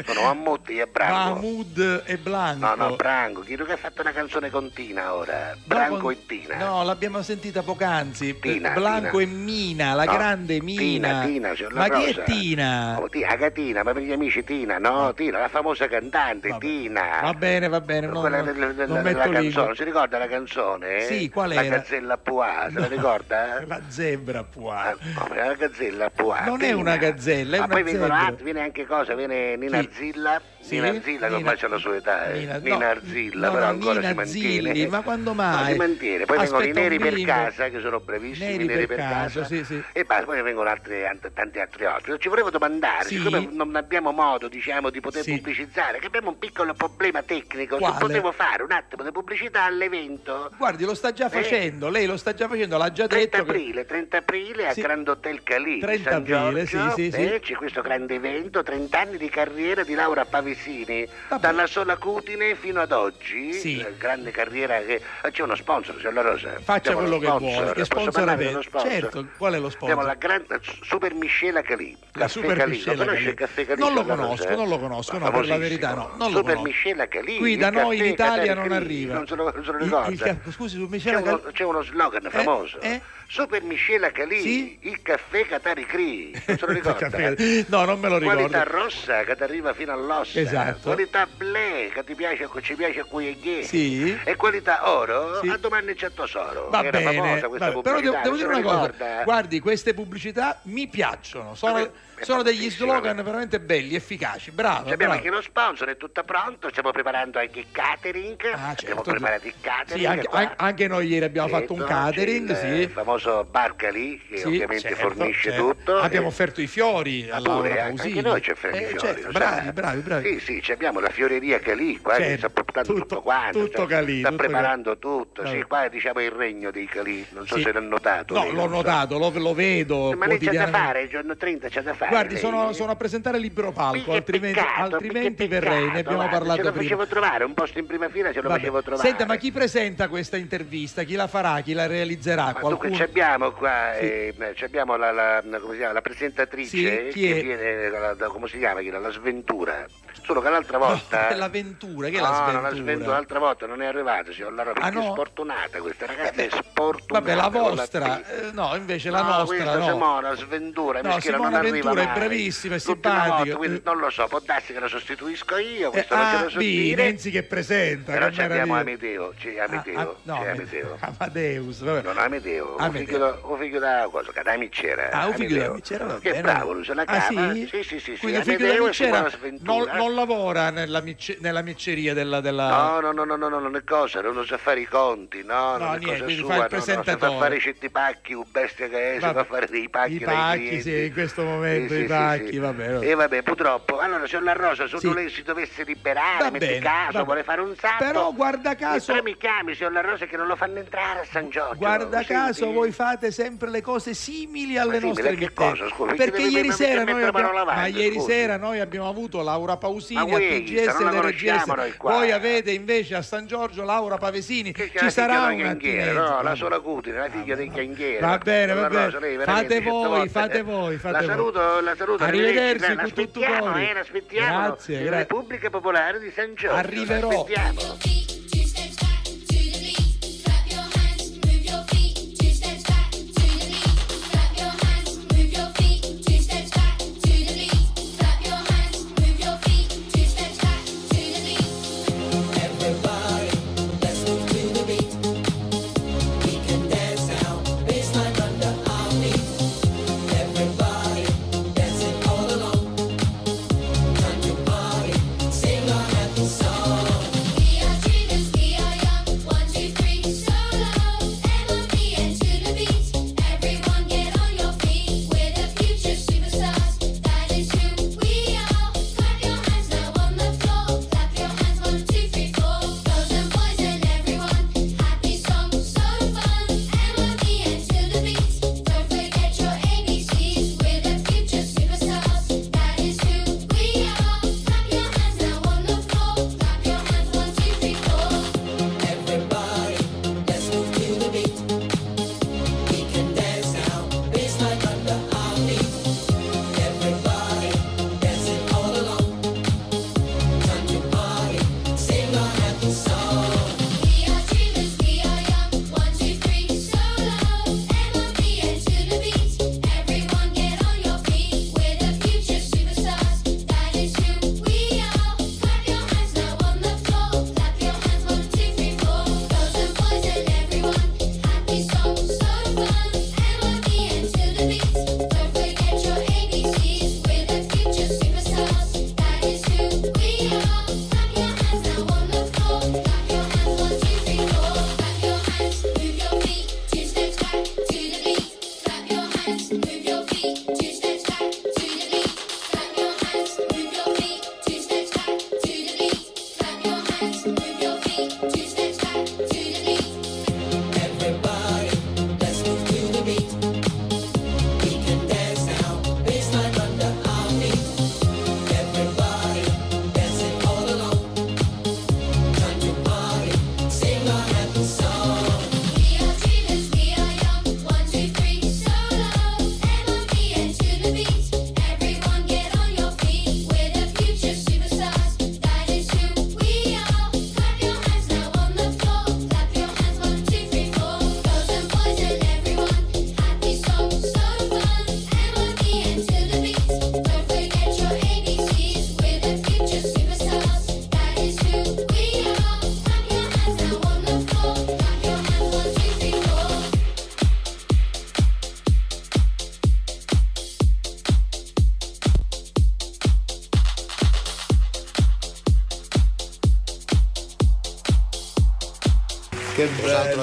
Sono Mammotte e Branco. Mahmood e Blanco. No, no, Branco, chiedo che ha fatto una canzone con Tina ora. Branco con- e Tina. No, l'abbiamo sentita poc'anzi. Tina, Blanco Tina. e Mina, la No, grande Mina. Tina, Tina, Ma chi Rosa. è Tina? Oh, Tina, Agatina, ma per gli amici Tina, no? Tina, la famosa cantante, Tina. Va bene, va bene, non, Quella non- del- non della metto lì. canzone, si ricorda la canzone? Sì, qual la era? gazzella Pua, se la ricorda? La zebra puà. No, ma la gazzella Pua. Non è una gazzella, è ma una poi vengono zebra. altri, viene anche cosa, viene Nina Chi? Zilla, Sì? Nina Zilla che ormai c'ha la sua età, eh. Nina- Nina, no, Arzilla, no, però no, ancora Nina si mantiene. Zilli, ma quando No, mai? si mantiene, poi vengono i Aspetta neri per casa, che sono brevissimi, Neri neri per per casa, casa, sì, sì. e basta, poi vengono altri, ant- tanti altri ospiti. Ci volevo domandare, Sì? siccome non abbiamo modo, diciamo, di poter pubblicizzare, che abbiamo un piccolo problema tecnico, Quale? se potevo fare un attimo di pubblicità all'evento. Guardi, lo sta già Eh? facendo, lei lo sta già facendo, l'ha già 30 detto. che- aprile, 30 aprile a. Grand Hotel Calì di 30 San aprile, Giorgio, sì, sì, sì. eh, c'è questo grande evento, 30 anni di carriera di Laura Pavesini, dalla sola cutine fino ad oggi, Sì. Eh, grande carriera che eh, c'è uno sponsor, signor La Rosa. Faccia Abbiamo quello che vuole. Che sponsor avete? Certo, qual è lo Abbiamo sponsor? la grande Super Miscela Calì. La Super Calì. Miscela Lo Calì? Calì? Non lo conosco, non lo conosco, no, per la verità no, non lo Super conosco. Miscela Calì. Qui da noi in Italia non Calì. arriva. Non se lo, non se lo ricorda. scusi, su C'è Miscela uno, Cal- c'è uno slogan famoso. eh? Super Miscela Calì, Sì? il caffè Catari Cri. Non se lo ricorda? No, non me lo ricordo. Qualità rossa che ti arriva fino all'ossa. Esatto. Qualità blé che ti piace, che ci piace a cui è gay. Sì. E qualità oro, Sì. a domani c'è tesoro. Va Era bene, famosa questa vabbè, però devo, devo dire una cosa, guardi, queste pubblicità mi piacciono, sono, sono degli slogan vabbè. veramente belli, efficaci, bravo. Abbiamo bravo. anche lo sponsor, è pronta. pronto, stiamo preparando anche il catering. Abbiamo preparato il catering. Ah, Sì, anche, anche noi ieri abbiamo fatto un Certo, catering, sì. Il famoso Barcali, che Sì, ovviamente certo, fornisce certo. tutto. Abbiamo Eh, offerto i fiori a pure, eh, anche noi ci i Eh, fiori, certo, bravi, bravi, bravi. Sì, sì, abbiamo la fioreria Calì, qua che Certo, sta portando tutto, quanto. tutto cioè, Calì, sta tutto preparando tutto. Sì, qua è diciamo il regno dei Calì. Non so se l'hanno notato. No, l'ho notato, lo, vedo Ma lei c'è da fare, il giorno 30 c'è da fare. Guardi, sono, sono a presentare il libro palco, altrimenti, Peccato, altrimenti verrei, ne abbiamo guarda, parlato Ce lo prima. facevo trovare, un posto in prima fila ce lo Vabbè. facevo trovare. Senta, ma chi presenta questa intervista? Chi la farà? Chi la realizzerà? Ma dunque Qualcuno? ci abbiamo qua, Sì. eh, abbiamo la, la- come si chiama, la presentatrice Sì, chi che è? viene da, da- come si chiama, era la sventura. Solo che l'altra volta. L'avventura, che è no, la no, sventura? la sventura l'altra volta non è arrivata, signor Lara, perché Ah, no? è sfortunata questa ragazza, è sfortunata. Vabbè, la vostra, eh, no, invece la no, nostra no. Simona Sventura, No, Simona non arriva Ventura è mai. bravissima, è volta, quindi non lo so, può darsi che la sostituisco io, Eh, questo non ce ah, lo so Bi, dire. Renzi che presenta, Però che ci abbiamo. Amedeo, c'è Amedeo, Ah, ah, no, c'è Amedeo. Amadeus, vabbè. Non Amedeo, Amedeo. un figlio da cosa, che da Micera. Ah, un figlio da. Micera, va Che bene. bravo, lui se la Ah, cava. sì? Sì, sì, sì, sì. Quindi Amedeo Simona non, Sventura. non lavora nella, micceria della... della... No, no, no, no, no, no, non è cosa, non sa fare i conti, no, No, non è cosa sua, fa il si fa presentatore. fare certi pacchi, un bestia che è, fa fare dei pacchi I pacchi, sì, in questo momento Sì, i sì, pacchi, vabbè. no. E vabbè, purtroppo, allora signor La Rosa, se Sì. lei si dovesse liberare, Va metti bene, caso, vuole fare un salto. Però guarda caso- Però mi chiami, signor La Rosa, che non lo fanno entrare a San Giorgio. Guarda Senti? caso, voi fate sempre le cose simili alle Ma nostre emittenti. cosa, scusi? Perché ieri sera, noi abbiamo, ma lavando, ieri scusi. sera noi abbiamo avuto Laura Pausini Ma a TGS noi RGS. qua. Voi avete invece a San Giorgio Laura Pavesini. Ci sarà una no, la sola cutine, la figlia di chianghiera. Va bene, va bene. Fate voi, fate voi, fate voi. la saluto. Arrivederci la con tutto aspettiamo, cuore. eh, la aspettiamo. Grazie, grazie. Repubblica Popolare di San Giorgio. Arriverò. La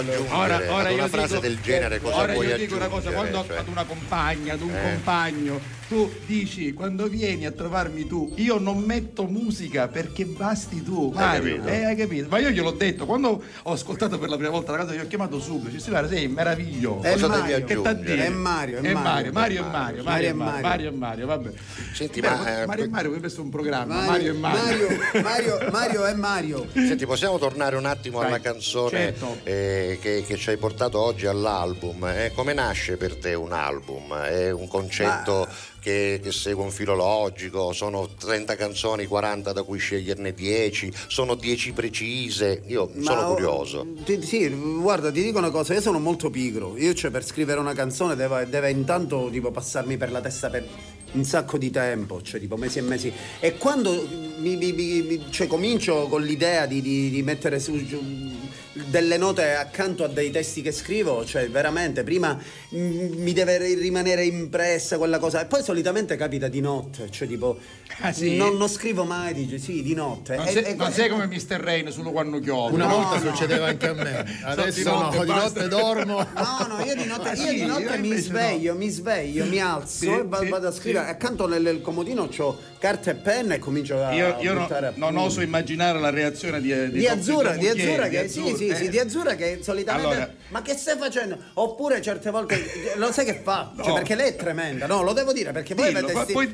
Bello. aggiungere? Ora- ora una io frase dico- del genere cosa Ora puoi io dico una cosa, quando Cioè, ad una compagna, ad un Eh. compagno, tu dici quando vieni a trovarmi tu, io non metto musica perché basti tu, Hai Mario. capito? Eh, hai capito? Ma io gliel'ho detto, quando ho ascoltato per la prima volta la cosa, gli ho chiamato subito, ci si guarda, sei meraviglioso. È Cosa Mario. devi aggiungere? È Mario, è È Mario. Mario, Mario e Mario, Mario e Mario, Mario. Mario e Mario, vabbè. Senti, Beh, ma, eh, Mario e Mario potrebbe essere un programma, Mario, Mario e Mario. Mario, Mario, Mario è Mario. Senti, possiamo tornare un attimo alla canzone certo. eh, che, che ci hai portato oggi all'album? Eh, come nasce per te un album? È un concetto che, che segue un filo logico? Sono 30 canzoni, 40 da cui sceglierne 10? Sono 10 precise? Io sono Ma, curioso. ti- sì, guarda, ti dico una cosa, io sono molto pigro. Io cioè per scrivere una canzone deve, deve intanto tipo passarmi per la testa per un sacco di tempo, cioè tipo mesi e mesi. E quando mi, mi- mi- cioè, comincio con l'idea di, di- di mettere su delle note accanto a dei testi che scrivo, cioè veramente prima mi deve rimanere impressa quella cosa e poi solitamente capita di notte, cioè tipo Ah, sì? non, non scrivo mai, dice sì, di notte. Non E- sei, e- non sei come Mr. Rain solo quando chiove. Una No, volta no. succedeva anche a me, adesso di notte no, di notte dormo. No, no, io di notte, Ah, io sì, di notte io mi sveglio, mi sveglio, mi alzo Sì, e va- sì, vado a scrivere. sì. Accanto nel, nel comodino ho carta e penna e comincio a Io, io no- buttare non oso immaginare la reazione di, di, di Top azzurra, di azzurra che di sì, sì, sì, eh. di azzurra che solitamente Allora- ma che stai facendo? Oppure certe volte lo sai che fa? Cioè, No. perché lei è tremenda. No, lo devo dire perché voi Dillo, avete poi-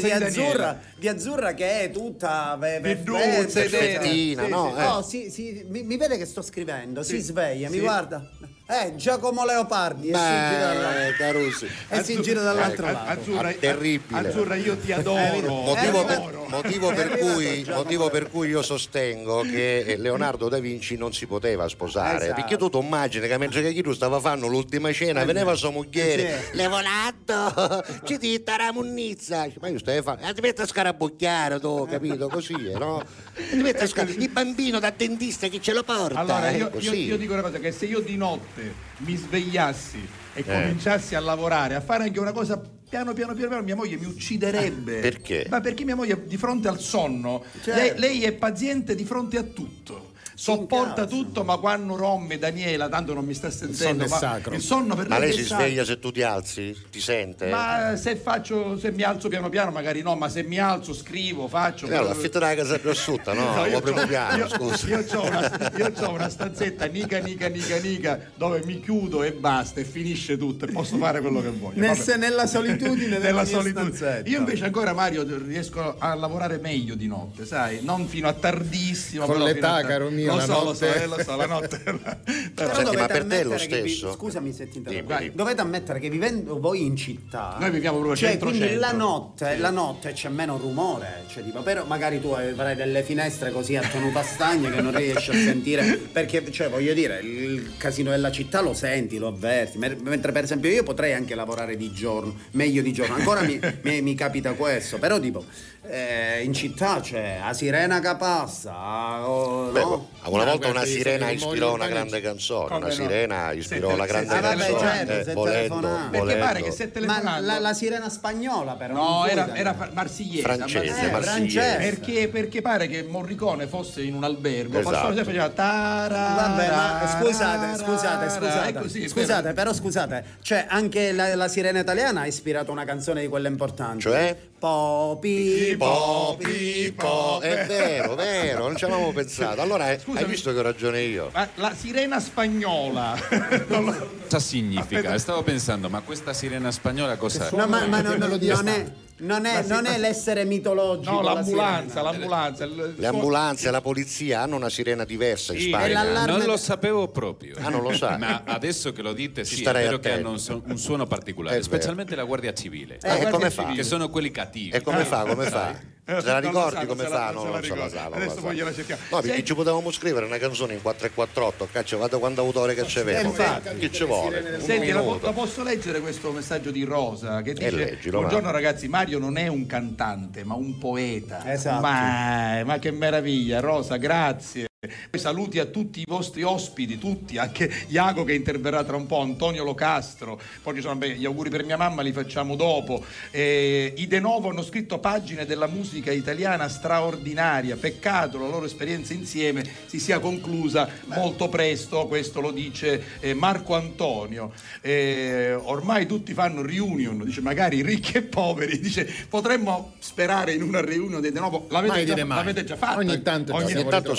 di azzurra, di azzurra che è tutta ve- ve- Pieduzza, perfetta. perfettina, Sì, no? sì. Eh. No, sì, sì, mi, mi vede che sto scrivendo, si Sì, sveglia, mi guarda. Eh, Giacomo Leopardi e si gira dall'altro- Beh, Carusi. e si gira dall'altro Eh, lato. Azzurra, Ah, terribile. Azzurra, io ti adoro. Motivo, Eh, per, adoro. motivo per cui, motivo per cui io sostengo che eh, Leonardo da Vinci non si poteva sposare Esatto. perché tu ti immagini che mentre che tu stava facendo l'ultima cena veniva sua moglie Sì. Leonardo ci ti la munnizza ma io stai facendo ti metti a scarabocchiare tu capito così eh, no ti metti a scar- il bambino da dentista che ce lo porta Allora, eh, io, io- io dico una cosa: che se io di notte mi svegliassi e Eh. cominciassi a lavorare, a fare anche una cosa piano piano piano, piano mia moglie mi ucciderebbe. Perché? Ma perché mia moglie di fronte al sonno, Certo. lei, lei è paziente di fronte a tutto. Sopporta tutto, ma quando romme Daniela, tanto non mi sta sentendo. sonno è ma sacro. Il sonno per ma lei si sveglia se tu ti alzi ti sente Ma se faccio, se mi alzo piano piano, magari no, ma se mi alzo, scrivo, faccio. Eh, allora, affitta la casa più asciutta no, No, io primo c'ho- piano io, scusa Io ho una, io c'ho una stanzetta nica nica nica nica dove mi chiudo e basta e finisce tutto e posso fare quello che voglio. Nel- nella solitudine della Nella mia solitudine. stanzetta. Io invece ancora Mario riesco a lavorare meglio di notte, sai? Non fino a tardissimo. Con l'età, a caro mio, lo la so, lo so, notte- eh, lo so, la notte. Però Senti, dovete ma per te è lo ammettere che vi- stesso? scusami se ti interrompo. Dimmi, dimmi. Dovete ammettere che vivendo voi in città. Noi viviamo proprio cioè, centro, quindi centro. la notte, la notte c'è meno rumore. Cioè, tipo, però magari tu avrai delle finestre così a tenuta stagna che non riesci a sentire. Perché, cioè, voglio dire, il casino della città lo senti, lo avverti. Mentre, per esempio, io potrei anche lavorare di giorno, meglio di giorno. Ancora mi, mi- mi capita questo. Però, tipo, eh, in città c'è la sirena che passa. o- Beh, no? una volta una sirena ispirò una grande canzone, una sirena ispirò la grande Ah, vabbè, canzone, certo, eh, volendo, telefonava. Perché pare volendo. che se Ma telefonando la, la sirena spagnola, però. No, era, era marsigliese. Francese, marsigliese. marsigliese. francese. Perché, perché pare che Morricone fosse in un albergo, Esatto. faceva tara, Vabbè, ma scusate, scusate, è scusate. così, scusate, però scusate, cioè anche la, la sirena italiana ha ispirato una canzone di quelle importanti. Cioè? Popi, Po, pi, po. È vero, vero, non ci avevamo pensato. Allora eh, hai visto che ho ragione io. Ma la sirena spagnola. Lo- Cosa significa? Stavo pensando, ma questa sirena spagnola cos'è? No, ma, ma non, non sta? Non, è, La non è l'essere mitologico. No, la l'ambulanza, sirena. l'ambulanza. Le ambulanze e la polizia hanno una sirena diversa in Sì, Spagna. l'allarme- Non lo sapevo proprio. Ah, non lo sai? Ma adesso che lo dite, Ci sì, è vero che hanno un, su- un suono particolare, specialmente la Guardia Civile. Eh, guardia come fa? Che sono quelli cattivi. E come fa? Come fa? Eh, Se la ricordi come fa? non No, non se la sa. Adesso poi gliela cerchiamo. No, perché ci potevamo scrivere una canzone in 4 e 4 caccia, guarda quanto autore che c'avevamo. infatti. Che ci vuole? Senti, la, posso leggere questo messaggio di Rosa che dice: leggilo, Buongiorno va." ragazzi, Mario non è un cantante, ma un poeta. Esatto. Ma, ma che meraviglia, Rosa, grazie. Saluti a tutti i vostri ospiti, tutti, anche Iago che interverrà tra un po', Antonio Locastro, poi ci sono beh, gli auguri per mia mamma, li facciamo dopo. Eh, I De Novo hanno scritto pagine della musica italiana straordinaria, peccato la loro esperienza insieme si sia conclusa molto presto, questo lo dice eh, Marco Antonio. Eh, ormai tutti fanno reunion, dice magari ricchi e poveri, dice potremmo sperare in una reunion dei De Novo, l'avete, Mai già, dire mai. l'avete già fatta? Ogni tanto Ogni siamo Intanto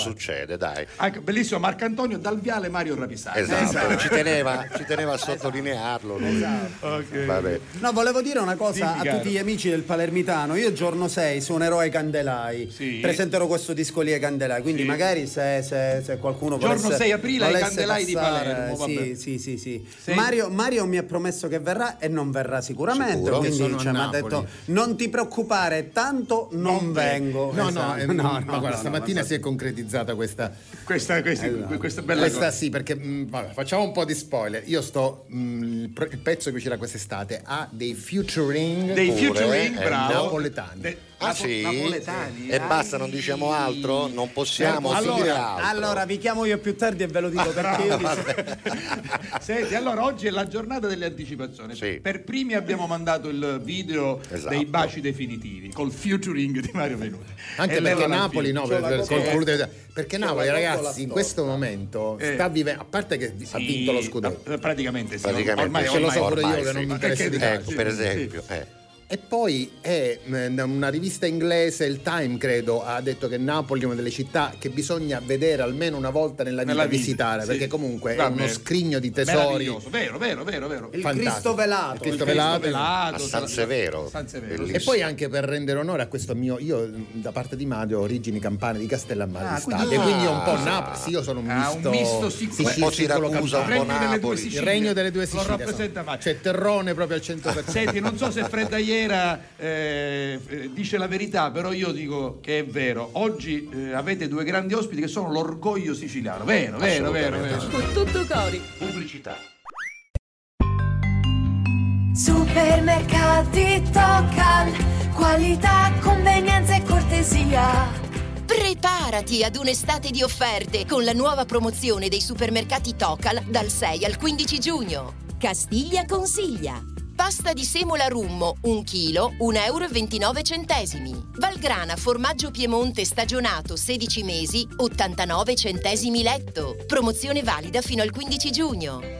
succede, dai. Anche- bellissimo Marco Antonio dal viale Mario Rapisani. Esatto, Ci, teneva, ci teneva a sottolinearlo. lui. Vabbè. No, volevo dire una cosa Dimmi, a caro. tutti gli amici del Palermitano. Io giorno 6 suonerò ai Candelai. Presenterò questo disco lì ai Candelai. Quindi Sì. magari se, se- se qualcuno Giorno volesse, 6 aprile ai Candelai di passare, Palermo, vabbè. Sì, sì, sì, sì. Mario, Mario mi ha promesso che verrà e non verrà sicuramente. Sicuro? Quindi cioè, mi ha detto: non ti preoccupare, tanto non, vengo. Esatto. No, No, no, no, eh, no, ma no, guarda, no, stamattina no, si è concretizzata questa, questa, questa, questa bella questa cosa. sì, perché mh, vabbè, facciamo un po' di spoiler. Io sto mh, il, pro- il pezzo che uscirà quest'estate ha dei featuring Dei pure, featuring, eh, bravo. napoletani. De- Ah sì? napoletani, E eh. basta, non diciamo altro? Non possiamo Allora- dire altro. Allora vi chiamo io più tardi e ve lo dico perché io Senti, allora oggi è la giornata delle anticipazioni. Per primi abbiamo mandato il video Esatto. dei baci definitivi col featuring di Mario Venuti. Anche E perché Napoli, no, per- per- Sì. dei- perché Napoli, ragazzi, in questo momento Eh. sta vivendo, a parte che ha Sì, vinto lo scudetto, eh, Praticamente sì. Praticamente ormai, sì, ce lo so ormai- pure io ormai che non sì. mi interessa di ecco, per esempio. eh. E poi è mh, una rivista inglese, il Time credo, ha detto che Napoli è una delle città che bisogna vedere almeno una volta nella vita Nella vita, visitare, sì. perché comunque Va è uno scrigno di tesori. Vero, vero, vero, vero. Il Fantastico. Cristo velato. Il Cristo velato. A San Severo. San Severo. E poi anche per rendere onore a questo mio, io da parte di Mario ho origini campane di Castellammare Ah, di quindi- Stabia, quindi ho un po' Ah. Napoli, sì io sono un Ah, misto, un misto sicuro. Sicilia, Un po' Siracusa, un po' Regno delle due Napoli. il Sicilie. regno delle due Lo Sicilie rappresenta insomma. Mario. c'è Terrone proprio al 100% Senti, non so se Fredda Iera eh, eh, dice la verità, però io dico che è vero. Oggi eh, avete due grandi ospiti che sono l'orgoglio siciliano. Vero, vero, vero, vero. Con tutto cori. Pubblicità. Supermercati Tocal, qualità, convenienza e cortesia. Preparati ad un'estate di offerte con la nuova promozione dei supermercati Tocal dal 6 al 15 giugno. Castiglia consiglia. Pasta di semola rummo, 1 kg, 1,29 euro. Valgrana formaggio Piemonte stagionato 16 mesi, 89 centesimi letto. Promozione valida fino al 15 giugno.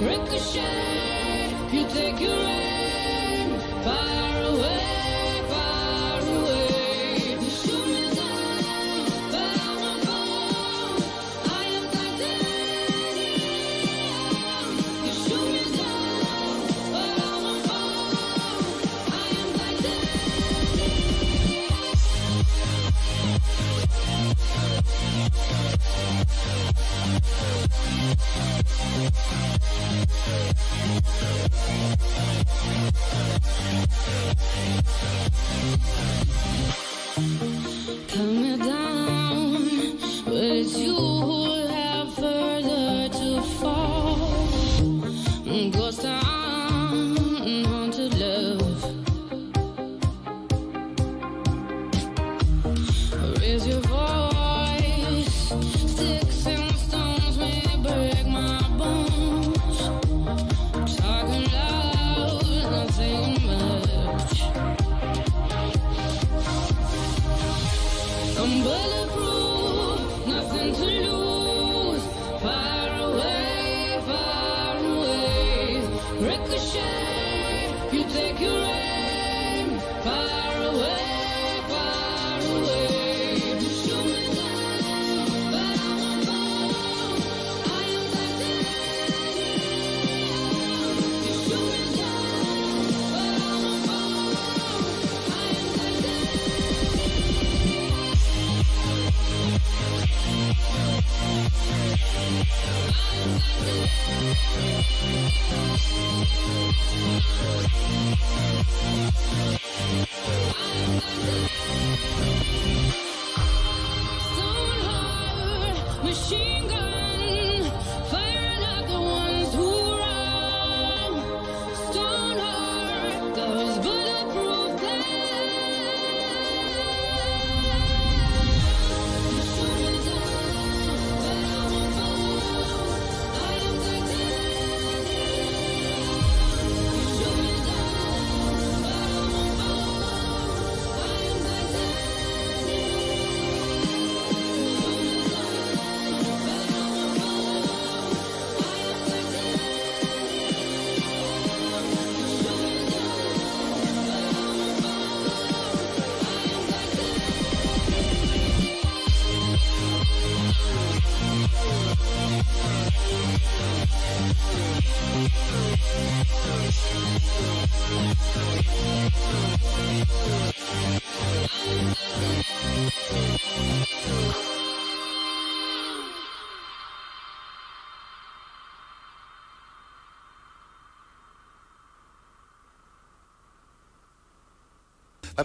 Ricochet, you take your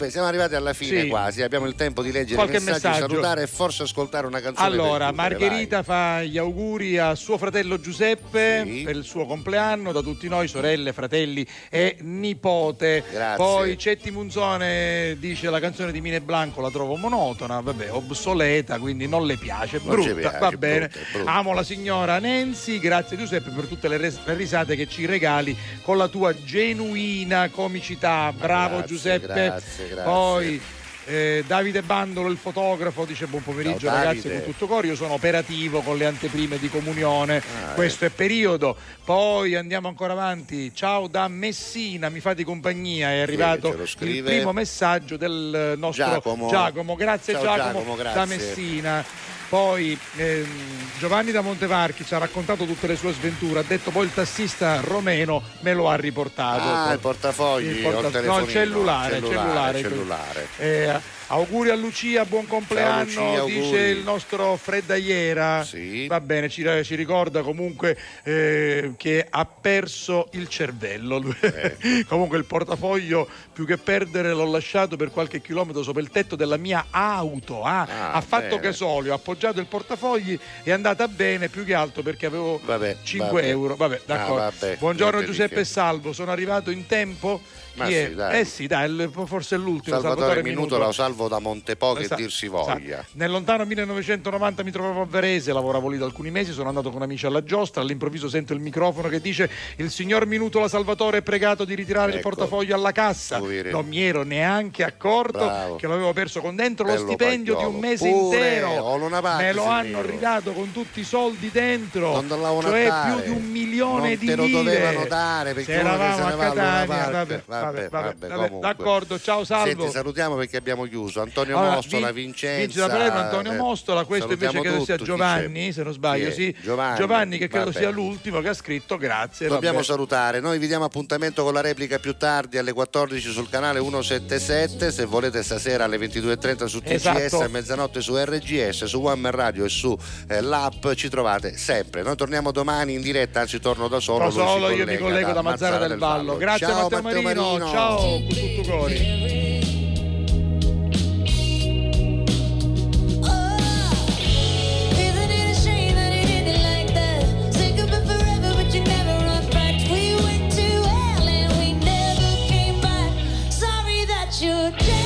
Vabbè, siamo arrivati alla fine Sì. quasi, abbiamo il tempo di leggere Qualche messaggi, messaggio. salutare e forse ascoltare una canzone. Allora, chiudere, Margherita fa gli auguri a suo fratello Giuseppe per il suo compleanno, da tutti noi, sorelle, fratelli e nipote. Grazie. Poi Cetti Munzone dice la canzone di Mine Blanco la trovo monotona, vabbè, obsoleta, quindi non le piace, Non brutta, piace, va brutta, bene. è brutta. Amo la signora Nancy, grazie Giuseppe per tutte le, res- le risate che ci regali con la tua genuina comicità. Bravo grazie, Giuseppe. grazie, grazie. Poi eh, Davide Bandolo, il fotografo, dice buon pomeriggio Ciao, ragazzi con tutto coro. Io sono operativo con le anteprime di comunione. Ah, Questo è periodo. Poi andiamo ancora avanti. Ciao da Messina, mi fate compagnia. È arrivato lo il primo messaggio del nostro Giacomo. Grazie Ciao, Giacomo, Giacomo, grazie. da Messina. Poi ehm, Giovanni da Montevarchi ci ha raccontato tutte le sue sventure, ha detto poi il tassista romeno me lo ha riportato. Ah, il portafogli Il porta- il no, il cellulare, Cellulare, cellulare. cellulare. Eh, auguri a Lucia, buon compleanno, Lucia, auguri. dice il nostro Freddaiera. Va bene, ci, ci ricorda comunque eh, che ha perso il cervello. Eh. comunque il portafoglio più che perdere l'ho lasciato per qualche chilometro sopra il tetto della mia auto. ah. ha fatto bene. gasolio, ha appoggiato il portafogli, è andata bene più che altro perché avevo 5 vabbè. euro. Vabbè, Ah, d'accordo. vabbè, Buongiorno Giuseppe. Salvo, sono arrivato in tempo. Ma Chi sì. Eh sì, dai, il- forse è l'ultimo. Salvatore Minuto lo salvo da Montepo che Esatto, dir si esatto. voglia. Nel lontano 1990 mi trovavo a Varese, lavoravo lì da alcuni mesi, sono andato con amici alla giostra, all'improvviso sento il microfono che dice il signor Minuto la Salvatore è pregato di ritirare il Ecco. portafoglio alla cassa. Non mi ero neanche accorto Bravo. che l'avevo perso con dentro Bello lo stipendio di un pagliolo. mese Pure, intero. non avate, Me lo hanno ridato con tutti i soldi dentro, cioè più di un milione Non di te lo lire. dovevano dare, perché Se eravamo se a Catania, parte. vabbè, Vabbè, vabbè, vabbè, vabbè, d'accordo, ciao Salvo. Senti, salutiamo perché abbiamo chiuso. Antonio Allora, Mostola, vi- Vincenza. Vince da Palermo, Antonio eh, Mostola, questo invece credo sia tutti, Giovanni, c'è? se non sbaglio, sì. Giovanni, che credo vabbè. sia l'ultimo che ha scritto grazie. Dobbiamo salutare, noi vi diamo appuntamento con la replica più tardi alle 14 sul canale 177, se volete stasera alle 22.30 su TGS, Esatto. a mezzanotte su RGS, su One Radio e su eh, l'app ci trovate sempre. Noi torniamo domani in diretta, anzi torno da solo. Da solo io mi collego da Mazzara del Vallo. Grazie Ciao, Matteo, Matteo Marino. Marino. Ciao con tutto cori. Isn't it